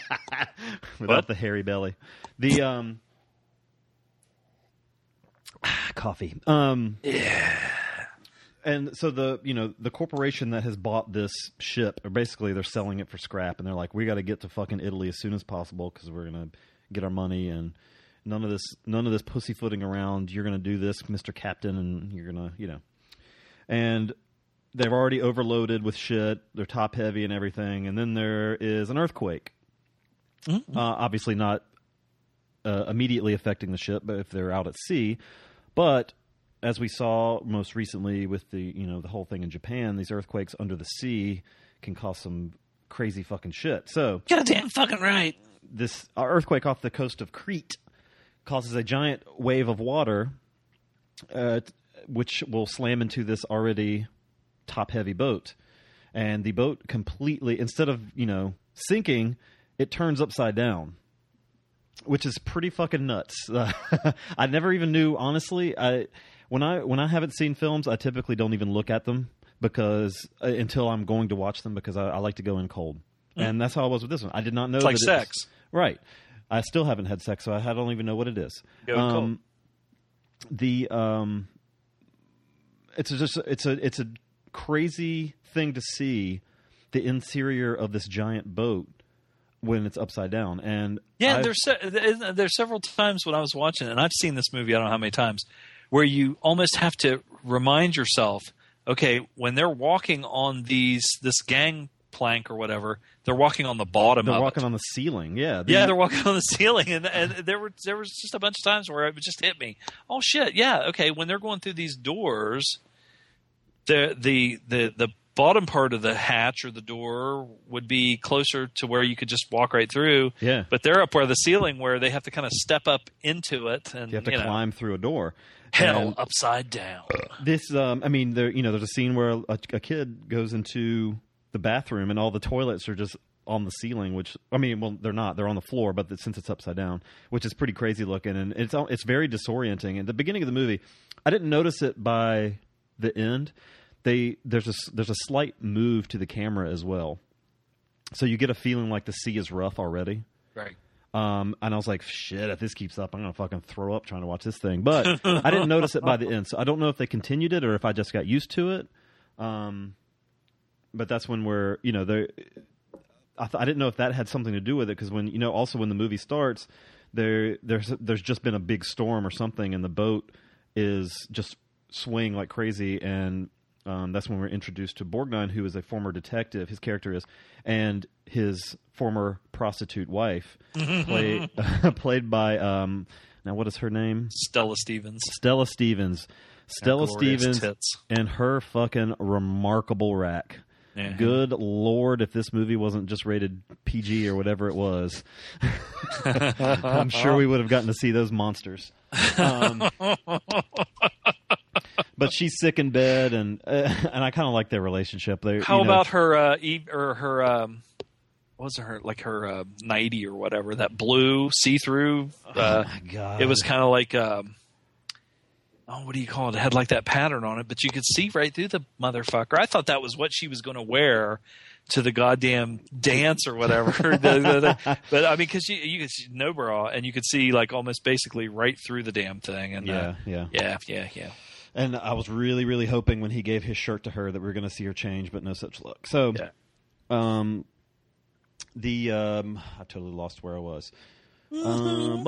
without What? the hairy belly. The um [sighs] coffee. Um yeah. And so the you know the corporation that has bought this ship, or basically they're selling it for scrap, and they're like, we got to get to fucking Italy as soon as possible because we're gonna get our money and none of this none of this pussyfooting around. You're gonna do this, Mister Captain, and you're gonna you know. And they've already overloaded with shit. They're top heavy and everything, and then there is an earthquake. Uh, obviously not uh, immediately affecting the ship, but if they're out at sea. But as we saw most recently with the you know the whole thing in Japan, these earthquakes under the sea can cause some crazy fucking shit. So Goddamn fucking right. this earthquake off the coast of Crete causes a giant wave of water, uh, which will slam into this already top heavy boat, and the boat completely instead of you know sinking, it turns upside down. Which is pretty fucking nuts. Uh, [laughs] I never even knew, honestly. I when I when I haven't seen films, I typically don't even look at them because uh, until I'm going to watch them because I, I like to go in cold, and that's how I was with this one. I did not know It's like that it sex. right? I still haven't had sex, so I don't even know what it is. Go in cold. the um, it's just it's a it's a crazy thing to see the interior of this giant boat when it's upside down, and Yeah, I've- there's se- there's several times when I was watching, it, and I've seen this movie. I don't know how many times, where you almost have to remind yourself, okay, when they're walking on these this gang plank or whatever, they're walking on the bottom. they're walking it. on the ceiling. Yeah, yeah, they're walking on the ceiling, and, and there were there was just a bunch of times where it just hit me. Oh shit! Yeah, okay. When they're going through these doors, the the the the bottom part of the hatch or the door would be closer to where you could just walk right through. Yeah. But they're up where the ceiling where they have to kind of step up into it and You have to know, climb through a door. hell And upside down. this, um, I mean, there, you know, there's a scene where a, a kid goes into the bathroom and all the toilets are just on the ceiling. Which, I mean, well, they're not; they're on the floor, but since it's upside down, which is pretty crazy looking, and it's it's very disorienting. At the beginning of the movie, I didn't notice it by the end. They there's a there's a slight move to the camera as well, so you get a feeling like the sea is rough already. Right. Um, and I was like, shit, if this keeps up, I'm going to fucking throw up trying to watch this thing. But [laughs] I didn't notice it by the end. So I don't know if they continued it or if I just got used to it. Um, but that's when we're, you know, there. I, th- I didn't know if that had something to do with it because when, you know, also when the movie starts, there, there's, there's just been a big storm or something and the boat is just swaying like crazy and um, that's when we're introduced to Borgnine, who is a former detective. His character is, and his former prostitute wife, played [laughs] [laughs] played by um, now what is her name? Stella Stevens. Stella Stevens. Stella Stevens tits. and her fucking remarkable rack. Yeah. Good lord, if this movie wasn't just rated PG or whatever it was, [laughs] I'm sure we would have gotten to see those monsters. Um, but she's sick in bed, and uh, [laughs] and I kind of like their relationship. They, How you know, about her uh Eve or her um what was it, her like her uh, nighty or whatever that blue see through? Uh, Oh my God. It was kind of like um, oh, what do you call it? It had like that pattern on it, but you could see right through the motherfucker. I thought that was what she was going to wear to the goddamn dance or whatever. [laughs] But I mean, because you you could see no bra and you could see like almost basically right through the damn thing. And Yeah, uh, yeah. yeah, yeah, yeah. And I was really, really hoping when he gave his shirt to her that we were going to see her change, but no such luck. So, Yeah. um, the um, I totally lost where I was. [laughs] Um,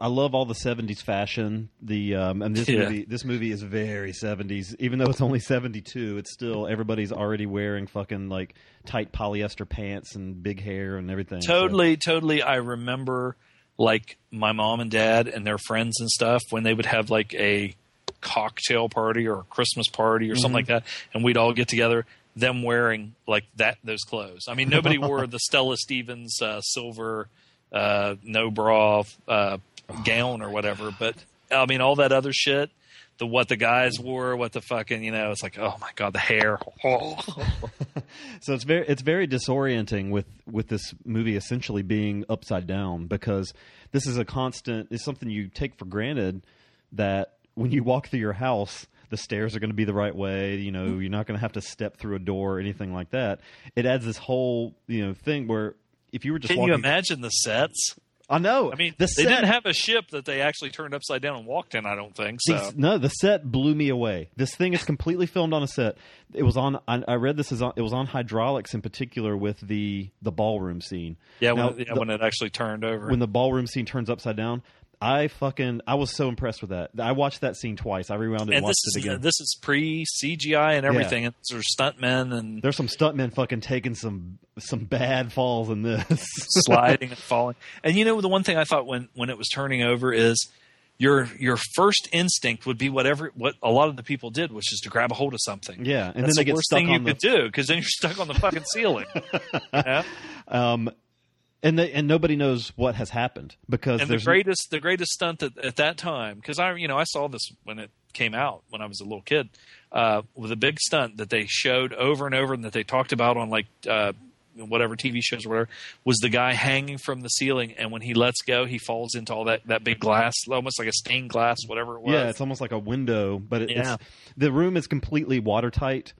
I love all the '70s fashion. The um, and this Yeah. movie, this movie is very '70s. Even though it's only '72, it's still everybody's already wearing fucking like tight polyester pants and big hair and everything. So- Totally, totally. I remember like my mom and dad and their friends and stuff when they would have like a cocktail party or a Christmas party or something like that, and we'd all get together. Them wearing like that those clothes. I mean, nobody [laughs] wore the Stella Stevens uh, silver uh, no bra uh, gown or whatever, but I mean all that other shit. The what the guys wore, what the fucking you know, it's like oh my god, the hair. [laughs] so it's very it's very disorienting with with this movie essentially being upside down because this is a constant it's something you take for granted that when you walk through your house the stairs are going to be the right way you know mm-hmm. you're not going to have to step through a door or anything like that it adds this whole you know thing where if you were just Can walking you imagine the sets? I know I mean, the they set- didn't have a ship that they actually turned upside down and walked in. I don't think so. These- no, the set blew me away. This thing is completely filmed on a set. It was on. I, I read this is on. It was on hydraulics in particular with the the ballroom scene. Yeah, Now, when, yeah, the- when it actually turned over. when the ballroom scene turns upside down. I fucking I was so impressed with that. I watched that scene twice. I rewound it and, and watched this it is again. this is pre CGI and everything. And These are stuntmen and There's some stuntmen fucking taking some some bad falls in this. [laughs] sliding and falling. And you know the one thing I thought when when it was turning over is your your first instinct would be whatever what a lot of the people did, which is to grab a hold of something. Yeah, and That's then they the get worst stuck thing on you the could do because then you're stuck on the fucking ceiling. [laughs] Yeah? um, and they, and nobody knows what has happened because and the greatest the greatest stunt at, at that time because I you know I saw this when it came out when I was a little kid uh, with a big stunt that they showed over and over and that they talked about on like uh, whatever TV shows or whatever was the guy hanging from the ceiling and when he lets go he falls into all that that big glass almost like a stained glass whatever it was Yeah, it's almost like a window, but it, Yeah. it's the room is completely watertight.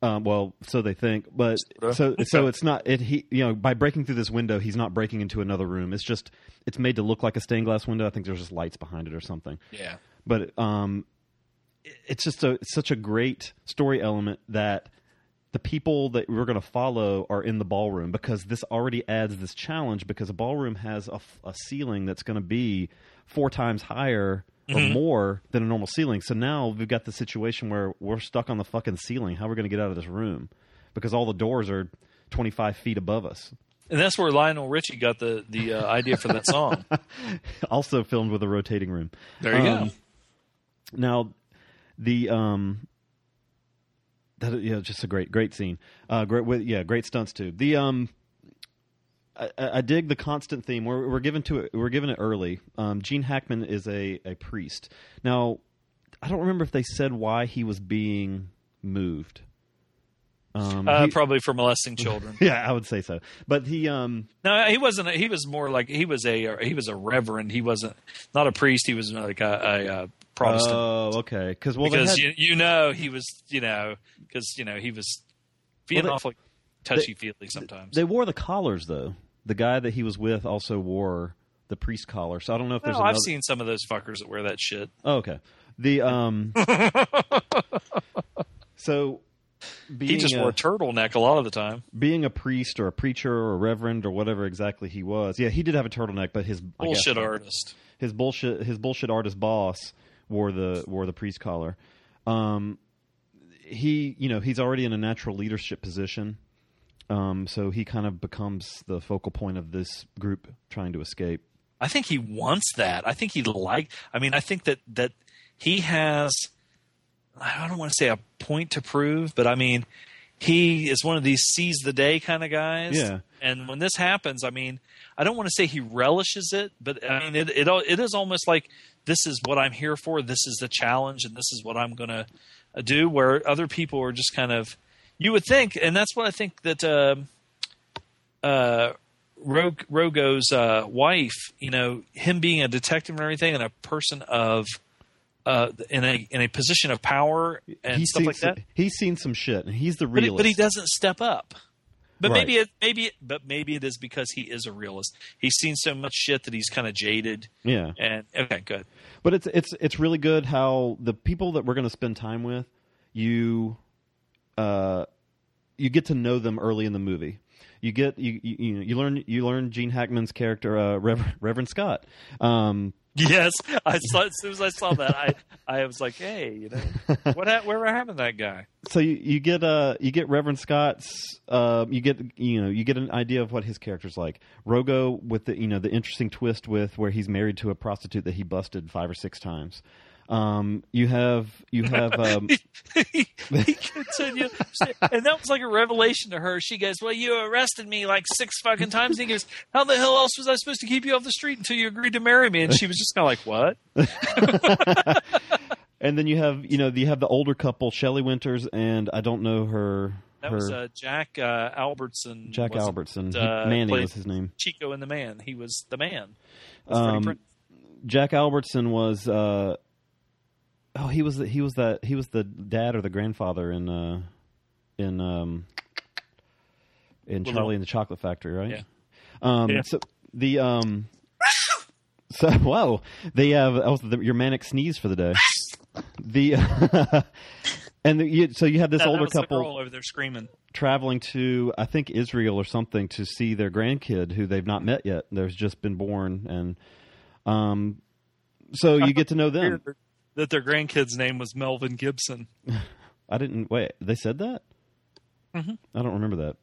Um, well, so they think, but so [laughs] so it's not it. He you know by breaking through this window, he's not breaking into another room. It's just it's made to look like a stained glass window. I think there's just lights behind it or something. yeah But um, it- it's just a it's such a great story element that the people that we're going to follow are in the ballroom because this already adds this challenge because a ballroom has a ceiling that's going to be four times higher or more than a normal ceiling. So now we've got the situation where we're stuck on the fucking ceiling. How are we going to get out of this room? Because all the doors are 25 feet above us. and that's where Lionel Richie got the the uh, idea for that song [laughs] also filmed with a rotating room. there you Um, go Now, the um, that yeah, just a great great scene. Uh, great with yeah, great stunts too. The um. I, I dig the constant theme. We're, we're given to it. We're given it early. Um, Gene Hackman is a, a priest. Now, I don't remember if they said why he was being moved. Um, Uh, he- probably for molesting [laughs] children. yeah, I would say so. But he, um, No, he wasn't. He was more like he was a he was a reverend. He wasn't not a priest. He was like a, a, a Protestant. oh, okay, because well, because had- you, you know he was you know because you know he was being Well, they- awfully touchy feely sometimes. they wore the collars though. The guy that he was with also wore the priest collar. So I don't know if there's. well, I've seen some of those fuckers that wear that shit. Oh, okay. The um. [laughs] so. Being he just a, wore a turtleneck a lot of the time. being a priest or a preacher or a reverend or whatever exactly he was. Yeah, he did have a turtleneck, but his I guess, Bullshit artist. his bullshit his bullshit artist boss wore the wore the priest collar. Um, he you know he's already in a natural leadership position, um, so he kind of becomes the focal point of this group trying to escape. I think he wants that. I think he like. I mean, I think that that he has. I don't want to say a point to prove, but I mean, he is one of these seize the day kind of guys. Yeah. And when this happens, I mean, I don't want to say he relishes it, but I mean, it it it is almost like this is what I'm here for. This is the challenge, and this is what I'm going to do. Where other people are just kind of, you would think, and that's what I think that. Um, uh, Rog- Rogo's uh, wife, you know, him being a detective and everything, and a person of uh, in a in a position of power and he's stuff seen like some- that. He's seen some shit, and he's the But he, realist. but he doesn't step up. But Right. maybe it, maybe it, but maybe it is because he is a realist. He's seen so much shit that he's kind of jaded. Yeah. And okay, good. But it's it's it's really good how the people that we're going to spend time with, you, uh, you get to know them early in the movie. You get you you, you, know, you learn you learn Gene Hackman's character, uh, [laughs] Reverend, Reverend Scott. Um, Yes, I saw as soon as I saw that, I [laughs] I was like, hey, you know, what ha- where happened to that guy? so you, you get uh you get Reverend Scott's uh you get you know you get an idea of what his character's like. Rogo with the you know the interesting twist with where he's married to a prostitute that he busted five or six times. Um, you have you have [laughs] um, he continued, and that was like a revelation to her. She goes, "Well, you arrested me like six fucking times." And he goes, "How the hell else was I supposed to keep you off the street until you agreed to marry me?" And she was just kind of like, "What?" [laughs] And then you have, you know, you have the older couple, Shelley Winters, and I don't know her. That her was uh, Jack uh, Albertson. Jack? Albertson. He- Uh, Manny was his name. Chico and the Man. He was the man. Um, Jack Albertson was. Uh, oh, he was. The, he was that. He was the dad or the grandfather in. Uh, in um, in Well, Charlie and the Chocolate Factory, right? Yeah. Um, Yeah. So the um. So [laughs] whoa, they have that was the, your manic sneeze for the day. The [laughs] and the, you, so you have this that older the couple. over there screaming. traveling to I think Israel or something to see their grandkid who they've not met yet. There's just been born, and um, so you get to know them. That their grandkid's name was Melvin Gibson. [laughs] I didn't wait. They said that. Mhm. I don't remember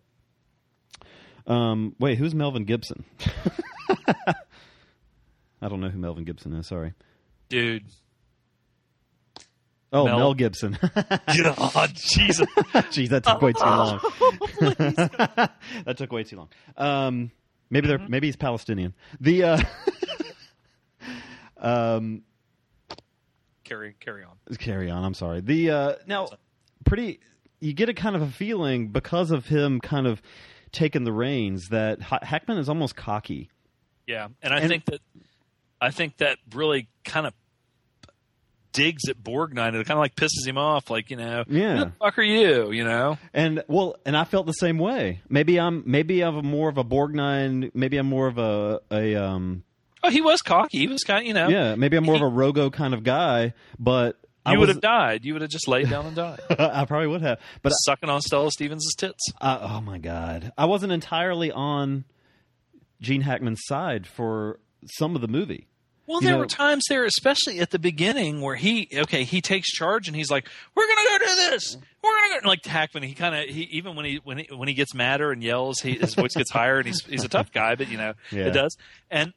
that. Um, wait, who's Melvin Gibson? [laughs] I don't know who Melvin Gibson is. Sorry. Dude. Oh, Mel- Mel, Gibson. [laughs] God, Jesus. Jeez, that took way too long. that took way too long. Um, maybe they're maybe he's Palestinian. The uh, um, carry carry on. carry on. I'm sorry. The uh, now pretty. You get a kind of a feeling because of him kind of taking the reins that Ha- Hackman is almost cocky. Yeah, and I And- think that I think that really kind of digs at Borgnine. It kind of like pisses him off. Like you know, Yeah. who the fuck are you? You know, And well, and I felt the same way. Maybe I'm maybe I'm more of a Borgnine. Maybe I'm more of a a um oh, he was cocky. He was kind of you know, yeah. Maybe I'm more of a Rogo kind of guy. But I You would was- have died. You would have just laid down and died. [laughs] I probably would have. But sucking on Stella Stevens' tits. uh, oh my god, I wasn't entirely on Gene Hackman's side for some of the movie. Well, You there know- were times there, especially at the beginning, where he okay, he takes charge and he's like, "We're gonna go do this. We're gonna go." And like Hackman, he kind of he even when he when he when he gets madder and yells, he, his voice gets higher, and he's he's a tough guy, but you know Yeah. it does. And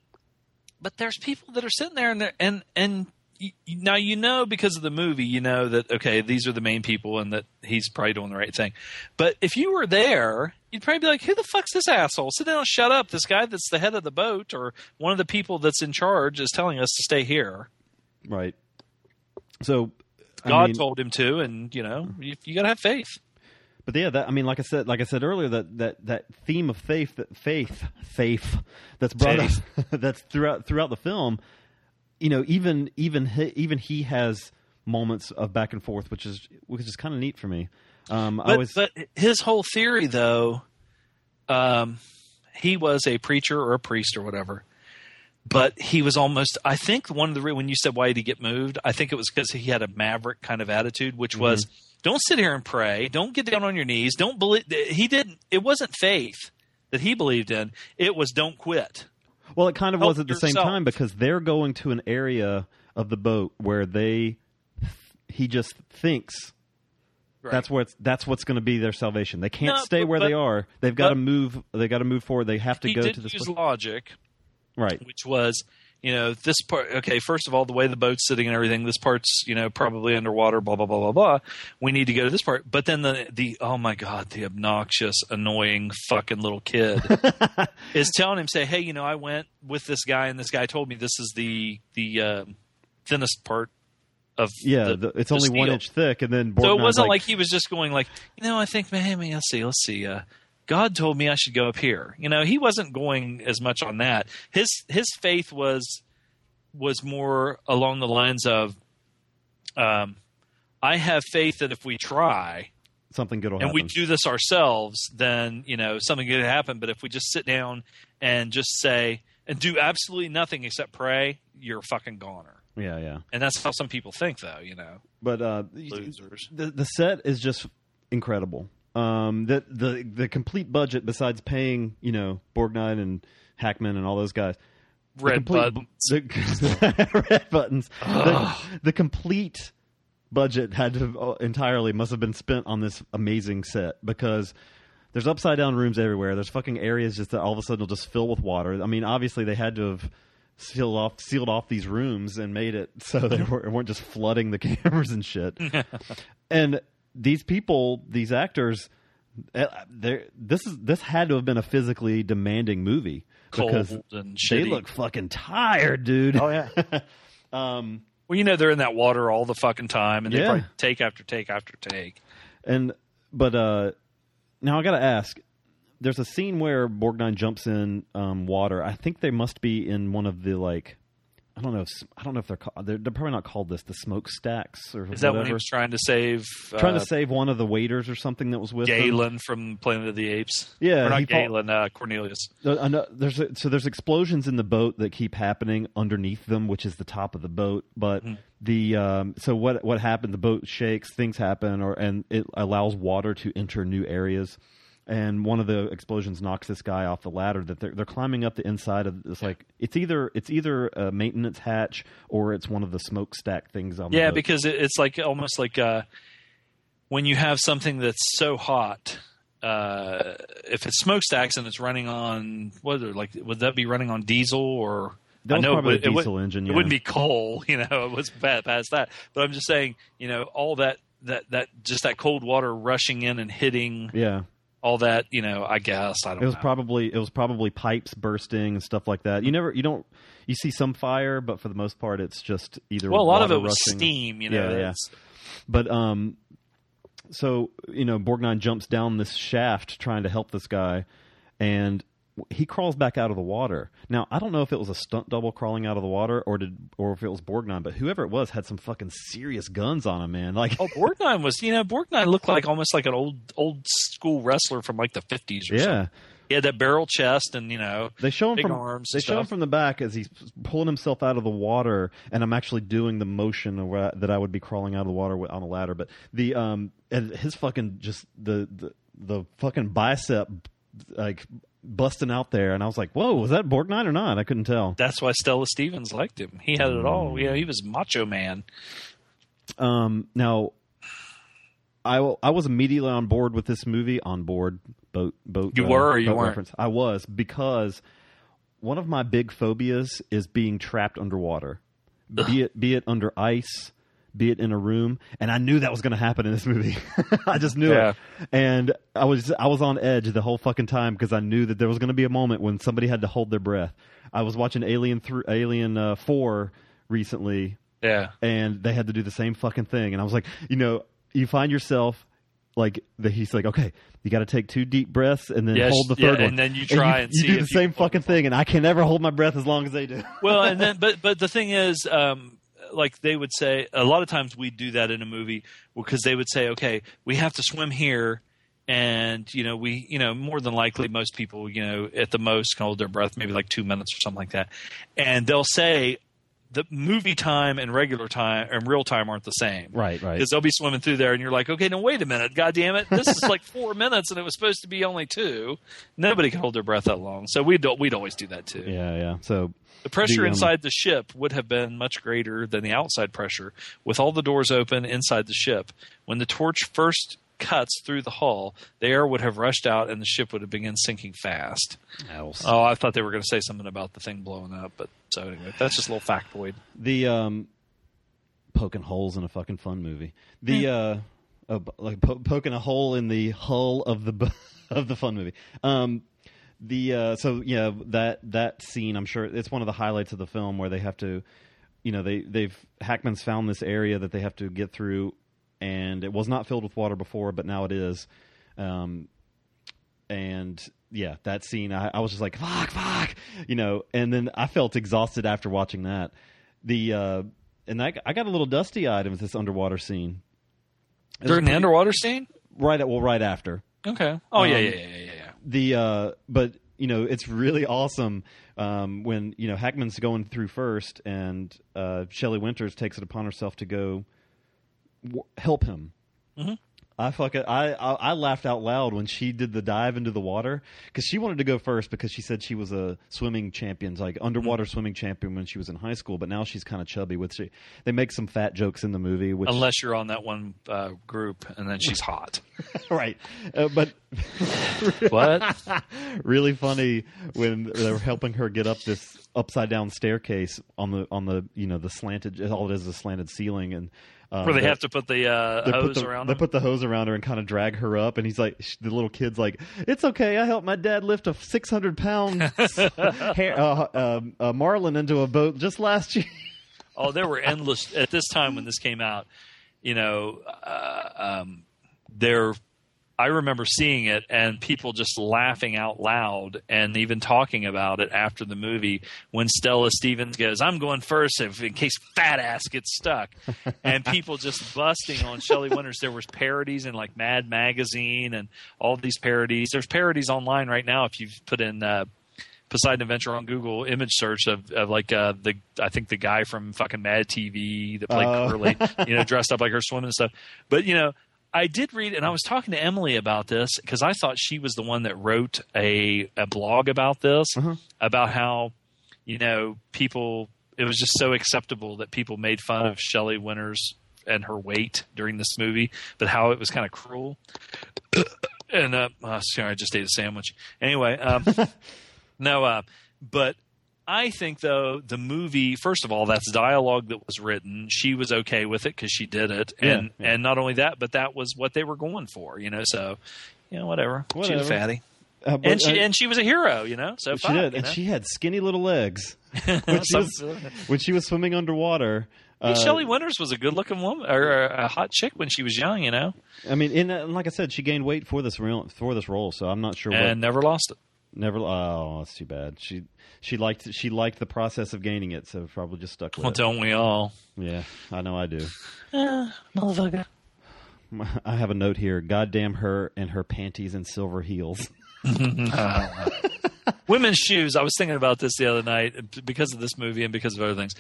but there's people that are sitting there and they're- and and y- y- now you know because of the movie, you know that okay, these are the main people, and that he's probably doing the right thing. But if you were there, you'd probably be like, "Who the fuck's this asshole? Sit down, shut up." This guy that's the head of the boat, or one of the people that's in charge, is telling us to stay here. Right. So I God mean- told him to, and you know, you, you got to have faith. But yeah, that I mean, like I said, like I said earlier, that that that theme of faith, that faith, faith, that's brought Faith. up, [laughs] that's throughout throughout the film. You know, even even he, even he has moments of back and forth, which is which is kind of neat for me. Um, I was but his whole theory, though, um, he was a preacher or a priest or whatever. But he was almost. I think one of the when you said why did he get moved, I think it was because he had a maverick kind of attitude, which was don't sit here and pray, don't get down on your knees, don't believe. He didn't. It wasn't faith that he believed in. It was don't quit. Well, it kind of Help was at the same time because they're going to an area of the boat where they he just thinks that's what's that's what's going to be their salvation. They can't No, stay but- where they are. They've got to move. They got to move forward. They have to go to this use place. logic. Right. which was you know this part okay first of all the way the boat's sitting and everything this part's you know probably underwater blah blah blah blah blah we need to go to this part but then the the oh my god the obnoxious annoying fucking little kid [laughs] is telling him say hey you know i went with this guy and this guy told me this is the the uh, thinnest part of Yeah, the, the, it's the only one inch thick, and then so it wasn't like, he was just going like, you know, I think maybe let's see, let's see. Uh, God told me I should go up here. You know, he wasn't going as much on that. His his faith was was more along the lines of, um, I have faith that if we try something good will happen. and we do this ourselves, then you know something good will happen. But if we just sit down and just say and do absolutely nothing except pray, you're a fucking goner. yeah, yeah. And that's how some people think, though. You know, But uh, losers. the the set is just incredible. Um, the the the complete budget, besides paying you know Borgnine and Hackman and all those guys, the Red complete- buttons. the, [laughs] Red Buttons. The, the complete budget had to uh, entirely must have been spent on this amazing set because there's upside down rooms everywhere. There's fucking areas just that all of a sudden will just fill with water. I mean, obviously they had to have sealed off sealed off these rooms and made it so they [laughs] were, weren't just flooding the [laughs] cameras and shit. and these people, these actors, eh, this is this had to have been a physically demanding movie Cold because and they shitty. look fucking tired, dude. Oh yeah. [laughs] um, Well, you know they're in that water all the fucking time, and they Yeah. probably take after take after take. And but uh now I got to ask there's a scene where Borgnine jumps in um water. I think they must be in one of the like I don't know if, I don't know if they're called, they're, they're probably not called this the smokestacks or Is that whatever. when he was trying to save trying uh, to save one of the waiters or something that was with him? Galen from Planet of the Apes? Yeah, or not Galen, uh, Cornelius. Uh, there's a, so there's explosions in the boat that keep happening underneath them, which is the top of the boat. But Hmm. the um, so what what happened? The boat shakes, things happen, or and it allows water to enter new areas. And one of the explosions knocks this guy off the ladder that they're they're climbing up the inside of. It's like it's either it's either a maintenance hatch or it's one of the smokestack things on. Yeah, because it, it's like almost like uh, when you have something that's so hot. Uh, if it's smokestacks and it's running on what are like would that be running on diesel or That I know probably it, a would- it diesel would- engine, It wouldn't be coal, [laughs] you know. It was pa- past that, but I'm just saying, you know, all that that that just that cold water rushing in and hitting yeah. All that, you know. I guess I don't It was know. probably it was probably pipes bursting and stuff like that. You never you don't you see some fire, but for the most part, it's just either well, a lot of it was steam, you know. Yeah, yeah. But um, so you know, Borgnine jumps down this shaft trying to help this guy, and he crawls back out of the water. Now I don't know if it was a stunt double crawling out of the water or did or if it was Borgnine, but whoever it was had some fucking serious guns on him, man. Like, Oh, Borgnine was, you know, Borgnine looked [laughs] like almost like an old old school wrestler from like the fifties or yeah. something. He had that barrel chest and you know They show him from arms. they and show him from the back as he's pulling himself out of the water, and I'm actually doing the motion that I would be crawling out of the water on a ladder. But the um and his fucking just the the, the fucking bicep like busting out there, and I was like, whoa, was that Borgnine or not? I couldn't tell. That's why Stella Stevens liked him. He had it all. Mm. You know, he was macho man. Um, now, I, I was immediately on board with this movie. On board boat boat. You uh, were or you weren't? reference. I was because one of my big phobias is being trapped underwater. be it be it under ice, be it in a room, and I knew that was going to happen in this movie. [laughs] I just knew Yeah. it, and I was I was on edge the whole fucking time because I knew that there was going to be a moment when somebody had to hold their breath. I was watching Alien th- Alien uh, Four recently, Yeah. and they had to do the same fucking thing. And I was like, you know, you find yourself like the, he's like, okay, you got to take two deep breaths and then Yes, hold the yeah, third one, and then you try and you, see do the you same fucking thing. And I can never hold my breath as long as they do. well, and then [laughs] but but the thing is, um, like they would say, a lot of times we do that in a movie because they would say, okay, we have to swim here. And you know we you know more than likely most people you know at the most can hold their breath maybe like two minutes or something like that, and they'll say the movie time and regular time and real time aren't the same. Right, right. Because they'll be swimming through there, and you're like, okay, now wait a minute, god damn it, this is like four [laughs] minutes, and it was supposed to be only two. Nobody can hold their breath that long, so we'd we'd always do that too. Yeah, yeah. So The pressure The, um, inside the ship would have been much greater than the outside pressure with all the doors open inside the ship. When the torch first cuts through the hull, the air would have rushed out and the ship would have begun sinking fast. Oh, I thought they were going to say something about the thing blowing up, but so anyway, that's just a little factoid. the um, poking holes in a fucking fun movie. The uh, uh, like po- poking a hole in the hull of the bu- [laughs] of the fun movie. Um, the uh, so yeah that that scene I'm sure it's one of the highlights of the film where they have to, you know they they've Hackman's found this area that they have to get through, and it was not filled with water before, but now it is. Um, and yeah, that scene, I, I was just like, fuck, fuck, you know. And then I felt exhausted after watching that. The uh, and I, I got a little dusty eyed with this underwater scene. It During the pretty- underwater scene? right? At, well, right after Okay. Oh yeah, Um, yeah, yeah, yeah, yeah. the uh, but you know it's really awesome um, when you know Hackman's going through first, and uh, Shelley Winters takes it upon herself to go w- help him. Mhm. I fuck it. I, I I laughed out loud when she did the dive into the water because she wanted to go first because she said she was a swimming champion, like underwater Mm-hmm. swimming champion when she was in high school. But now she's kind of chubby. With she, they make some fat jokes in the movie, which Unless you're on that one uh, group and then she's hot. [laughs] right, uh, but [laughs] What? [laughs] really funny when they were helping her get up this upside down staircase on the on the you know the slanted all it is a slanted ceiling and um, Where they have to put the uh, they put hose the, around they put the hose around her and kind of drag her up and he's like the little kid's like it's okay I helped my dad lift a 600 pound [laughs] hair, uh, uh, marlin into a boat just last year [laughs] oh, there were endless at this time when this came out. You know, uh, um, there. I remember seeing it and people just laughing out loud and even talking about it after the movie when Stella Stevens goes, "I'm going first if, in case fat ass gets stuck," [laughs] and people just busting on Shelley Winters. There was parodies in like Mad Magazine and all these parodies. There's parodies online right now if you've put in. Uh, Poseidon Adventure on Google image search of, of like uh, the I think the guy from fucking Mad TV that played Oh. Curly, you know, dressed up like her swimming and stuff. But you know, I did read, and I was talking to Emily about this because I thought she was the one that wrote a a blog about this, about how you know people. It was just so acceptable that people made fun of Shelley Winters and her weight during this movie, but how it was kind of cruel. [coughs] and uh, oh, sorry, I just ate a sandwich. Anyway, um, [laughs] no, uh, but I think though the movie, first of all, that's dialogue that was written. She was okay with it because she did it, and Yeah, yeah. and not only that, but that was what they were going for, you know. So, you know, whatever. She Whatever. was fatty, Uh, but, and she uh, and she was a hero, you know. So she fuck, did and know? she had skinny little legs [laughs] when she was when she was swimming underwater Hey, uh, Shelley Winters was a good-looking woman or a hot chick when she was young, you know, I mean, and uh, like I said, she gained weight for this real, for this role, so I'm not sure what. and never lost it. Never. Oh, that's too bad. She she liked she liked the process of gaining it, so probably just stuck with Well, it. don't we all? Yeah, I know I do. Uh, motherfucker. [laughs] I have a note here. Goddamn her and her panties and silver heels. [laughs] [laughs] Women's shoes. I was thinking about this the other night uh, because of this movie and because of other things.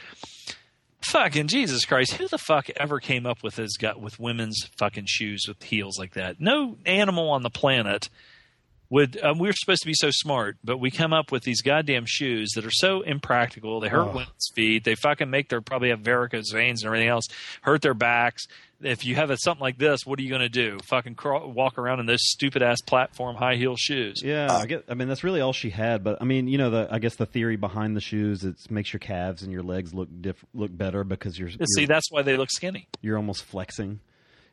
Fucking Jesus Christ! Who the fuck ever came up with this gut with women's fucking shoes with heels like that? No animal on the planet would um, we were supposed to be so smart, but we come up with these goddamn shoes that are so impractical. They hurt Oh. women's feet. They fucking make their probably have varicose veins and everything else. Hurt their backs. If you have a, something like this, what are you going to do? Fucking crawl, walk around in those stupid ass platform high heel shoes? Yeah, I get. I mean, that's really all she had. But I mean, you know, the I guess the theory behind the shoes it makes your calves and your legs look diff- look better because you're, See, you're that's why they look skinny. you're almost flexing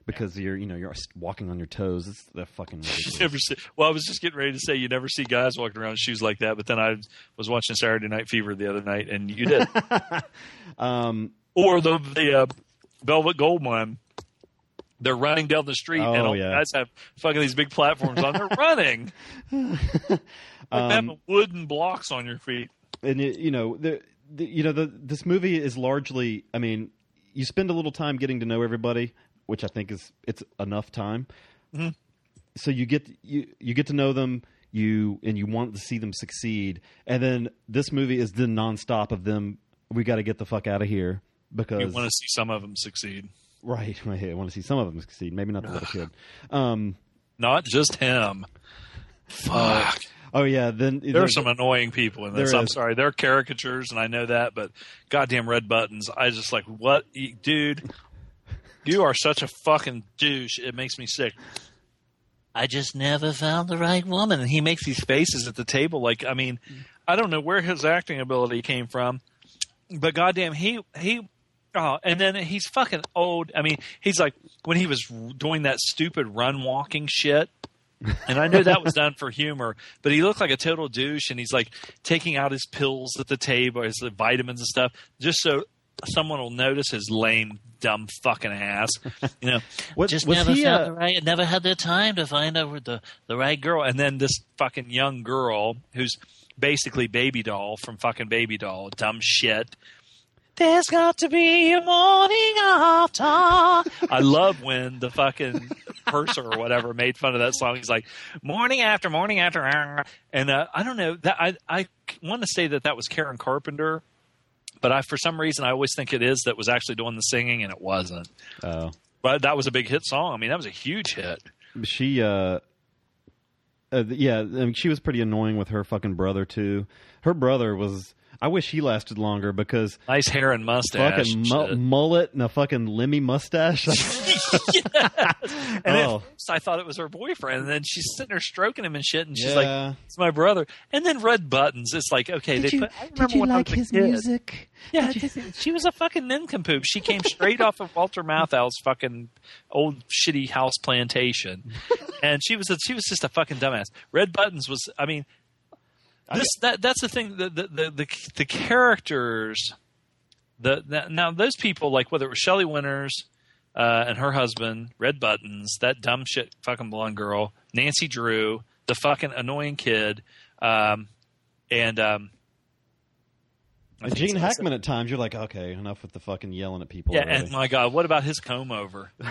because you're you know you're walking on your toes. It's they're fucking [laughs] never see, well, I was just getting ready to say you never see guys walking around in shoes like that, but then I was watching Saturday Night Fever the other night, and you did. [laughs] um, or the the uh, Velvet Goldmine. They're running down the street, and Oh, all yeah. the guys have fucking these big platforms on. They're running. [laughs] Um, having wooden blocks on your feet. and it, you know the, the you know the this movie is largely i mean you spend a little time getting to know everybody which i think is it's enough time Mhm. so you get you you get to know them you and you want to see them succeed and then this movie is the nonstop of them we got to get the fuck out of here because You want to see some of them succeed, right right, i want to see some of them succeed maybe not the little kid [sighs] um not just him. Fuck. oh yeah then there are some annoying people in this. I'm is. sorry. They're caricatures, and I know that, but goddamn Red Buttons. I just like, what, dude? You are such a fucking douche. It makes me sick. I just never found the right woman. And he makes these faces at the table. Like, I mean, I don't know where his acting ability came from, but goddamn, he he. Oh, and then he's fucking old. I mean, he's like when he was doing that stupid run walking shit. And I knew that was done for humor, but he looked like a total douche, and he's like taking out his pills at the table, his vitamins and stuff, just so someone will notice his lame, dumb fucking ass. [laughs] You know, What- just was never he, found uh, the right, never had the time to find out the the right girl. And then this fucking young girl who's basically Baby Doll from fucking Baby Doll, dumb shit. There's got to be a morning after. I love when the fucking purser or whatever made fun of that song. He's like, morning after morning after, and uh, I don't know that I I want to say that that was Karen Carpenter, but I for some reason I always think it is that was actually doing the singing and it wasn't. oh But that was a big hit song. I mean, that was a huge hit. she uh, uh yeah I mean, she was pretty annoying with her fucking brother too her brother was i wish he lasted longer because Nice hair and mustache. fucking mu- mullet and a fucking Lemmy mustache [laughs] [laughs] And Oh. at first I thought it was her boyfriend, and then she's sitting there stroking him and shit, and she's Yeah. like, "It's my brother." And then Red Buttons. It's like, okay, they put, I remember when I was a kid. music Yeah, she was a fucking nincompoop. She came straight off of Walter Matthau's fucking old shitty house plantation, [laughs] and she was a, she was just a fucking dumbass. Red Buttons was, I mean, this that that's the thing. The the the the, the characters, the, the now those people like whether it was Shelley Winters. Uh, and her husband, Red Buttons, that dumb shit fucking blonde girl, Nancy Drew, the fucking annoying kid, um, and um, Gene Hackman at times you're like okay enough with the fucking yelling at people yeah, already. and my God, what about his comb over? [laughs]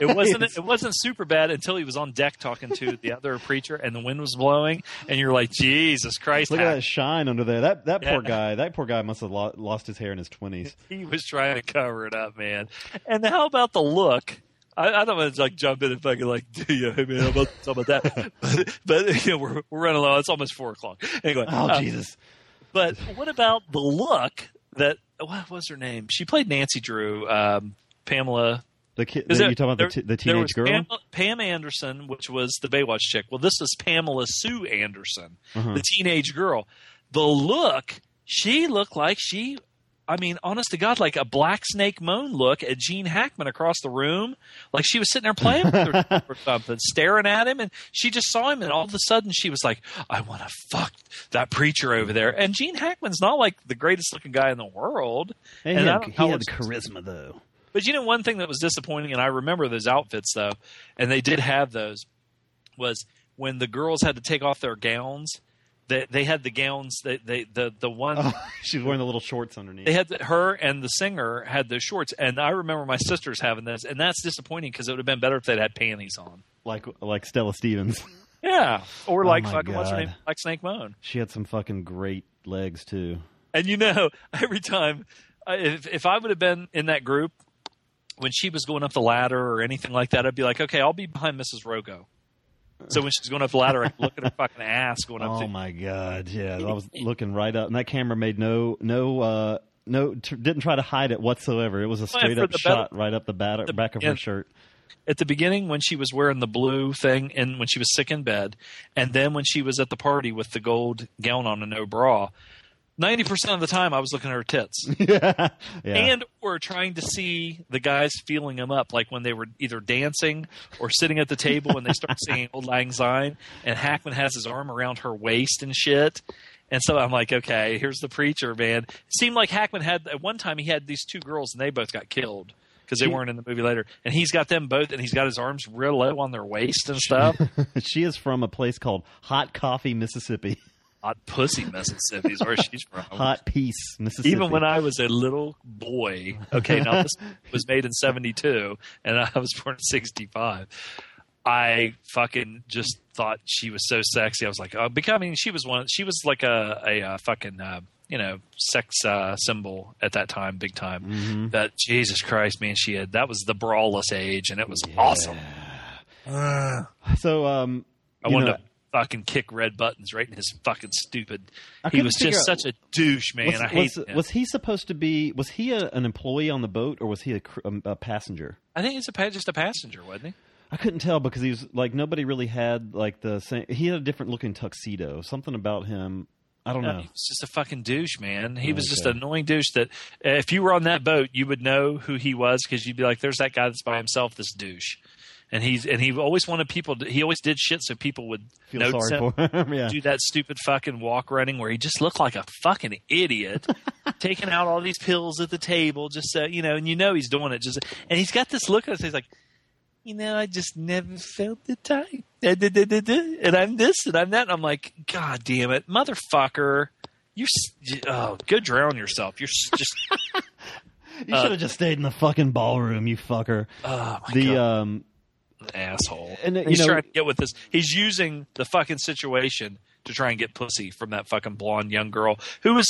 It wasn't. it wasn't super bad until he was on deck talking to the other [laughs] preacher, and the wind was blowing, and you're like, Jesus Christ! Look at that shine under there. That that poor guy. That poor guy must have lo- lost his hair in his twenties. [laughs] He was trying to cover it up, man. And how about the look? I, I don't want to like jump in and fucking like, do you, hey man, how about, about that? But, but you know, we're we're running low. It's almost four o'clock. Anyway, Oh uh, Jesus! But what about the look that? What was her name? She played Nancy Drew, um, Pamela The kid. You talking about there- the, t- the there was teenage girl? Pam, Pam Anderson, which was the Baywatch chick. Well, this is Pamela Sue Anderson, Uh-huh. the teenage girl. The look, she looked like she. I mean, honest to God, like a Black Snake Moan look at Gene Hackman across the room, like she was sitting there playing with her [laughs] or something, staring at him, and she just saw him, and all of a sudden she was like, "I want to fuck that preacher over there." And Gene Hackman's not like the greatest looking guy in the world, He and had, he had charisma though. but you know, one thing that was disappointing, and I remember those outfits though, and they did have those, was when the girls had to take off their gowns. They they had the gowns. They, they the the one Oh, [laughs] she was wearing the little shorts underneath. they had the, her and the singer had the shorts, and I remember my sisters having this, and that's disappointing because it would have been better if they'd had panties on. like like Stella Stevens. [laughs] Yeah, or Oh like my fucking what's her name, like Snake Moan. She had some fucking great legs too. And you know, [laughs] every time, if if I would have been in that group when she was going up the ladder or anything like that, I'd be like, okay, I'll be behind Mrs. Rogo. So when she's going up the ladder, I look at her fucking ass going up. Oh to, my god! Yeah, I was [laughs] looking right up, and that camera made no no uh no t- didn't try to hide it whatsoever. It was a straight up shot right up the, bat- the- back of yeah. her shirt. at the beginning when she was wearing the blue thing and when she was sick in bed, and then when she was at the party with the gold gown on and no bra. Ninety percent of the time, I was looking at her tits, [laughs] yeah, yeah. and or trying to see the guys feeling them up, like when they were either dancing or sitting at the table and they start singing "Auld Lang Syne," and Hackman has his arm around her waist and shit. And so I'm like, okay, here's the preacher, man. It seemed like Hackman had at one time he had these two girls and they both got killed because they She- weren't in the movie later. And he's got them both, and he's got his arms real low on their waist and stuff. [laughs] she is from a place called Hot Coffee, Mississippi. Hot pussy, Mississippi is where she's from. [laughs] Hot Peace, Mississippi. Even when I was a little boy, okay, now this [laughs] was made in '72, and I was born in '65. I fucking just thought she was so sexy. I was like, oh, becoming. She was one. She was like a a, uh fucking uh, you know sex uh, symbol at that time, big time. Mm-hmm. That Jesus Christ, man, she had that was the brawless age, and it was awesome. so um, I you wanted know, to fucking kick Red Buttons right in his fucking stupid. He was just out- such a douche, man. was, I hate was, him. was he supposed to be? Was he a, an employee on the boat, or was he a, um, a passenger? I think he's a just a passenger, wasn't he? I couldn't tell because he was like nobody really had like the same. He had a different looking tuxedo. Something about him. I don't No, know. he was just a fucking douche, man. He was just an annoying douche that uh, if you were on that boat, you would know who he was because you'd be like, "There's that guy that's by himself, this douche." And he's and he always wanted people. To, he always did shit so people would Feel notice sorry him. for him. yeah. Do that stupid fucking walk running where he just looked like a fucking idiot, [laughs] taking out all these pills at the table, just so you know, and you know he's doing it. Just and he's got this look on his face like, you know, I just never felt the type, and I'm this and I'm that. And I'm like, God damn it, motherfucker! You're oh, go drown yourself. You're just [laughs] You should have just stayed in the fucking ballroom, you fucker. oh my the god, um, asshole. and, uh, you he's know- trying to get with this. He's using the fucking situation to try and get pussy from that fucking blonde young girl who was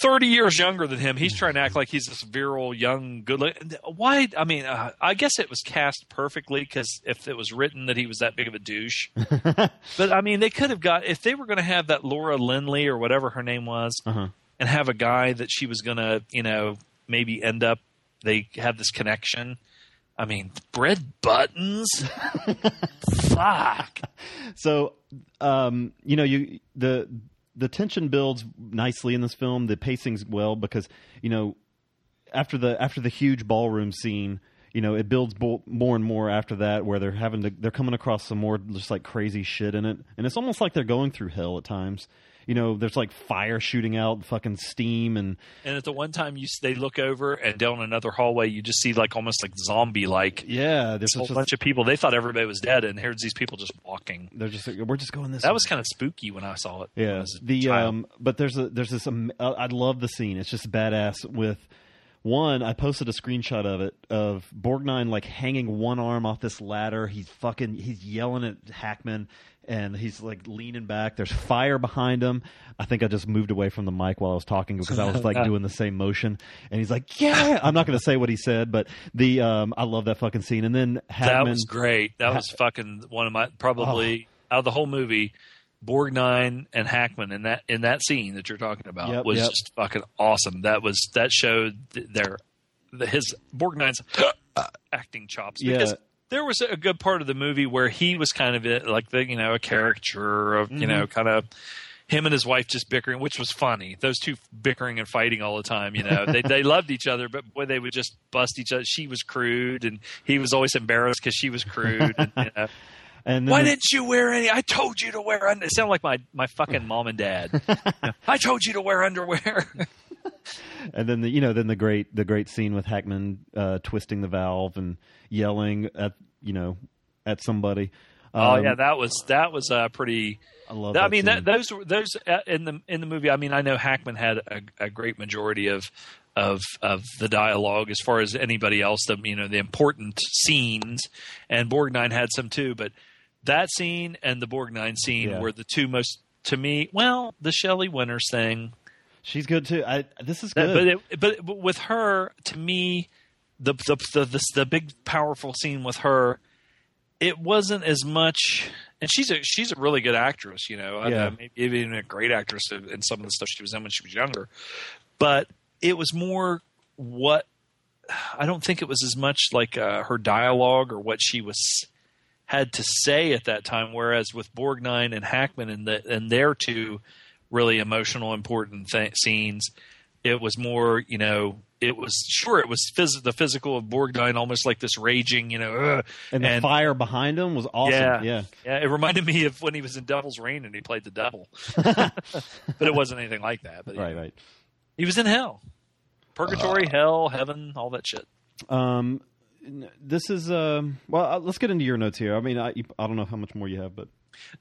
30 years younger than him. He's trying to act like he's this virile, young, good looking. Why? I mean, uh, I guess it was cast perfectly because if it was written that he was that big of a douche. [laughs] but I mean, they could have got, if they were going to have that Laura Lindley or whatever her name was uh-huh. and have a guy that she was going to, you know, maybe end up, they have this connection. I mean, bread buttons. Fuck. So, um, you know, you the the tension builds nicely in this film. The pacing's well because you know after the after the huge ballroom scene, you know, it builds bo- more and more after that, where they're having to they're coming across some more just like crazy shit in it, and it's almost like they're going through hell at times. You know, there's like fire shooting out, fucking steam, and And at the one time you they look over and down another hallway, you just see like almost like zombie like yeah, there's a whole bunch of people. They thought everybody was dead, and here's these people just walking. they're just we're just going this. That way. was kind of spooky when I saw it. Yeah, the child. um, but there's a there's this. Um, I I love the scene. It's just badass. With one, I posted a screenshot of it of Borgnine like hanging one arm off this ladder. He's fucking. He's yelling at Hackman, and he's like leaning back. There's fire behind him. I think I just moved away from the mic while I was talking because I was like [laughs] doing the same motion. And he's like, "Yeah." I'm not going to say what he said, but the um, I love that fucking scene. And then Hackman. that was great. That was fucking one of my probably Oh. out of the whole movie. Borgnine and Hackman in that in that scene that you're talking about Yep, was yep. just fucking awesome. That was that showed th- their the, his Borgnine's [gasps] acting chops Yeah. There was a good part of the movie where he was kind of like the you know a caricature of you Mm-hmm. know kind of him and his wife just bickering, which was funny. Those two bickering and fighting all the time. You know, they they [laughs] loved each other, but boy, they would just bust each other. She was crude, and he was always embarrassed because she was crude. And, you know, [laughs] and why didn't you wear any? I told you to wear under. It sounded like my my fucking mom and dad. [laughs] I told you to wear underwear. [laughs] and then the you know then the great the great scene with Hackman uh, twisting the valve and yelling at you know at somebody. oh Um, yeah, that was that was uh, pretty. I love. I that mean, scene. that, those were- those uh, in the in the movie. I mean, I know Hackman had a, a great majority of of of the dialogue as far as anybody else. The you know the important scenes, and Borgnine had some too. But that scene and the Borgnine scene Yeah. were the two most to me. Well, the Shelley Winters thing, she's good too. I this is good. but it, but but with her, to me, the the the the, the big powerful scene with her, it wasn't as much and she's a she's a really good actress. You know, Yeah. I maybe even a great actress in in some of the stuff she was in when she was younger. But it was more what I don't think it was as much like uh, her dialogue or what she was had to say at that time. Whereas with Borgnine and Hackman and the and their two really emotional, important th- scenes, it was more you know. It was sure it was phys- the physical of Borgnine, almost like this raging, you know, "Ugh," And the fire behind him was awesome. yeah, Yeah. yeah. It reminded me of when he was in Devil's Rain and he played the devil, [laughs] but it wasn't anything like that. But Right, right. he was in hell, purgatory, hell, heaven, all that shit. Um, this is um. Well, uh, let's get into your notes here. I mean, I, I don't know how much more you have, but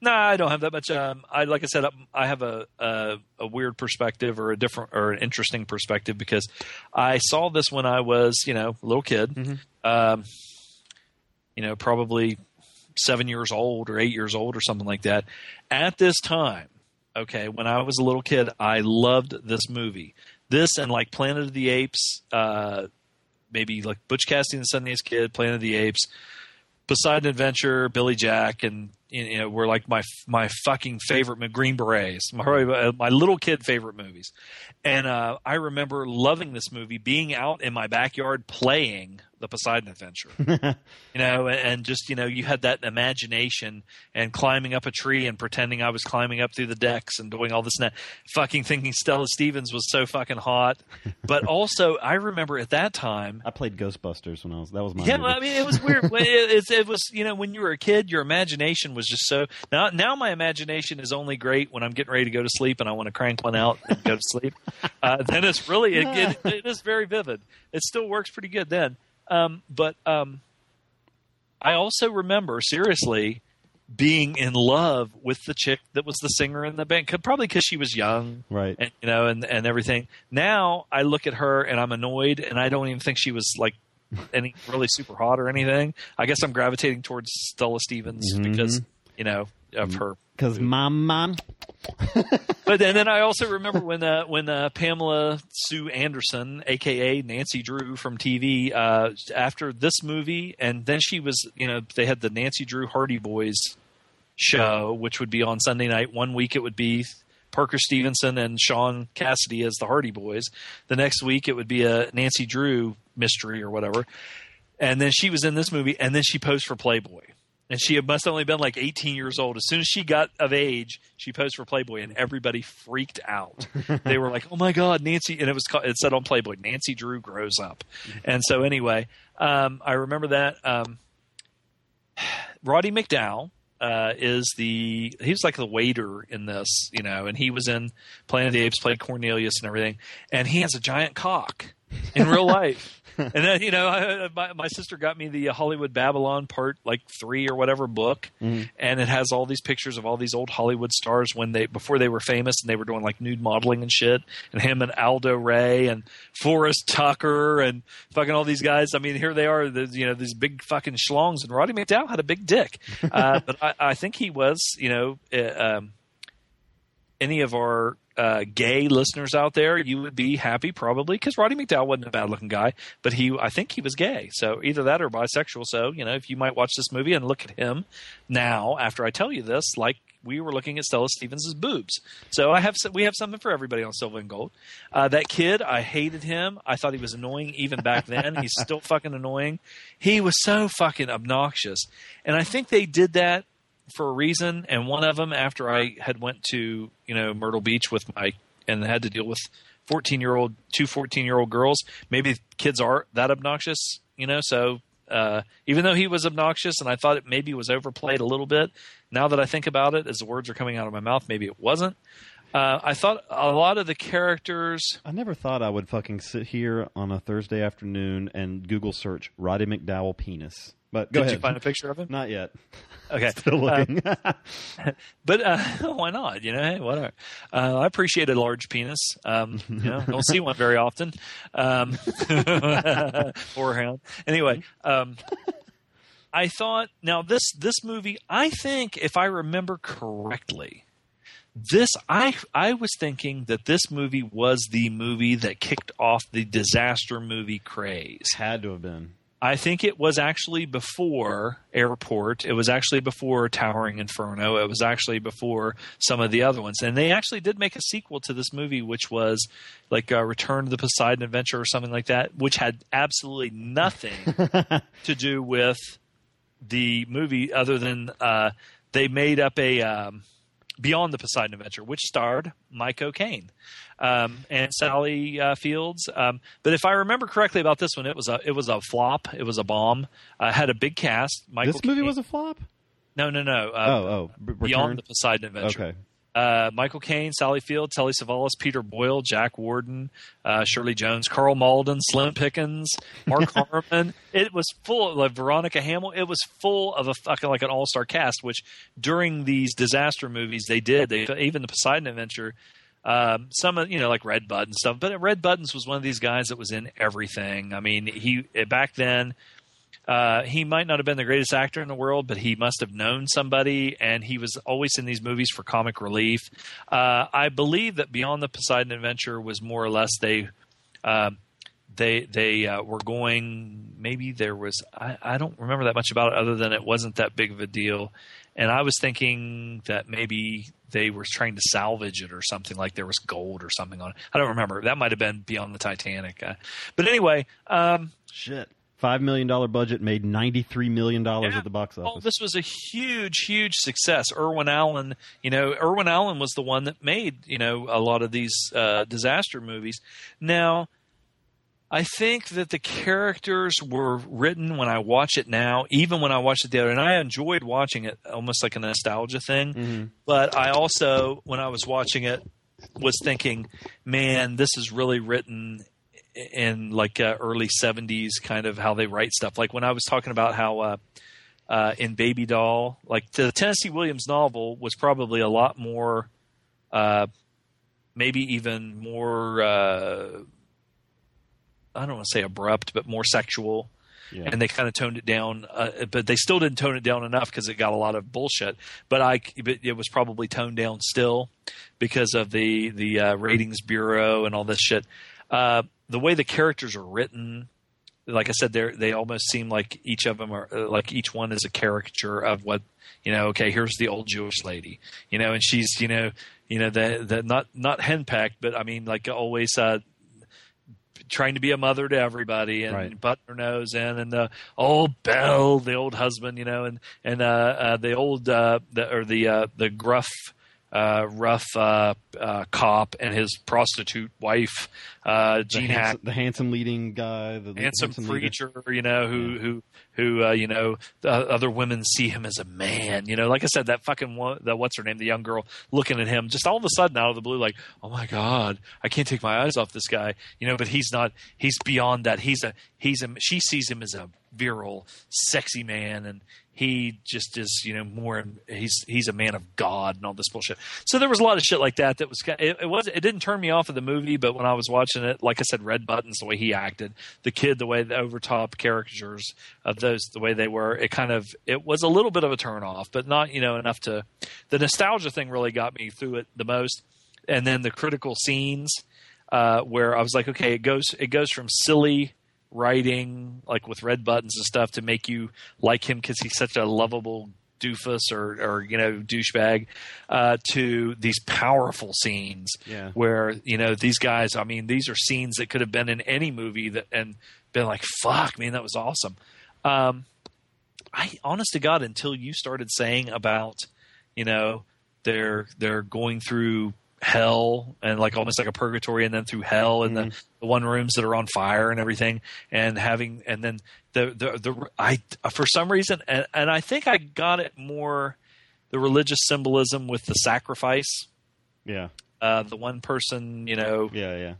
No, I don't have that much. Um, I like I said, I have a, a a weird perspective or a different or an interesting perspective because I saw this when I was you know a little kid, um, you know probably seven years old or eight years old or something like that. At this time, okay, when I was a little kid, I loved this movie. This and like Planet of the Apes, uh, maybe like Butch Cassidy and the Sundance Kid, Planet of the Apes. Poseidon Adventure, Billy Jack, and you know were like my my fucking favorite Green Berets, my my little kid favorite movies. And uh, I remember loving this movie, being out in my backyard playing the Poseidon Adventure. [laughs] you know, and, just you know, you had that imagination and climbing up a tree and pretending I was climbing up through the decks and doing all this and that, fucking thinking Stella Stevens was so fucking hot. But [laughs] also, I remember at that time. I played Ghostbusters when I was. That was my. Yeah, movie. I mean, it was weird. When [laughs] it, it was, you know, when you were a kid, your imagination was just so. Now, now my imagination is only great when I'm getting ready to go to sleep and I want to crank one out and go to sleep. [laughs] Uh, then it's really, it, it, it is very vivid. It still works pretty good then. Um, but um, I also remember seriously being in love with the chick that was the singer in the band, Could- probably because she was young, right? And you know, and and everything. Now I look at her and I'm annoyed, and I don't even think she was like any really super hot or anything. I guess I'm gravitating towards Stella Stevens Mhm. because you know of her. Because my mom. [laughs] But then, then I also remember when uh, when uh, Pamela Sue Anderson, aka Nancy Drew from TV, uh, after this movie, and then she was, you know, they had the Nancy Drew Hardy Boys show, which would be on Sunday night. One week it would be Parker Stevenson and Shaun Cassidy as the Hardy Boys. The next week it would be a Nancy Drew mystery or whatever. And then she was in this movie, and then she posed for Playboy. And she must have only been like 18 years old. As soon as she got of age, she posed for Playboy, and everybody freaked out. [laughs] they were like, "Oh my God, Nancy!" And it was called, it said on Playboy, "Nancy Drew grows up." And so anyway, um, I remember that. Um, [sighs] Roddy McDowall uh, is the he was like the waiter in this, you know, and he was in Planet of the Apes, played Cornelius and everything, and he has a giant cock in real [laughs] life. [laughs] and then you know, I, my, my sister got me the Hollywood Babylon part like three or whatever book, and it has all these pictures of all these old Hollywood stars when they before they were famous and they were doing like nude modeling and shit, and him and Aldo Ray and Forrest Tucker and fucking all these guys. I mean, here they are, the, you know, these big fucking schlongs, and Roddy McDowall had a big dick, [laughs] uh, but I, I think he was, you know. Uh, um, any of our uh, gay listeners out there, you would be happy probably because Roddy McDowall wasn't a bad looking guy, but he, I think he was gay. So either that or bisexual. So, you know, if you might watch this movie and look at him now after I tell you this, like we were looking at Stella Stevens' boobs. So I have we have something for everybody on Silver and Gold. Uh, that kid, I hated him. I thought he was annoying even back then. He's still [laughs] fucking annoying. He was so fucking obnoxious. And I think they did that for a reason and one of them after i had went to you know myrtle beach with my and had to deal with 14 year old two 14 year old girls maybe kids aren't that obnoxious you know so uh, even though he was obnoxious and i thought it maybe was overplayed a little bit now that i think about it as the words are coming out of my mouth maybe it wasn't uh, i thought a lot of the characters I never thought I would fucking sit here on a Thursday afternoon and Google search Roddy McDowall penis. But go did ahead. you find a picture of him Not yet. [laughs] Okay. [laughs] Still looking. Uh, [laughs] but uh, why not? You know, hey, whatever. Uh, I appreciate a large penis. Um, you know, don't see one very often. Um, or hound. Anyway, um, I thought now this this movie. I think if I remember correctly, this I I was thinking that this movie was the movie that kicked off the disaster movie craze. Had to have been. I think it was actually before Airport. It was actually before Towering Inferno. It was actually before some of the other ones. And they actually did make a sequel to this movie, which was like uh, Return to the Poseidon Adventure or something like that, which had absolutely nothing [laughs] to do with the movie other than uh, they made up a um, Beyond the Poseidon Adventure, which starred Michael Caine um, and Sally uh, Fields. Um, but if I remember correctly about this one, it was a it was a flop. It was a bomb. Uh, had a big cast. Michael this movie Caine- was a flop. no, no, no. Uh, oh, oh, Return? Beyond the Poseidon Adventure. Okay. Uh, Michael Caine, Sally Field, Telly Savalas, Peter Boyle, Jack Warden, uh, Shirley Jones, Karl Malden, Slim Pickens, Mark [laughs] Harmon. It was full of like Veronica Hamel. It was full of a fucking like an all star cast. Which during these disaster movies they did. They even the Poseidon Adventure. Um, some you know like Red Button stuff, but Red Buttons was one of these guys that was in everything. I mean, he back then uh, he might not have been the greatest actor in the world, but he must have known somebody, and he was always in these movies for comic relief. Uh, I believe that Beyond the Poseidon Adventure was more or less they. Uh, they they uh, were going. Maybe there was. I, I don't remember that much about it, other than it wasn't that big of a deal. And I was thinking that maybe they were trying to salvage it or something, like there was gold or something on it. I don't remember. That might have been Beyond the Titanic. Uh, but anyway, um, Shit. Five million dollar budget made ninety three million dollars Yeah. at the box office. this was a huge, huge success. Irwin Allen, you know, Irwin Allen was the one that made, you know, a lot of these uh, disaster movies. Now, I think that the characters were written when I watch it now, even when I watched it the other, and I enjoyed watching it, almost like a nostalgia thing. Mm-hmm. But I also, when I was watching it, was thinking, man, this is really written in like uh, early 70s kind of how they write stuff like when i was talking about how uh, uh, in baby doll like the tennessee williams novel was probably a lot more uh, maybe even more uh, i don't want to say abrupt but more sexual Yeah. and they kind of toned it down, uh, but they still didn't tone it down enough because it got a lot of bullshit. But I, but it was probably toned down still because of the the uh, ratings bureau and all this shit. Uh, the way the characters are written, like I said, they they almost seem like each of them are uh, like each one is a caricature of what you know. Okay, here's the old Jewish lady, you know, and she's you know you know the the not not henpecked, but I mean like always. Uh, trying to be a mother to everybody and Right. button her nose in and the old Bell, the old husband, you know, and and uh, uh, the old uh, the or the uh, the gruff. Uh, rough uh, uh, cop and his prostitute wife, uh, the, handsome, Hack, the handsome leading guy, the handsome leader. preacher, you know, who who who uh, you know, the other women see him as a man, you know. Like I said, that fucking one, the what's her name, the young girl looking at him, just all of a sudden out of the blue, like, oh my god, I can't take my eyes off this guy, you know. But he's not. He's beyond that. He's a he's a. She sees him as a virile, sexy man, and he just is, you know, more. He's he's a man of God and all this bullshit. So there was a lot of shit like that. That was it, it was it didn't turn me off of the movie, but when I was watching it, like I said, Red Buttons, the way he acted, the kid, the way the overtop caricatures of those, the way they were, it kind of it was a little bit of a turn off, but not you know enough to. The nostalgia thing really got me through it the most, and then the critical scenes uh, where I was like, okay, it goes it goes from silly writing like with red buttons and stuff to make you like him because he's such a lovable doofus or or you know douchebag uh, to these powerful scenes Yeah. where you know these guys i mean these are scenes that could have been in any movie that and been like fuck man that was awesome um i honest to god until you started saying about you know they're they're going through hell and like almost like a purgatory and then through hell and the, the one rooms that are on fire and everything and having and then the the, the i for some reason and, and i think i got it more the religious symbolism with the sacrifice. Yeah, uh the one person you know yeah, yeah.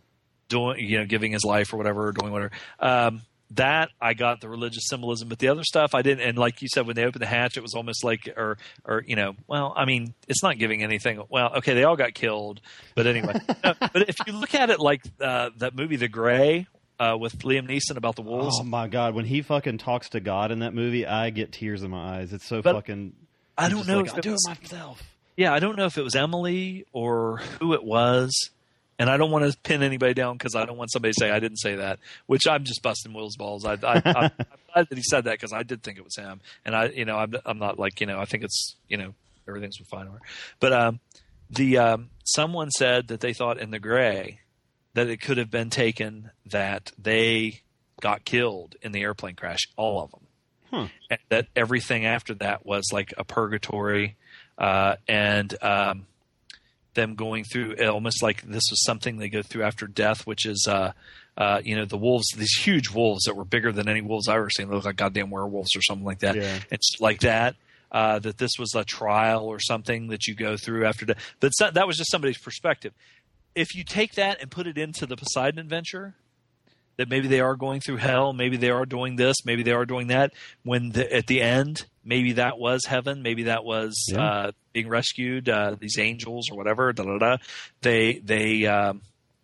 doing you know giving his life or whatever doing whatever. Um that I got the religious symbolism, but the other stuff I didn't. And like you said, when they opened the hatch, it was almost like, or, or you know, well, I mean, it's not giving anything. Well, okay, they all got killed, but anyway. [laughs] No, but if you look at it like uh, that movie, The Grey, uh, with Liam Neeson about the wolves, Oh my god, when he fucking talks to God in that movie, I get tears in my eyes. It's so But fucking. I don't know like, I'll do it myself. yeah, I don't know if it was Emily or who it was, and I don't want to pin anybody down because I don't want somebody to say I didn't say that, which I'm just busting Will's balls. I, I, I, [laughs] I'm glad that he said that because I did think it was him, and I, you know, I'm, I'm not like, you know, I think it's, you know, everything's fine. Or but um, the um, someone said that they thought in the gray that it could have been taken that they got killed in the airplane crash, all of them. Huh. And that everything after that was like a purgatory, uh, and um, them going through almost like this was something they go through after death, which is. Uh, uh, you know the wolves, these huge wolves that were bigger than any wolves I've ever seen. They look like goddamn werewolves or something like that. Yeah. It's like that. Uh, that this was a trial or something that you go through after death. But so, that was just somebody's perspective. If you take that and put it into the Poseidon adventure, that maybe they are going through hell, maybe they are doing this, maybe they are doing that. When the, at the end, maybe that was heaven, maybe that was Yeah. uh, being rescued, uh, these angels or whatever. Da, da, da. They they um,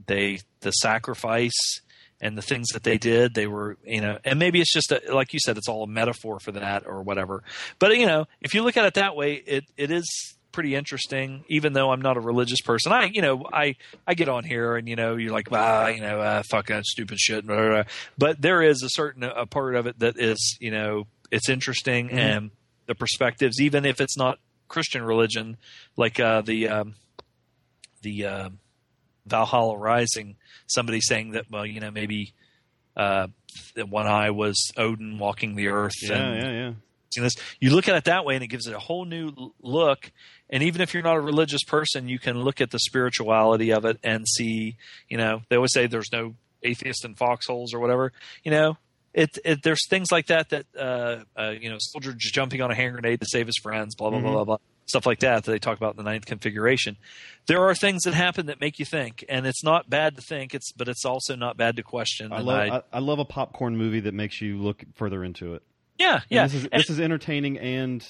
they the sacrifice and the things that they did, they were you know, and maybe it's just a, like you said, it's all a metaphor for that or whatever. But you know, if you look at it that way, it it is pretty interesting even though i'm not a religious person i you know i i get on here and you know you're like ah you know uh, fucking stupid shit blah, blah, blah. but there is a certain a part of it that is you know it's interesting and the perspectives even if it's not christian religion like uh the um the uh, valhalla rising somebody saying that well you know maybe uh one eye was odin walking the earth Yeah, and yeah, yeah. this. You look at it that way, and it gives it a whole new look. And even if you're not a religious person, you can look at the spirituality of it and see. You know, they always say there's no atheist in foxholes or whatever. You know, it, it there's things like that that uh, uh, you know, soldier jumping on a hand grenade to save his friends, blah blah blah blah blah. Stuff like that that they talk about in the ninth configuration. There are things that happen that make you think, and it's not bad to think. It's but it's also not bad to question. I love I- I, I love a popcorn movie that makes you look further into it. yeah, And yeah. This is And- this is entertaining and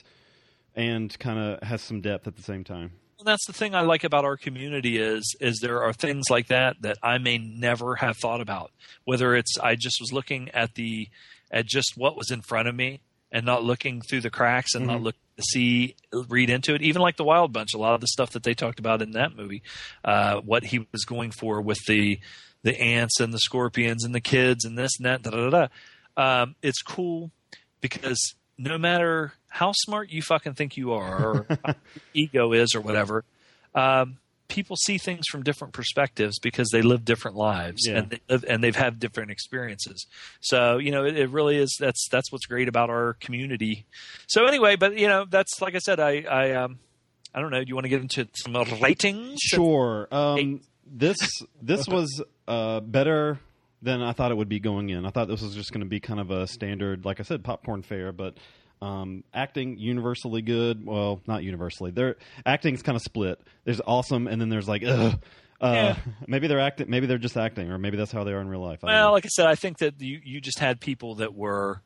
and kind of has some depth at the same time. And that's the thing I like about our community is is there are things like that that I may never have thought about. Whether it's I just was looking at the at just what was in front of me and not looking through the cracks and not Mm-hmm. look to see read into it. Even like the Wild Bunch, a lot of the stuff that they talked about in that movie, uh, what he was going for with the the ants and the scorpions and the kids and this and that. Da, da, da, da. Um, it's cool because no matter how smart you fucking think you are or [laughs] ego is or whatever, um, people see things from different perspectives because they live different lives Yeah. and they live, and they've had different experiences. So you know, it, it really is. That's that's what's great about our community. So anyway, but you know, that's like I said, I I um I don't know. Do you want to get into some ratings? Sure. Um, this this [laughs] was uh, better than I thought it would be going in. I thought this was just going to be kind of a standard, like I said, popcorn fare. But um, acting universally good. Well, not universally. Their acting's kind of split. There's awesome, and then there's like, ugh. Uh, Yeah. Maybe they're acting. Maybe they're just acting, or maybe that's how they are in real life. I Well, like I said, I think that you you just had people that were.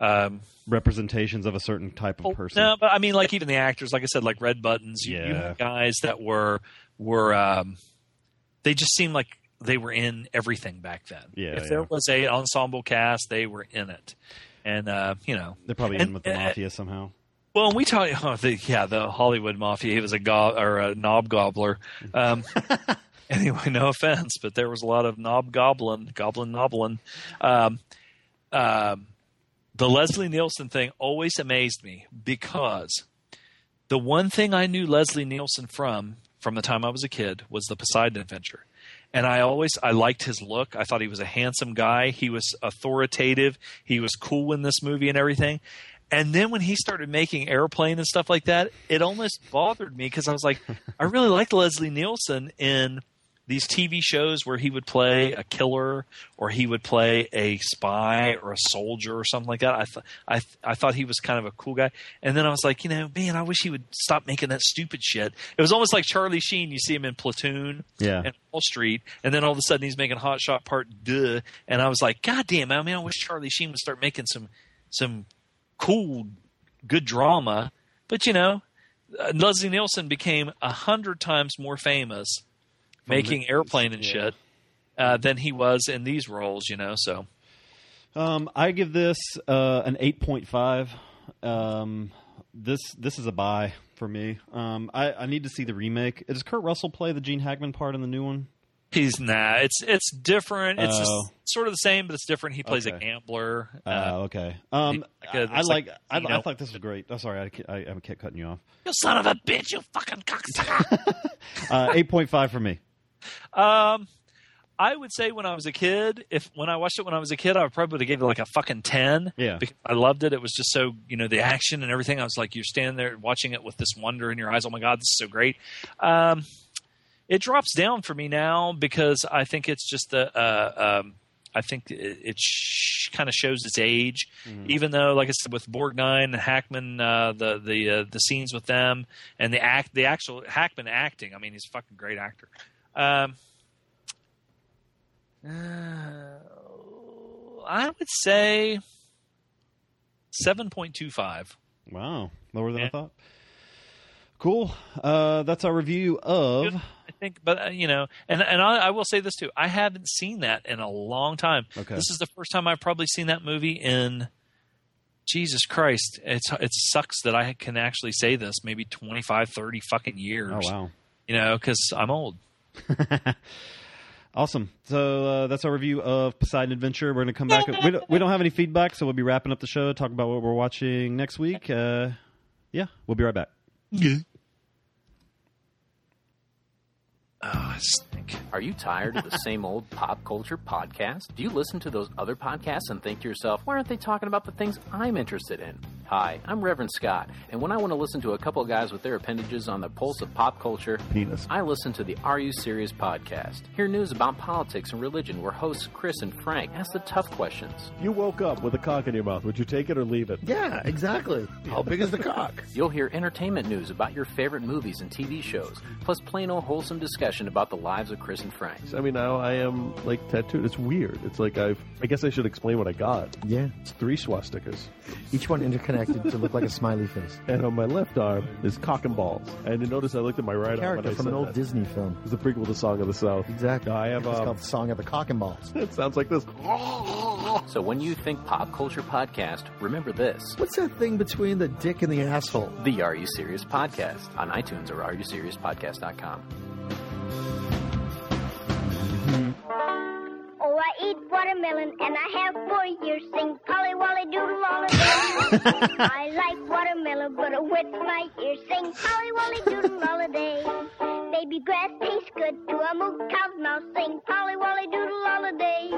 Um, representations of a certain type of person. No, but I mean, like even the actors, like I said, like Red Buttons. You, you Yeah. had guys that were were um, they just seemed like they were in everything back then. Yeah, if yeah. there was a ensemble cast, they were in it, and uh, you know, They're probably and- in with the uh, mafia somehow. Well, and we talk, [laughs] oh, the, yeah, the Hollywood mafia. He was a go- or a knob gobbler. Um, [laughs] anyway, no offense, but there was a lot of knob goblin, goblin noblin. Um, um, the Leslie Nielsen thing always amazed me because the one thing I knew Leslie Nielsen from from the time I was a kid was the Poseidon Adventure. And I always I liked his look. I thought he was a handsome guy. He was authoritative. He was cool in this movie and everything. And then when he started making airplane and stuff like that, it almost bothered me because I was like, [laughs] I really liked Leslie Nielsen in these TV shows where he would play a killer or he would play a spy or a soldier or something like that. I th- I th- I thought he was kind of a cool guy. And then I was like, you know, man, I wish he would stop making that stupid shit. It was almost like Charlie Sheen. You see him in Platoon Yeah. and Wall Street, and then all of a sudden he's making Hot Shot Part Deux, and I was like, God damn, I mean, I wish Charlie Sheen would start making some some cool, good drama. But you know, uh, Leslie Nielsen became a hundred times more famous making airplane and yeah. shit uh, than he was in these roles. You know, so Um, I give this uh, an eight point five. Um, this this is a buy for me. Um, I, I need to see the remake. Does Kurt Russell play the Gene Hackman part in the new one? He's nah. It's it's different. It's Oh. just sort of the same, but it's different. He plays a gambler. Oh, Uh, okay. Um, like a- I, I it's like. like, I, you I thought this was great. Oh, sorry, I, ke- I, I kept cutting you off. you son of a bitch! You fucking cocksucker. [laughs] Uh, Eight point five for me. Um, I would say when I was a kid, if when I watched it when I was a kid, I would probably give it like a fucking ten. Yeah. I loved it. It was just so you know the action and everything. I was like, you're standing there watching it with this wonder in your eyes. Oh my god, this is so great. Um, it drops down for me now because I think it's just the. Uh, um, I think it, it sh- kind of shows its age, even though, like I said, with Borgnine and Hackman, uh, the the uh, the scenes with them and the act, the actual Hackman acting. I mean, he's a fucking great actor. Um, uh, I would say seven point two five. Wow, lower than I thought. Cool. Uh, that's our review of. I think, but uh, you know, and and I, I will say this too: I haven't seen that in a long time. Okay. This is the first time I've probably seen that movie in. Jesus Christ! It's it sucks that I can actually say this. Maybe 25, 30 fucking years. Oh wow. You know, because I'm old. [laughs] Awesome. So uh, that's our review of Poseidon Adventure. We're going to come back. we, don't, we don't have any feedback, so we'll be wrapping up the show. Talk about what we're watching next week. Uh, yeah, we'll be right back. Oh, I stink. Are you tired of the [laughs] same old pop culture podcast? Do you listen to those other podcasts and think to yourself, why aren't they talking about the things I'm interested in? Hi, I'm Reverend Scott, and when I want to listen to a couple of guys with their appendages on the pulse of pop culture, Penis. I listen to the Are You Serious podcast. Hear news about politics and religion where hosts Chris and Frank ask the tough questions. You woke up with a cock in your mouth. Would you take it or leave it? Yeah, exactly. How big is the cock? You'll hear entertainment news about your favorite movies and TV shows, plus plain old wholesome discussion about the lives of Chris and Frank. I mean, now I am like tattooed. It's weird. It's like I've. I guess I should explain what I got. Yeah. It's three swastikas, Each one interconnected to look like a smiley face. and on my left arm is cock and balls. And you notice I looked at my right arm. Character when I from said an old that. Disney film. It's the prequel to Song of the South. Exactly. I have. It's Um, called Song of the Cock and Balls. [laughs] it sounds like this. So when you think pop culture podcast, remember this. What's that thing between the dick and the asshole? The Are You Serious podcast on iTunes or areyouseriouspodcast.com. I eat watermelon and I have four years. Sing Polly Wolly Doodle all the [laughs] day. I like watermelon, but it wets my ears. Sing Polly Wolly Doodle all the day. Baby grass tastes good to a moo cow's mouth. Sing Polly Wolly Doodle all the day.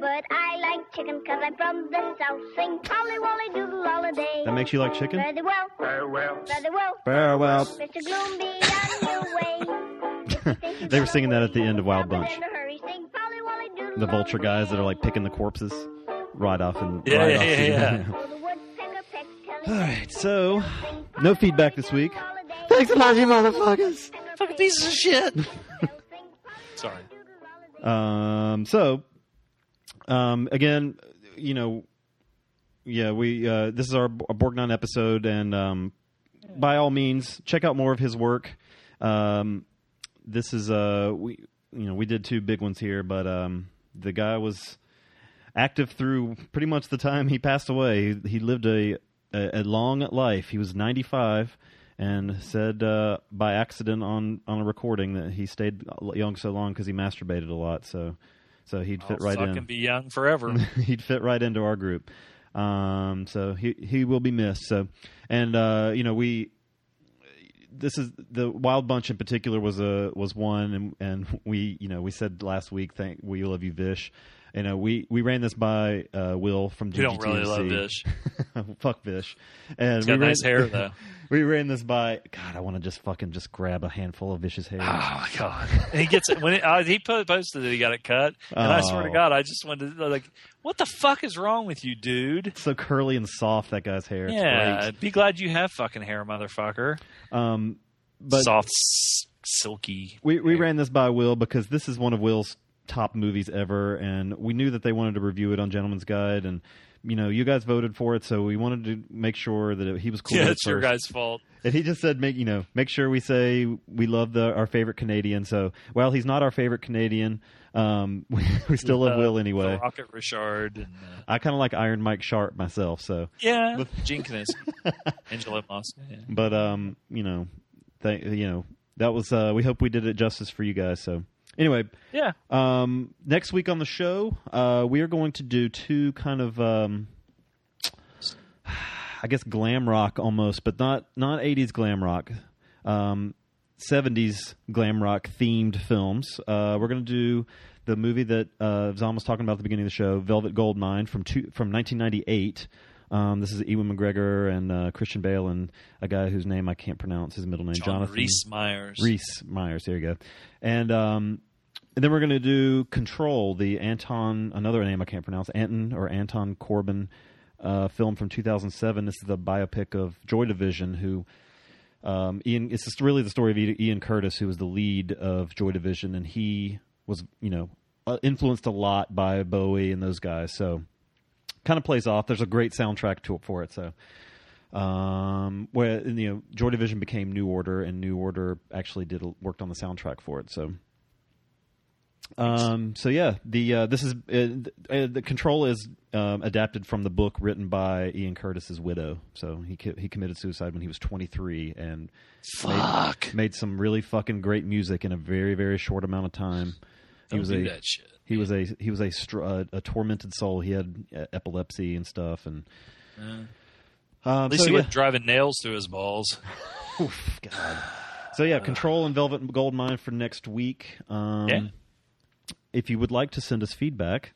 But I like chicken cause I'm from the south. Sing Polly Wolly Doodle all the day. That makes you like chicken? Very well. Very well. Very well. Very well. Mr. Gloom, be on your way. [laughs] they were singing that at the end of Wild Bunch. The vulture guys that are like picking the corpses right off and Yeah, right yeah, off yeah, yeah. [laughs] [laughs] All right, so no feedback this week. Thanks a lot, you motherfuckers. Fucking pieces of shit. [laughs] Sorry. Um, so, um, again, you know, yeah, we uh, this is our, our Borgnine episode, and um, by all means, check out more of his work. Um, this is uh, we you know we did two big ones here, but um, the guy was active through pretty much the time he passed away. He, he lived a, a a long life. He was ninety five. And said uh, by accident on, on a recording that he stayed young so long because he masturbated a lot. So, so he'd fit I'll right suck in. and be young forever. [laughs] he'd fit right into our group. Um, so he he will be missed. So, and uh, you know we this is the Wild Bunch in particular was a was one, and and we you know we said last week thank we love you Vish. You know we we ran this by uh, Will from We don't really love Vish. [laughs] Fuck Vish. And He's got we ran- hair, though. [laughs] we ran this by. God, I want to just fucking just grab a handful of Vish's hair. Oh my god! And he gets it when it, uh, he posted that he got it cut, and I swear to Oh. God, I just wanted to like, what the fuck is wrong with you, dude? so curly and soft that guy's hair. Yeah, be glad you have fucking hair, motherfucker. Um, but Soft, s- silky. We we ran this by Will because this is one of Will's top movies ever, and we knew that they wanted to review it on Gentleman's Guide, and you know you guys voted for it, so we wanted to make sure that he was cool. Yeah, it it's your guy's fault. And he just said, make you know, make sure we say we love the our favorite Canadian. So, well, he's not our favorite Canadian. Um, [laughs] we, we still love Will anyway. Rocket Richard and uh, I kind of like Iron Mike Sharpe myself. So, yeah, [laughs] Gene [laughs] Angela Moss. Yeah. but um, you know, th- you know, that was uh, we hope we did it justice for you guys. So Anyway, Yeah. Um, next week on the show, uh, we are going to do two kind of, um, I guess, glam rock almost, but not not eighties glam rock, um, seventies glam rock themed films. Uh, we're going to do the movie that uh, Zom was talking about at the beginning of the show, Velvet Goldmine from two, from nineteen ninety eight. Um, this is Ewan McGregor and uh, Christian Bale and a guy whose name I can't pronounce his middle name, John Jonathan Rhys Meyers. Rhys Meyers. There you go. And um, and then we're going to do Control, the Anton, another name I can't pronounce, Anton or Anton Corbijn uh, film from 2007. This is the biopic of Joy Division, who um, Ian. It's just really the story of Ian Curtis, who was the lead of Joy Division, and he was, you know, uh, influenced a lot by Bowie and those guys. So kind of plays off. There's a great soundtrack to it for it. So um, where you know Joy Division became New Order, and New Order actually did worked on the soundtrack for it. So, um, so yeah, the uh, this is uh, uh, the Control is um, adapted from the book written by Ian Curtis's widow. So he co- he committed suicide when he was 23 and Fuck. made, made some really fucking great music in a very very short amount of time. He Don't was do a that shit. he was a he was a str- uh, a tormented soul. He had uh, epilepsy and stuff and. Yeah. Um, At least so he yeah. wasn't driving nails through his balls. [laughs] Oof, God. So yeah, [sighs] Control and Velvet and Gold Mine for next week. Um, Yeah. If you would like to send us feedback,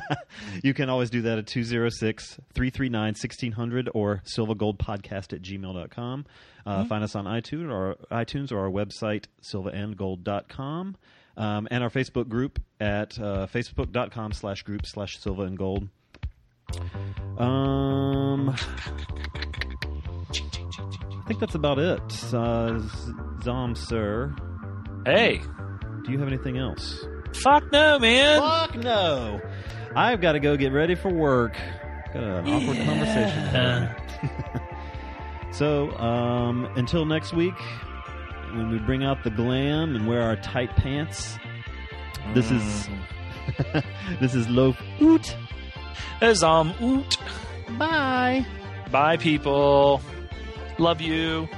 [laughs] you can always do that at 206-339-1600 or silvagoldpodcast at gmail.com. Uh, Mm-hmm. Find us on iTunes or iTunes or our website, silverandgold.com. Um, and our Facebook group at uh, facebook.com slash group slash silver and gold. Um, I think that's about it. Uh, Zom, sir. Hey. Do you have anything else? Fuck no, man. Fuck no. I've got to go get ready for work. Got an awkward conversation. [laughs] so, um, until next week, when we bring out the glam and wear our tight pants, this is [laughs] this is loaf oot. As um oot. Bye. Bye, people. Love you.